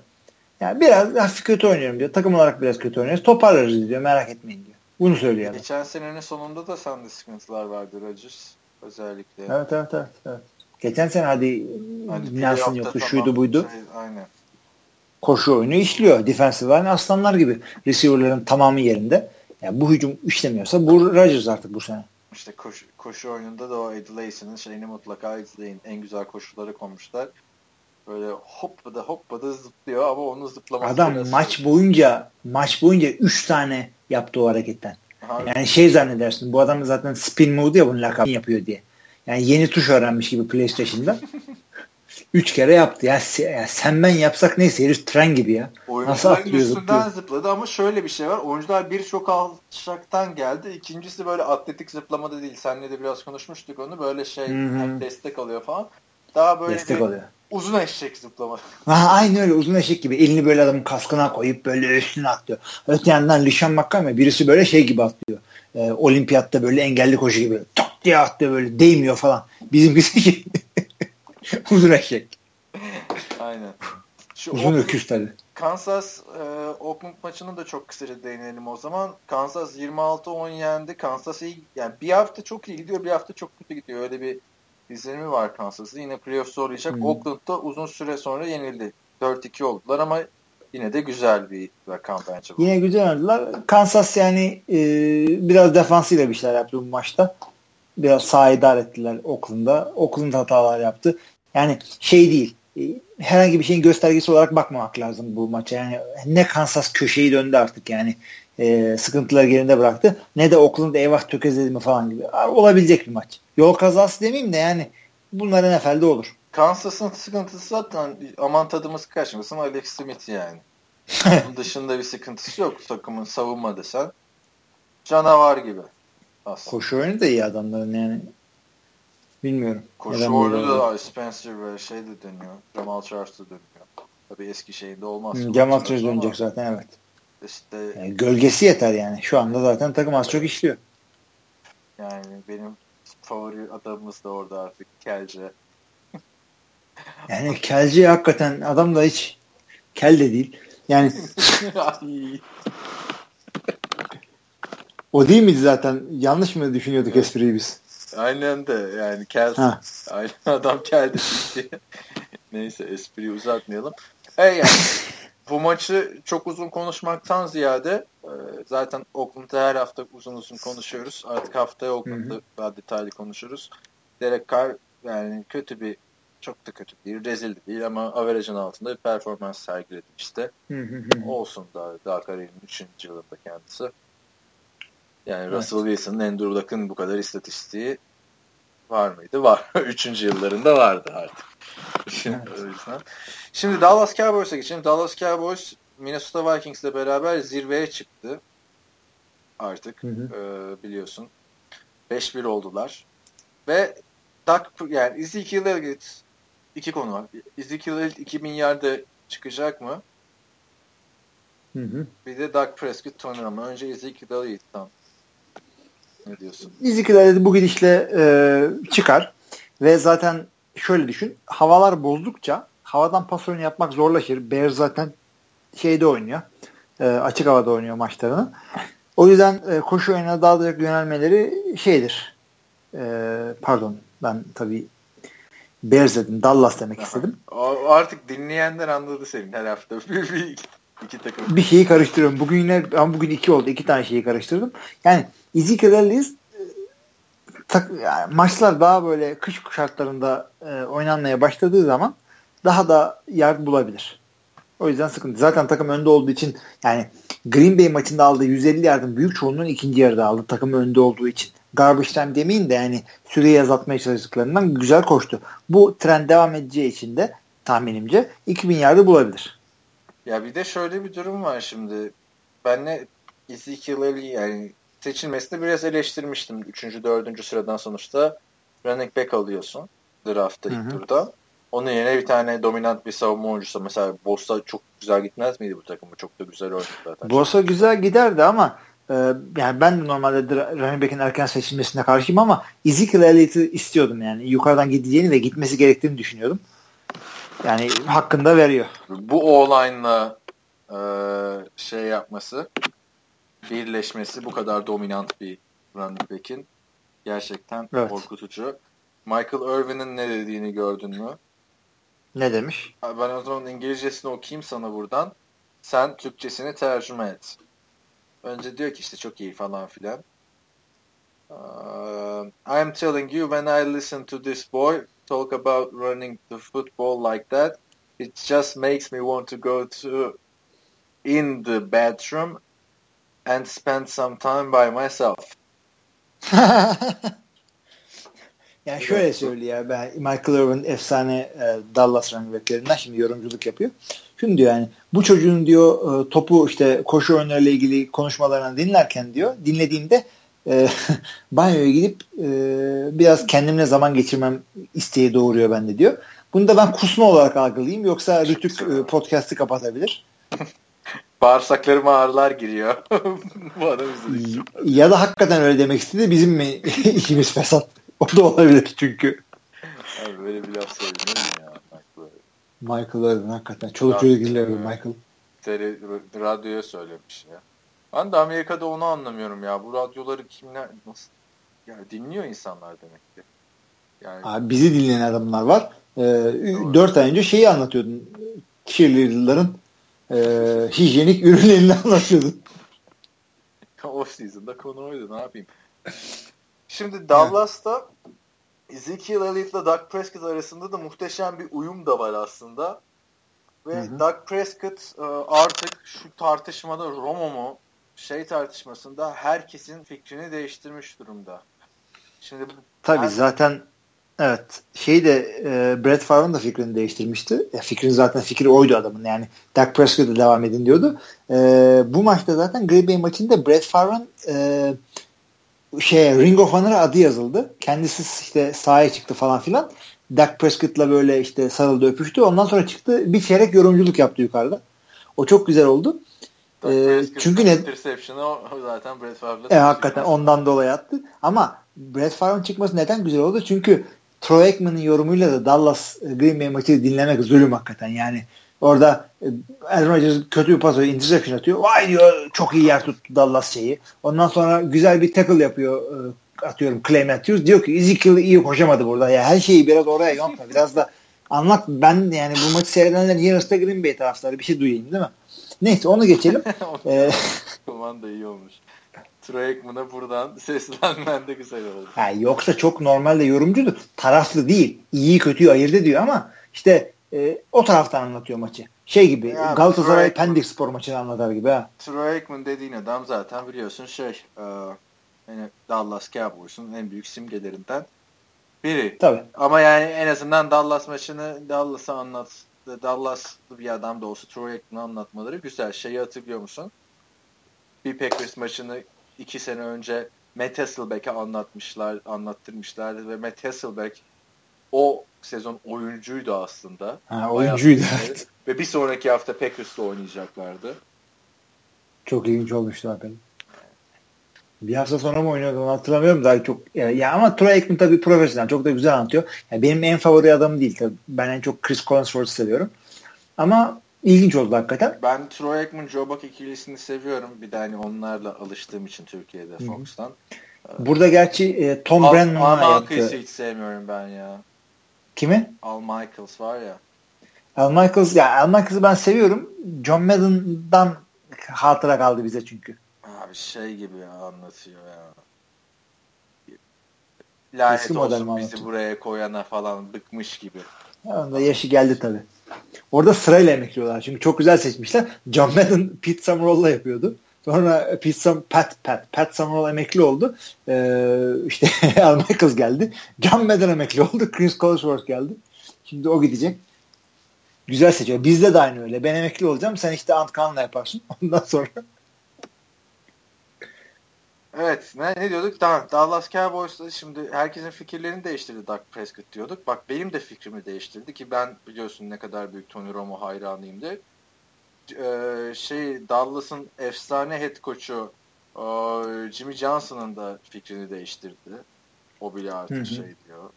Yani biraz hafif kötü oynuyorum diyor. Takım olarak biraz kötü oynuyoruz. Toparlarız diyor. Merak etmeyin diyor. Bunu söylüyor adam. Geçen senenin sonunda da sende sıkıntılar vardı Rodgers. Özellikle. Evet evet evet. evet. Geçen sene hadi Hani Nelson yoktu, tamam, şuydu buydu. Şey, aynen. Koşu oyunu işliyor. Defensive line aslanlar gibi. Receiver'ların tamamı yerinde. Yani bu hücum işlemiyorsa bu Rodgers artık bu sene. İşte koşu, koşu oyununda da o Lacy'nin şeyini mutlaka izleyin. En güzel koşulları konmuşlar. Böyle hoppada hoppada zıplıyor ama onu zıplaması Adam biraz- maç boyunca maç boyunca 3 tane yaptı o hareketten. Aha, Yani şey zannedersin bu adam zaten spin mode ya bunun lakabını yapıyor diye. Yani yeni tuş öğrenmiş gibi PlayStation'da. Üç kere yaptı. Ya, ya sen ben yapsak neyse herif tren gibi ya. Nasıl atlıyor üstünden zıplıyor. zıpladı ama şöyle bir şey var. Oyuncular bir çok alçaktan geldi. İkincisi böyle atletik zıplamada değil. Seninle de biraz konuşmuştuk onu. Böyle şey Hı hı. hem destek alıyor falan. Daha böyle Destek bir oluyor. Uzun eşek zıplama. Ha, aynı öyle uzun eşek gibi. Elini böyle adamın kaskına koyup böyle üstüne atlıyor. Öte yandan Lişan McCoy birisi böyle şey gibi atlıyor. Ee, olimpiyatta böyle engelli koşu gibi tak diye atlıyor böyle değmiyor falan. Bizimkisi gibi. uzun eşek. Aynen. Şu Uzun Oakland- öküz tabii. Kansas e, Oakland maçını da çok kısaca değinelim o zaman. Kansas 26-10 yendi. Kansas iyi yani bir hafta çok iyi gidiyor, bir hafta çok kötü gidiyor. Öyle bir izlenimi var Kansas'ın. Yine playoff zorlayacak. Hı. Oakland'da uzun süre sonra yenildi. 4-2 oldular ama yine de güzel bir rakam bence bu. Yine güzel oynadılar. Kansas yani e, biraz defansıyla bir şeyler yaptı bu maçta. Biraz sağ idare ettiler Oakland'da. Oakland hatalar yaptı. Yani şey değil. e, herhangi bir şeyin göstergesi olarak bakmamak lazım bu maça. Yani ne Kansas köşeyi döndü artık yani. E, sıkıntıları geride bıraktı. Ne de Oakland eyvah tökezledi mi falan gibi. Olabilecek bir maç. Yol kazası demeyeyim de yani bunların NFL'de olur. Kansas'ın sıkıntısı zaten aman tadımız kaçmasın Alex Smith yani. Onun dışında bir sıkıntısı yok takımın savunma desen. Canavar gibi. Aslında. Koşu oyunu da iyi adamların yani. Bilmiyorum. Koşu oyunu da Spencer ve şey de dönüyor. Jamal Charles da dönüyor. Tabii eski şeyinde olmaz. Jamal Charles dönecek zaten evet. İşte Yani gölgesi yeter yani. Şu anda zaten takım az çok işliyor. yani benim favori adamımız da orada artık Kelce. Yani kelci hakikaten adam da hiç kel de değil. Yani o değil miydi zaten? Yanlış mı düşünüyorduk espriyi biz? Aynen de yani Kel Ha. Aynen adam geldi diye. Neyse espriyi uzatmayalım. E yani bu maçı çok uzun konuşmaktan ziyade e, zaten Oakland'da her hafta uzun uzun konuşuyoruz. Artık haftaya Oakland'da daha detaylı konuşuruz. Derek Carr yani kötü bir çok da kötü değil, rezil de değil ama average'ın altında bir performans sergiledi işte. Olsun daha, daha kariyerinin 3. yılında kendisi. Yani Evet. Russell Wilson'ın Andrew Luck'ın bu kadar istatistiği var mıydı? Var. Üçüncü yıllarında vardı artık. Şimdi, o yüzden. Şimdi Dallas Cowboys'a geçelim. Dallas Cowboys Minnesota Vikings'le beraber zirveye çıktı. Artık Hı hı. e, biliyorsun. 5-1 oldular. Ve Dak, yani Ezekiel Elliott iki konu var. Ezekiel Elliott 2000 yerde çıkacak mı? Hı hı. Bir de Dak Prescott Tony Romo. Önce Ezekiel Elliott'tan ne diyorsun? Ezekiel bu gidişle e, çıkar ve zaten şöyle düşün. Havalar bozdukça havadan pas oyunu yapmak zorlaşır. Bears zaten şeyde oynuyor. e, açık havada oynuyor maçlarını. O yüzden e, koşu oyununa daha da yönelmeleri şeydir. E, pardon ben tabii Bears dedim. Dallas demek istedim. O, artık dinleyenler anladı senin her hafta. bir, bir, iki, iki takım. bir şeyi karıştırıyorum. Bugün yine ama bugün iki oldu. İki tane şeyi karıştırdım. Yani Ezekiel Elliott e, tak, yani maçlar daha böyle kış şartlarında e, oynanmaya başladığı zaman daha da yer bulabilir. O yüzden sıkıntı. Zaten takım önde olduğu için yani Green Bay maçında aldığı 150 yardın büyük çoğunluğunu ikinci yarıda aldı. Takım önde olduğu için. Garbage time demeyin de yani süreyi azaltmaya çalıştıklarından güzel koştu. Bu trend devam edeceği için de tahminimce 2000 yardı bulabilir. Ya bir de şöyle bir durum var şimdi. Ben ne Ezekiel Elliott yani seçilmesini biraz eleştirmiştim. Üçüncü, dördüncü sıradan sonuçta running back alıyorsun draftta ilk turda. Onun yerine bir tane dominant bir savunma oyuncusu mesela Bosa çok güzel gitmez miydi bu takımı? Çok da güzel oynadı zaten. Bosa güzel giderdi ama Ee, yani ben de normalde running back'in erken seçilmesine karşıyım ama Ezekiel Elliott'ı istiyordum yani. Yukarıdan gideceğini ve gitmesi gerektiğini düşünüyordum. Yani hakkında veriyor. Bu o-line'la e, şey yapması birleşmesi bu kadar dominant bir running back'in gerçekten evet. korkutucu. Michael Irvin'in ne dediğini gördün mü? Ne demiş? Ben o zaman İngilizcesini okuyayım sana buradan. Sen Türkçesini tercüme et. Önce diyor ki işte çok iyi falan filan. Uh, I'm telling you when I listen to this boy talk about running the football like that, it just makes me want to go to in the bathroom and spend some time by myself. yani şöyle söylüyor ben Michael Irvin efsane e, Dallas running backlerinden şimdi yorumculuk yapıyor. Şunu diyor yani bu çocuğun diyor e, topu işte koşu oyunlarıyla ilgili konuşmalarını dinlerken diyor dinlediğimde e, banyoya gidip e, biraz kendimle zaman geçirmem isteği doğuruyor bende diyor. Bunu da ben kusma olarak algılayayım yoksa Rütük e, podcast'ı kapatabilir. Bağırsaklarıma ağrılar giriyor. bu adam Ya da hakikaten öyle demek istedi bizim mi işimiz fesat? O da olabilir çünkü. Abi böyle bir laf söylenir mi ya? Michael Irvin hakikaten. Çoluk çocuk dinliyor Michael. Tele, radyoya söylemiş ya. Ben de Amerika'da onu anlamıyorum ya. Bu radyoları kimler nasıl yani dinliyor insanlar demek ki. Yani... Abi bizi dinleyen adamlar var. Ee, dört ay önce şeyi anlatıyordun. Cheerleader'ların e, hijyenik ürünlerini anlatıyordun. Off season'da konu oydu ne yapayım. Şimdi Dallas'ta Ezekiel Elliott'la Doug Prescott arasında da muhteşem bir uyum da var aslında. Ve hı hı. Doug Prescott e, artık şu tartışmada Romo mu şey tartışmasında herkesin fikrini değiştirmiş durumda. Şimdi Tabii her... zaten evet şey de e, Brett Favre'ın da fikrini değiştirmişti. Ya, fikrin zaten fikri oydu adamın yani. Dak Prescott'a devam edin diyordu. E, bu maçta zaten Green Bay maçında Brett Favre'ın e, şey Ring of Honor'a adı yazıldı. Kendisi işte sahaya çıktı falan filan. Dak Prescott'la böyle işte sarıldı öpüştü. Ondan sonra çıktı bir çeyrek yorumculuk yaptı yukarıda. O çok güzel oldu. Ee, çünkü ne? o zaten Brett Favre'la. E, hakikaten ondan dolayı attı. Ama Brett Favre'ın çıkması neden güzel oldu? Çünkü Troy Aikman'ın yorumuyla da Dallas e, Green Bay maçı dinlemek zulüm hakikaten. Yani orada e, Aaron Rodgers kötü bir pas interception atıyor. Vay diyor çok iyi yer tuttu Dallas şeyi. Ondan sonra güzel bir tackle yapıyor e, atıyorum Clay Matthews. Diyor ki Ezekiel iyi koşamadı burada. Ya her şeyi biraz oraya yontma. Biraz da anlat. Ben yani bu maçı seyredenlerin yarısı da Green Bay taraftarı. Bir şey duyayım değil mi? Neyse onu geçelim. ee, da iyi olmuş. Troy Aikman'a buradan seslenmen de güzel oldu. Ha, yoksa çok normalde yorumcudur. Taraflı değil. İyi kötüyü ayırt ediyor ama işte e, o taraftan anlatıyor maçı. Şey gibi ya, Galatasaray Pendik spor maçını anlatar gibi ha. Troy Aikman dediğin adam zaten biliyorsun şey e, yani Dallas Cowboys'un en büyük simgelerinden biri. Tabii. Ama yani en azından Dallas maçını Dallas'a anlat Dallas'lı bir adam da olsa Troy Aikman'ı anlatmaları güzel. Şeyi hatırlıyor musun? Bir Packers maçını iki sene önce Matt Hasselbeck'e anlatmışlar, anlattırmışlar ve Matt Hasselbeck o sezon oyuncuydu aslında. Ha, oyuncuydu. Ve bir sonraki hafta Packers'ta oynayacaklardı. Çok ilginç olmuştu hakikaten. Bir hafta sonra mı oynuyordu onu hatırlamıyorum daha çok. Ya, ama Troy Aikman tabii profesyonel. Çok da güzel anlatıyor. Ya benim en favori adamım değil tabii. Ben en çok Chris Collinsworth'u seviyorum. Ama ilginç oldu hakikaten. Ben Troy Aikman, Joe Buck ikilisini seviyorum. Bir de hani onlarla alıştığım için Türkiye'de Fox'tan. Burada gerçi e, Tom Al, Brennan'a Al Michaels'ı hiç sevmiyorum ben ya. Kimi? Al Michaels var ya. Al Michaels ya Al Michaels'ı ben seviyorum. John Madden'dan hatıra kaldı bize çünkü. Abi şey gibi anlatıyor ya. Lanet Eski olsun bizi buraya koyana falan bıkmış gibi. Onda yaşı geldi tabi. Orada sırayla emekliyorlar. Çünkü çok güzel seçmişler. John Madden Pete Summerall'la yapıyordu. Sonra Pete Sum, Pat, Pat, Pat Summerall emekli oldu. Ee, işte Al Michaels geldi. John Madden emekli oldu. Chris Collinsworth geldi. Şimdi o gidecek. Güzel seçiyor. Bizde de aynı öyle. Ben emekli olacağım. Sen işte Ant Kaan'la yaparsın. Ondan sonra Evet ne, ne diyorduk? Tamam Dallas Cowboys'ta şimdi herkesin fikirlerini değiştirdi Doug Prescott diyorduk. Bak benim de fikrimi değiştirdi ki ben biliyorsun ne kadar büyük Tony Romo hayranıyımdı. Ee, şey Dallas'ın efsane head coach'u Jimmy Johnson'ın da fikrini değiştirdi. O bile artık hı hı. şey diyor.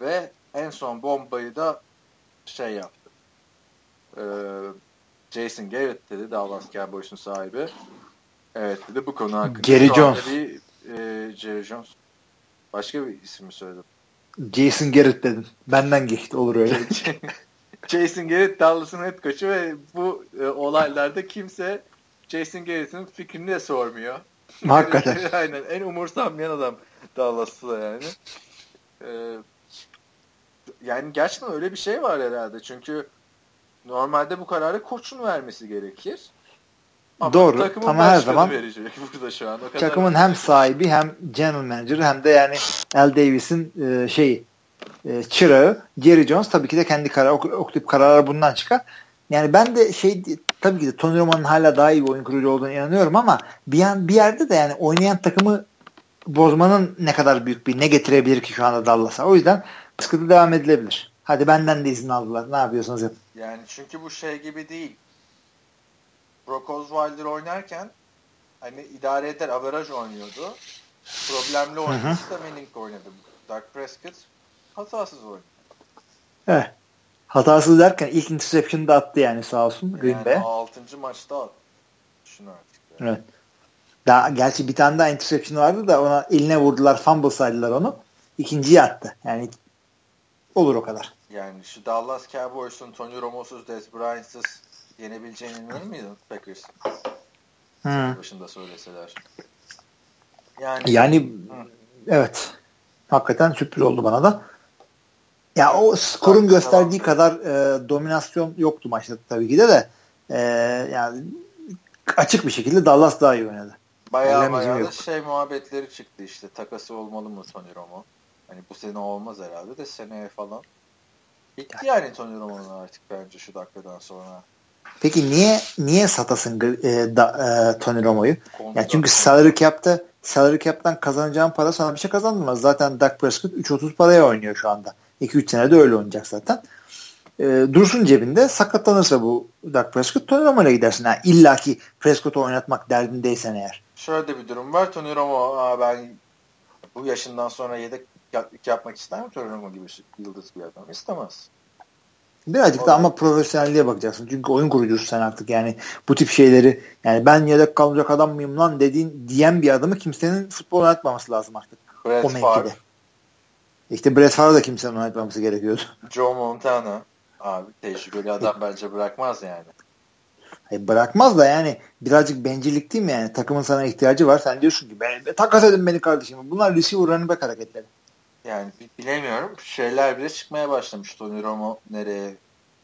Ve en son bombayı da şey yaptı. Ee, Jason Garrett dedi Dallas Cowboys'un sahibi. Evet dedi bu konu hakkında. Jerry Jones. Bir, e, Jerry Jones. Başka bir isim mi söyledim? Jason Garrett dedim. Benden geçti olur öyle. Jason Garrett Dallas'ın head coach'u ve bu e, olaylarda kimse Jason Garrett'in fikrini de sormuyor. Hakikaten. Aynen. En umursanmayan adam Dallas'ta yani. Ee, yani gerçekten öyle bir şey var herhalde. Çünkü normalde bu kararı koçun vermesi gerekir. Ama Doğru ama her zaman verecek burada şu an. O kadar takımın hem sahibi hem general manager hem de yani Al Davis'in e, şeyi e, çırağı Jerry Jones tabii ki de kendi karar o, o tip kararlar bundan çıkar. Yani ben de şey tabii ki de Tony Romo'nun hala daha iyi bir oyun kurucu olduğunu inanıyorum ama bir, yan, bir yerde de yani oynayan takımı bozmanın ne kadar büyük bir ne getirebilir ki şu anda Dallas'a. O yüzden sıkıntı devam edilebilir. Hadi benden de izin aldılar. Ne yapıyorsunuz yapın. Yani çünkü bu şey gibi değil. Brock Osweiler oynarken hani idare eder averaj oynuyordu. Problemli oynadı da Manning oynadı. Doug Prescott hatasız oynadı. Evet. Hatasız derken ilk interception'ı da attı yani sağ olsun Green yani Bay. 6. maçta attı. Düşün artık. Yani. Evet. Daha, gerçi bir tane daha interception vardı da ona eline vurdular fumble saydılar onu. İkinciyi attı. Yani olur o kadar. Yani şu Dallas Cowboys'un Tony Romo'suz, Des Bryant'sız yenebileceğini inanır mıydın Packers? Hmm. Başında söyleseler. Yani, yani hı. evet. Hakikaten sürpriz oldu bana da. Ya o skorun gösterdiği tamam. kadar e, dominasyon yoktu maçta tabii ki de de e, yani açık bir şekilde Dallas daha iyi oynadı. Bayağı bayağı da şey muhabbetleri çıktı işte takası olmalı mı Tony Romo? Hani bu sene olmaz herhalde de seneye falan. Bitti yani Tony Romo'nun artık bence şu dakikadan sonra. Peki niye niye satasın e, da, e, Tony Romo'yu? Yani çünkü salary cap'ta salary cap'ten kazanacağın para sana bir şey kazandırmaz. Zaten Dak Prescott 3.30 paraya oynuyor şu anda. 2-3 senede öyle oynayacak zaten. E, dursun cebinde sakatlanırsa bu Dak Prescott Tony Romo'yla gidersin. Yani İlla ki Prescott'u oynatmak derdindeysen eğer. Şöyle bir durum var. Tony Romo ben bu yaşından sonra yedek yapmak ister mi Tony Romo gibi yıldız bir adam? İstemez. Birazcık da ama profesyonelliğe bakacaksın. Çünkü oyun kurucusun sen artık yani bu tip şeyleri yani ben yedek kalacak adam mıyım lan dediğin diyen bir adamı kimsenin futbol oynatmaması lazım artık. Brett o mevkide. İşte Brett Favre da kimsenin oynatmaması gerekiyordu. Joe Montana abi tecrübeli adam bence bırakmaz yani. Hayır, bırakmaz da yani birazcık bencillik değil mi yani? Takımın sana ihtiyacı var. Sen diyorsun ki ben, takas edin beni kardeşim. Bunlar receiver running back hareketleri. Yani bilemiyorum. Şeyler bile çıkmaya başlamış. Tony Romo nereye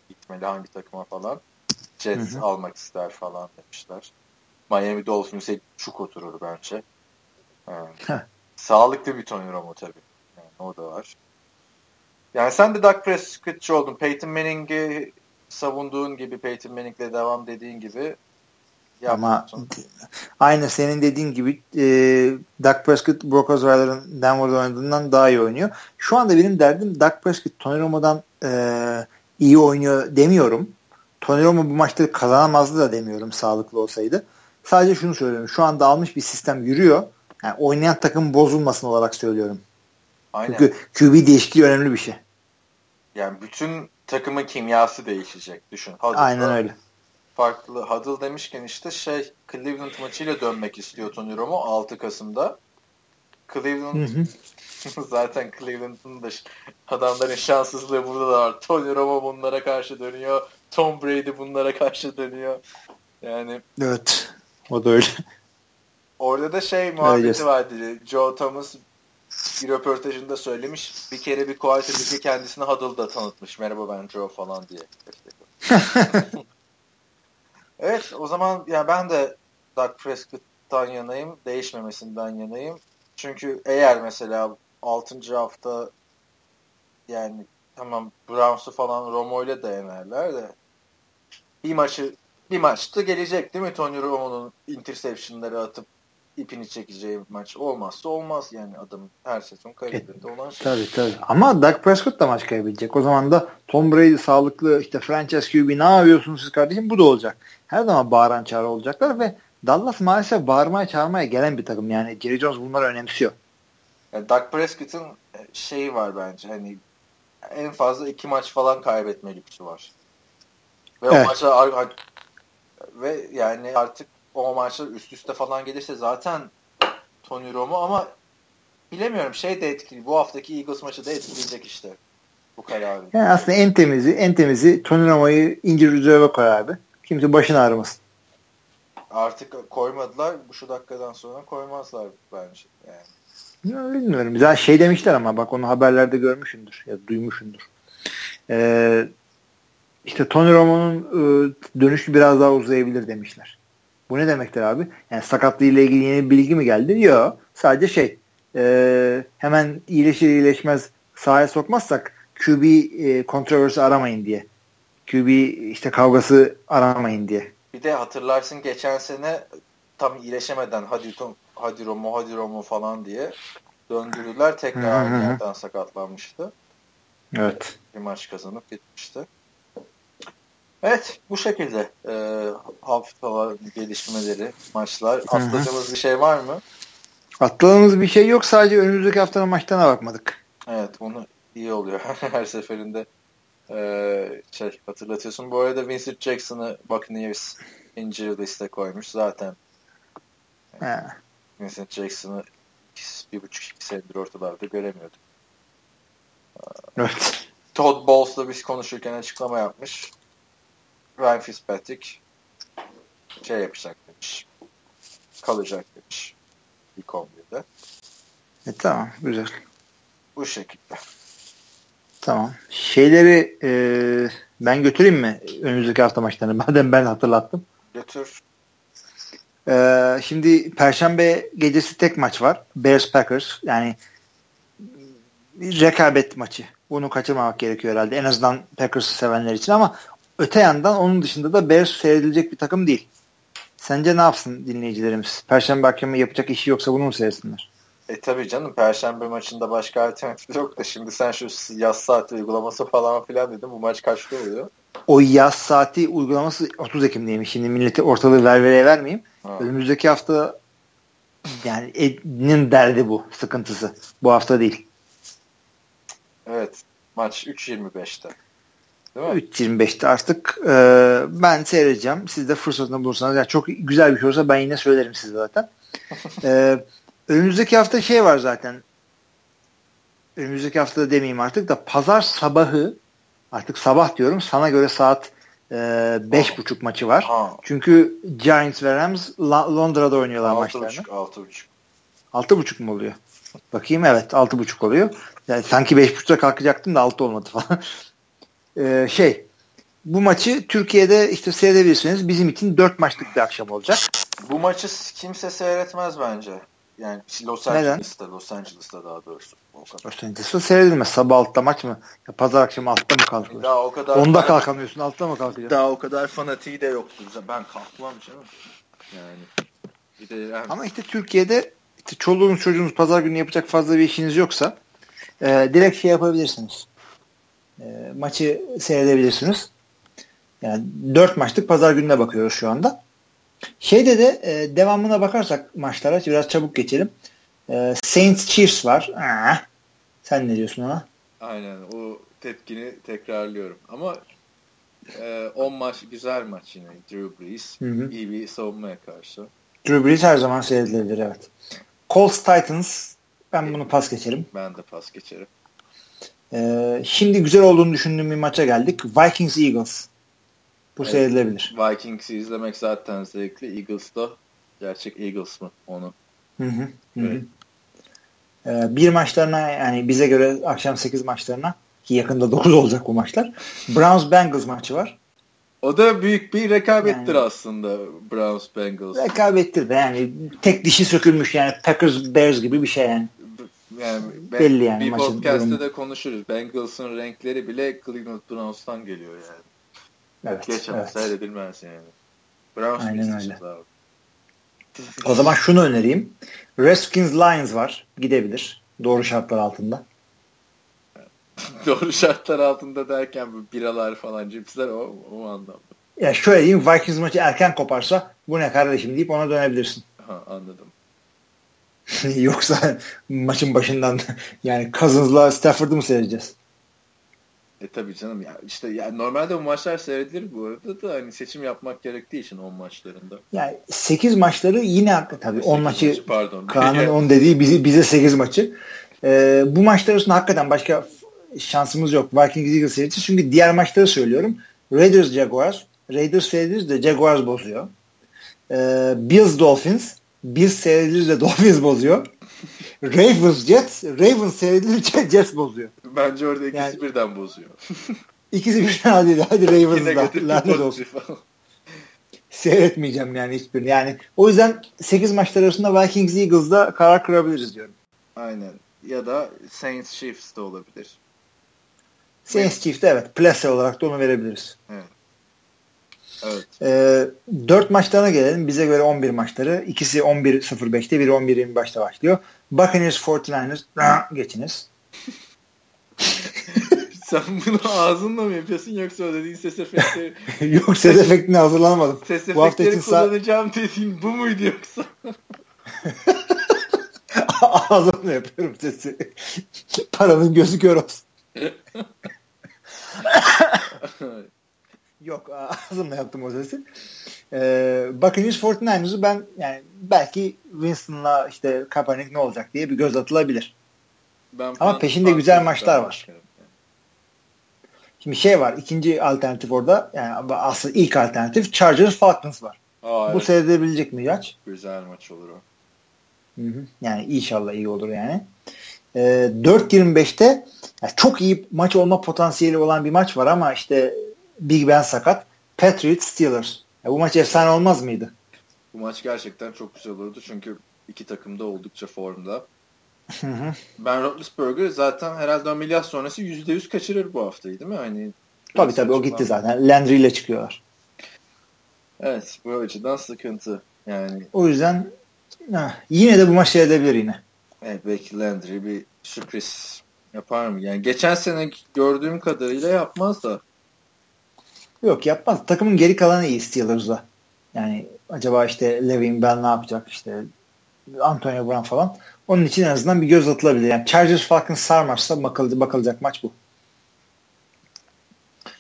gitmeli, hangi takıma falan. Jets hı hı. almak ister falan demişler. Miami Dolphins'e çok oturur bence. Yani, sağlıklı bir Tony Romo tabii. Yani o da var. Yani sen de Dak Prescott'çı oldun. Peyton Manning'i savunduğun gibi Peyton Manning'le devam dediğin gibi ama aynı senin dediğin gibi e, Dak Prescott Brock Osweiler'ın Denver'da oynadığından daha iyi oynuyor. Şu anda benim derdim Dak Prescott Tony Romo'dan e, iyi oynuyor demiyorum. Tony Romo bu maçları kazanamazdı da demiyorum sağlıklı olsaydı. Sadece şunu söylüyorum. Şu anda almış bir sistem yürüyor. Yani oynayan takım bozulmasın olarak söylüyorum. Aynen. Çünkü QB değişikliği önemli bir şey. Yani bütün takımın kimyası değişecek. Düşün. Huddle'da Aynen öyle. Farklı. Huddle demişken işte şey Cleveland maçıyla dönmek istiyor Tony Romo 6 Kasım'da. Cleveland hı hı. zaten Cleveland'ın da adamların şanssızlığı burada da var. Tony Romo bunlara karşı dönüyor. Tom Brady bunlara karşı dönüyor. Yani Evet. O da öyle. Orada da şey muhabbeti vardı. Joe Thomas bir röportajında söylemiş. Bir kere bir quarterback'i kendisini Huddle'da tanıtmış. Merhaba ben Joe falan diye. evet o zaman ya ben de Doug Prescott'tan yanayım. Değişmemesinden yanayım. Çünkü eğer mesela 6. hafta yani tamam Browns'u falan Romo ile de yenerler de bir maçı bir maçta gelecek değil mi Tony Romo'nun interceptionları atıp ipini çekeceği maç olmazsa olmaz yani adam her sezon kariyerinde e, olan şey. Tabii tabii. Ama Dak Prescott da maç kaybedecek. O zaman da Tom Brady sağlıklı işte franchise QB ne yapıyorsunuz siz kardeşim bu da olacak. Her zaman bağıran çağrı olacaklar ve Dallas maalesef bağırmaya çağırmaya gelen bir takım. Yani Jerry Jones bunları önemsiyor. Yani Dak Prescott'ın şeyi var bence hani en fazla iki maç falan kaybetme lüksü var. Ve Evet. o maçlar ve yani artık o maçlar üst üste falan gelirse zaten Tony Romo ama bilemiyorum şey de etkili. Bu haftaki Eagles maçı da etkileyecek işte bu kararı. Yani aslında en temizi, en temizi Tony Romo'yu injury reserve'e koy abi. Kimse başını ağrımasın. Artık koymadılar. Bu şu dakikadan sonra koymazlar bence. Yani. Ya bilmiyorum. Zaten şey demişler ama bak onu haberlerde görmüşündür ya da duymuşundur. Ee, işte Tony Romo'nun e, dönüşü biraz daha uzayabilir demişler. Bu ne demektir abi? Yani sakatlığı ile ilgili yeni bir bilgi mi geldi? Yok. Sadece şey e, hemen iyileşir iyileşmez sahaya sokmazsak QB e, kontroversi aramayın diye. QB işte kavgası aramayın diye. Bir de hatırlarsın geçen sene tam iyileşemeden hadi Tom, hadi Romo hadi Romo falan diye döndürdüler. Tekrar yerden sakatlanmıştı. Evet. Bir maç kazanıp gitmişti. Evet bu şekilde e, hafta gelişmeleri, maçlar. Atladığımız bir şey var mı? Atladığımız bir şey yok. Sadece önümüzdeki haftanın maçlarına bakmadık. Evet onu iyi oluyor. Her seferinde e, şey hatırlatıyorsun. Bu arada Vincent Jackson'ı Buccaneers injury liste koymuş. Zaten He. Vincent Jackson'ı bir buçuk iki senedir ortalarda göremiyorduk. Evet. Todd Bowles'la biz konuşurken açıklama yapmış. Ryan Fitzpatrick şey yapacak demiş. Kalacak demiş. Bir kombide. E, tamam. Güzel. Bu şekilde. Tamam. Şeyleri e, ben götüreyim mi önümüzdeki hafta maçlarını? Madem ben hatırlattım. Götür. E, şimdi Perşembe gecesi tek maç var. Bears Packers. Yani rekabet maçı. Bunu kaçırmamak gerekiyor herhalde. En azından Packers'ı sevenler için ama öte yandan onun dışında da Bears seyredilecek bir takım değil. Sence ne yapsın dinleyicilerimiz? Perşembe akşamı yapacak işi yoksa bunu mu seyretsinler? E tabii canım Perşembe maçında başka alternatif yok da şimdi sen şu yaz saati uygulaması falan filan dedin. Bu maç kaçta oluyor? O yaz saati uygulaması 30 Ekim'deymiş. Şimdi millete ortalığı ververeye vermeyeyim. Ha. Önümüzdeki hafta yani Ed'nin derdi bu. Sıkıntısı. Bu hafta değil. Evet. Maç 3.25'te. Değil mi? 3.25'te artık e, ben seyredeceğim. Siz de fırsatını bulursanız. Yani çok güzel bir şey olursa ben yine söylerim size zaten. e, önümüzdeki hafta şey var zaten. Önümüzdeki hafta da demeyeyim artık da pazar sabahı artık sabah diyorum sana göre saat e, beş buçuk maçı var. Ha. Çünkü Giants ve Rams Londra'da oynuyorlar maçlarını. 6.5 6.5. Altı buçuk mu oluyor? Bakayım evet altı buçuk oluyor. Yani sanki beş buçukta kalkacaktım da altı olmadı falan. Ee, şey bu maçı Türkiye'de işte seyredebilirsiniz. Bizim için dört maçlık bir akşam olacak. Bu maçı kimse seyretmez bence. Yani Los Neden? Angeles'ta, Los Angeles'ta daha doğrusu. O kadar. Los Angeles'ta seyredilmez. Sabah altta maç mı? Ya pazar akşamı altta mı kalkıyorsun? Daha o kadar Onda kalkamıyorsun. Altta mı kalkacaksın? Daha o kadar fanatiği de yoktur. Ben kalkmam canım. Yani bir de yani, Ama işte Türkiye'de işte çoluğunuz çocuğunuz pazar günü yapacak fazla bir işiniz yoksa e, direkt şey yapabilirsiniz. E, maçı seyredebilirsiniz. Yani dört maçlık pazar gününe bakıyoruz şu anda. Şeyde de e, devamına bakarsak maçlara biraz çabuk geçelim. E, Saints Chiefs var. Aa, sen ne diyorsun ona? aynen o tepkini tekrarlıyorum. Ama e, 10 maç güzel maç yine. Drew Brees Hı hı. iyi bir savunmaya karşı. Drew Brees her zaman seyredilebilir evet. Colts Titans ben bunu pas geçelim. Ben de pas geçerim. Ee, şimdi güzel olduğunu düşündüğüm bir maça geldik. Vikings Eagles. Bu Evet. seyredilebilir. Vikings'i izlemek zaten zevkli. Eagles da gerçek Eagles mı onu? Hı hı. hı hı. Evet. Ee, bir maçlarına yani bize göre akşam 8 maçlarına ki yakında 9 olacak bu maçlar. Browns Bengals maçı var. O da büyük bir rekabettir Yani- aslında Browns Bengals. Rekabettir de yani tek dişi sökülmüş yani Packers Bears gibi bir şey yani. Yani ben- Belli yani bir maçın podcast'te durumu. de konuşuruz. Bengals'ın renkleri bile Cleveland Browns'tan geliyor yani. Evet. Geçemez, evet. seyredilmez yani. Browns Aynen öyle. abi. O zaman şunu önereyim. Redskins Lions var. Gidebilir. Doğru şartlar altında. Doğru şartlar altında derken bu biralar falan cipsler o, o anlamda. ya şöyle diyeyim Vikings maçı erken koparsa bu ne kardeşim deyip ona dönebilirsin. Ha, anladım. Yoksa maçın başından yani Cousins'la Stafford'ı mı seyredeceğiz? E tabii canım ya işte ya normalde bu maçlar seyredilir bu arada da hani seçim yapmak gerektiği için 10 maçlarında. Yani 8 maçları yine tabii 10 maçı, maçı pardon. Kaan'ın 10 dediği bizi, bize 8 maçı. Ee, bu maçlar arasında hakikaten başka şansımız yok. Vikings Eagles serisi. Çünkü diğer maçları söylüyorum. Raiders Jaguars. Raiders seyrediriz de Jaguars bozuyor. Ee, Bills Dolphins. Seyrediriz de Dolphins bozuyor. Ravens Jets. Ravens seyrediriz Jets bozuyor. Bence orada ikisi yani, birden bozuyor. İkisi birden hadi hadi Ravens'da. Lanet olsun. Seyretmeyeceğim yani hiçbirini. Yani o yüzden 8 maçlar arasında Vikings Eagles'da karar kırabiliriz diyorum. Aynen. Ya da Saints Chiefs de olabilir. Saints Chiefs'te evet. Plase olarak da onu verebiliriz. Evet. Evet. Ee, 4 maçlarına gelelim. Bize göre 11 maçları. İkisi 11.05'te, biri 11.25'te başlıyor. Buccaneers 49ers geçiniz. Sen bunu ağzınla mı yapıyorsun yoksa o dediğin ses efektleri... Yok ses efektini hazırlamadım. Ses efektleri bu hafta için kullanacağım dediğin bu muydu yoksa? Ağzımla yapıyorum sesi. Paranın gözü kör olsun. Yok ağzımla yaptım o sesi. Ee, Buccaneers 49ers'ı ben yani belki Winston'la işte Kaepernick ne olacak diye bir göz atılabilir. Ben Ama peşinde güzel maçlar var. Şimdi şey var ikinci alternatif orada yani aslında ilk alternatif Chargers Falcons var. Aa, Bu evet. seyredebilecek mi yaç? Güzel maç olur o. Hı hı. Yani inşallah iyi olur yani. Ee, 4.25'te yani çok iyi maç olma potansiyeli olan bir maç var ama işte Big Ben sakat. Patriots Steelers. Ya bu maç efsane olmaz mıydı? Bu maç gerçekten çok güzel olurdu çünkü iki takım da oldukça formda. Ben Roethlisberger zaten herhalde ameliyat sonrası %100 kaçırır bu haftayı değil mi? Hani tabii tabii o gitti zaten. Landry ile çıkıyorlar. Evet bu açıdan sıkıntı. Yani o yüzden ha, yine de bu maç edebilir yine. Evet belki Landry bir sürpriz yapar mı? Yani geçen sene gördüğüm kadarıyla yapmaz da. Yok yapmaz. Takımın geri kalanı iyi Steelers'da. Yani acaba işte Levin Bell ne yapacak işte Antonio Brown falan. Onun için en azından bir göz atılabilir. Yani Chargers Falcons sarmazsa bakıl, bakılacak maç bu.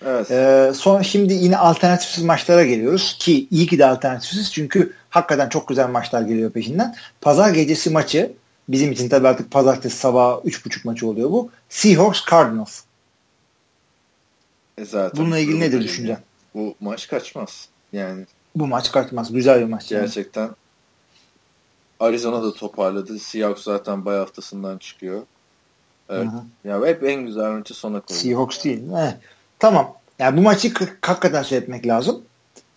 Evet. Ee, son şimdi yine alternatifsiz maçlara geliyoruz ki iyi ki de alternatifsiz çünkü hakikaten çok güzel maçlar geliyor peşinden. Pazar gecesi maçı bizim için tabii artık pazartesi sabah 3.30 maçı oluyor bu. Seahawks Cardinals. E zaten Bununla ilgili nedir düşüncen? Bu maç kaçmaz. Yani bu maç kaçmaz. Güzel bir maç. Gerçekten yani. Arizona da toparladı. Seahawks zaten bay haftasından çıkıyor. Evet. Hı Ya hep en güzel maçı sona koydu. Seahawks değil. Evet. Tamam. Yani bu maçı hakikaten seyretmek lazım.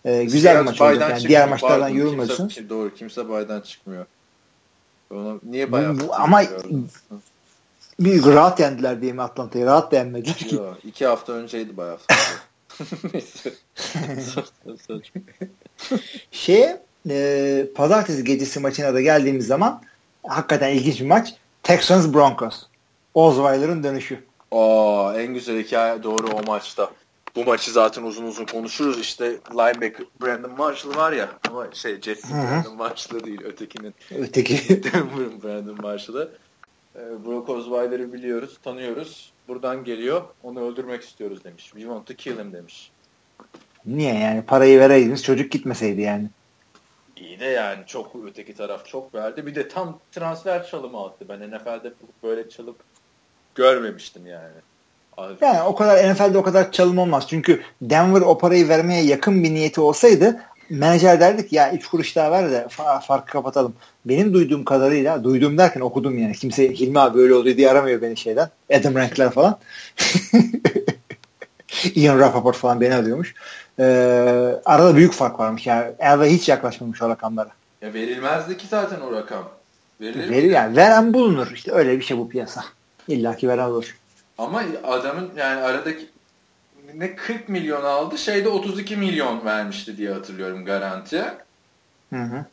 Ee, güzel bir maç olacak. Yani diğer maçlardan yorulmasın. Kimse, doğru. Kimse baydan çıkmıyor. Ona, niye bay Ama bir rahat yendiler diye mi Atlanta'yı? Rahat da yenmediler ki. Yo, iki hafta önceydi bay hafta. şey e, pazartesi gecesi maçına da geldiğimiz zaman hakikaten ilginç bir maç. Texans Broncos. Osweiler'ın dönüşü. Aa, en güzel hikaye doğru o maçta. Bu maçı zaten uzun uzun konuşuruz. İşte linebacker Brandon Marshall var ya ama şey Jets'in Brandon Marshall'ı değil ötekinin. Öteki. Brandon Marshall'ı. Ee, Brock Osweiler'ı biliyoruz, tanıyoruz. Buradan geliyor. Onu öldürmek istiyoruz demiş. We want to kill him demiş. Niye yani? Parayı vereydiniz çocuk gitmeseydi yani. İyi de yani çok öteki taraf çok verdi. Bir de tam transfer çalımı attı. Ben NFL'de böyle çalıp görmemiştim yani. Yani o kadar NFL'de o kadar çalım olmaz. Çünkü Denver o parayı vermeye yakın bir niyeti olsaydı menajer derdik ya 3 kuruş daha ver de farkı kapatalım. Benim duyduğum kadarıyla, duyduğum derken okudum yani. Kimse Hilmi abi öyle oluyor diye aramıyor beni şeyden. Adam Rankler falan. Ian Rappaport falan beni arıyormuş. Ee, arada büyük fark varmış. Yani Elve hiç yaklaşmamış o rakamlara. Ya verilmezdi ki zaten o rakam. Verilir Verir yani. Veren bulunur. İşte öyle bir şey bu piyasa. İlla ki veren olur. Ama adamın yani aradaki ne 40 milyon aldı şeyde 32 milyon vermişti diye hatırlıyorum garanti. Hı hı.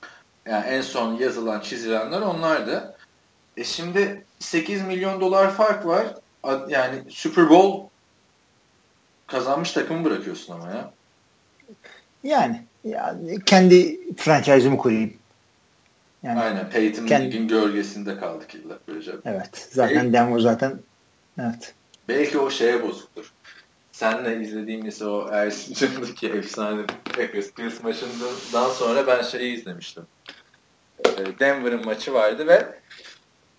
Yani en son yazılan çizilenler onlardı. E şimdi 8 milyon dolar fark var. Yani Super Bowl kazanmış takımı bırakıyorsun ama ya. Yani, yani kendi franchise'ımı kurayım. Yani Aynen. Peyton Manning'in gölgesinde kaldık illa böylece. Evet. Zaten belki, Denver zaten evet. Belki o şeye bozuktur. Senle izlediğimiz o Ersincan'daki efsane Packers Bills maçından sonra ben şeyi izlemiştim. Ee, Denver'ın maçı vardı ve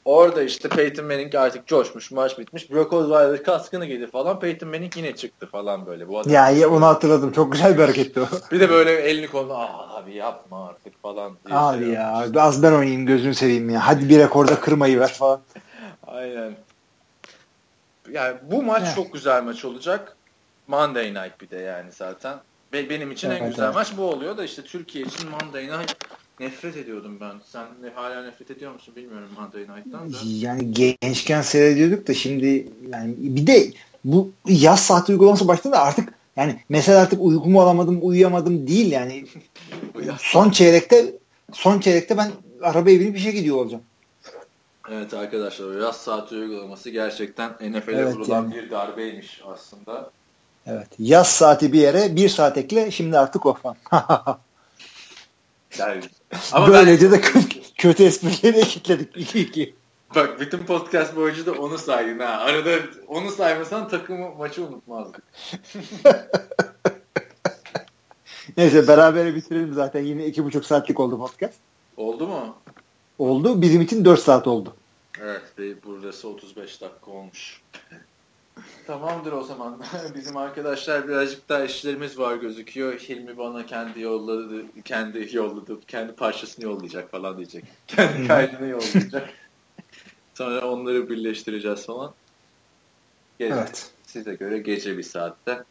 orada işte Peyton Manning artık coşmuş, maç bitmiş. Brock Osweiler kaskını giydi falan. Peyton Manning yine çıktı falan böyle. Bu adam ya, ya onu hatırladım. Çok güzel bir hareketti o. bir de böyle elini kolunu ah abi yapma artık falan. Diye abi şey ya az ben oynayayım gözünü seveyim ya. Hadi bir rekorda kırmayı ver falan. Aynen. Yani bu maç evet. çok güzel maç olacak. Monday Night bir de yani zaten. Be benim için evet, en güzel evet. maç bu oluyor da işte Türkiye için Monday Night nefret ediyordum ben. Sen de hala nefret ediyor musun bilmiyorum Monday Night'tan da. Yani gençken seyrediyorduk da şimdi yani bir de bu yaz saat uygulaması başladı da artık yani mesela artık uykumu alamadım, uyuyamadım değil yani. son çeyrekte son çeyrekte ben arabaya binip bir şey gidiyor olacağım. Evet arkadaşlar yaz saati uygulaması gerçekten NFL'e evet, vurulan yani. bir darbeymiş aslında. Evet. Yaz saati bir yere bir saat ekle şimdi artık ofan. yani, ama Böylece ben... de kötü esprileri ekledik 2-2. Bak bütün podcast boyunca da onu saydın ha. Arada onu saymasan takımı maçı unutmazdık. Neyse beraber bitirelim zaten. Yine iki buçuk saatlik oldu podcast. Oldu mu? Oldu. Bizim için dört saat oldu. Evet. Burası 35 dakika olmuş. Tamamdır o zaman. Bizim arkadaşlar birazcık daha işlerimiz var gözüküyor. Hilmi bana kendi yolladı, kendi yolladı, kendi parçasını yollayacak falan diyecek. Kendi kaydını yollayacak. Sonra onları birleştireceğiz falan. Gece, evet. Size göre gece bir saatte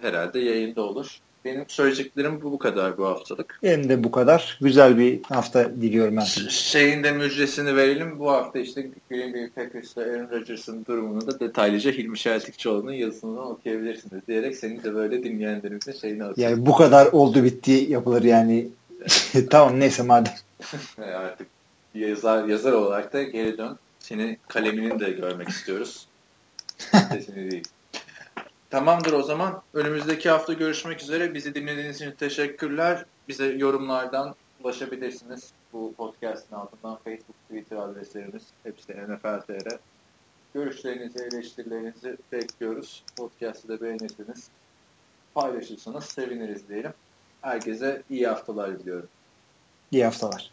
herhalde yayında olur. Benim söyleyeceklerim bu, bu kadar bu haftalık. Benim de bu kadar. Güzel bir hafta diliyorum ben size. Şeyin de müjdesini verelim. Bu hafta işte Green Bay Packers'la Aaron Rodgers'ın durumunu da detaylıca Hilmi Şeltikçioğlu'nun yazısından okuyabilirsiniz diyerek senin de böyle dinleyenlerimizin şeyini atıyor. Yani bu kadar oldu bitti yapılır yani. tamam neyse madem. Artık yazar, yazar olarak da geri dön. Senin kalemini de görmek istiyoruz. Sesini değil. Tamamdır o zaman. Önümüzdeki hafta görüşmek üzere. Bizi dinlediğiniz için teşekkürler. Bize yorumlardan ulaşabilirsiniz. Bu podcast'ın altından Facebook, Twitter adreslerimiz hepsi NFL.tr. Görüşlerinizi, eleştirilerinizi bekliyoruz. Podcast'ı da beğenirseniz paylaşırsanız seviniriz diyelim. Herkese iyi haftalar diliyorum. İyi haftalar.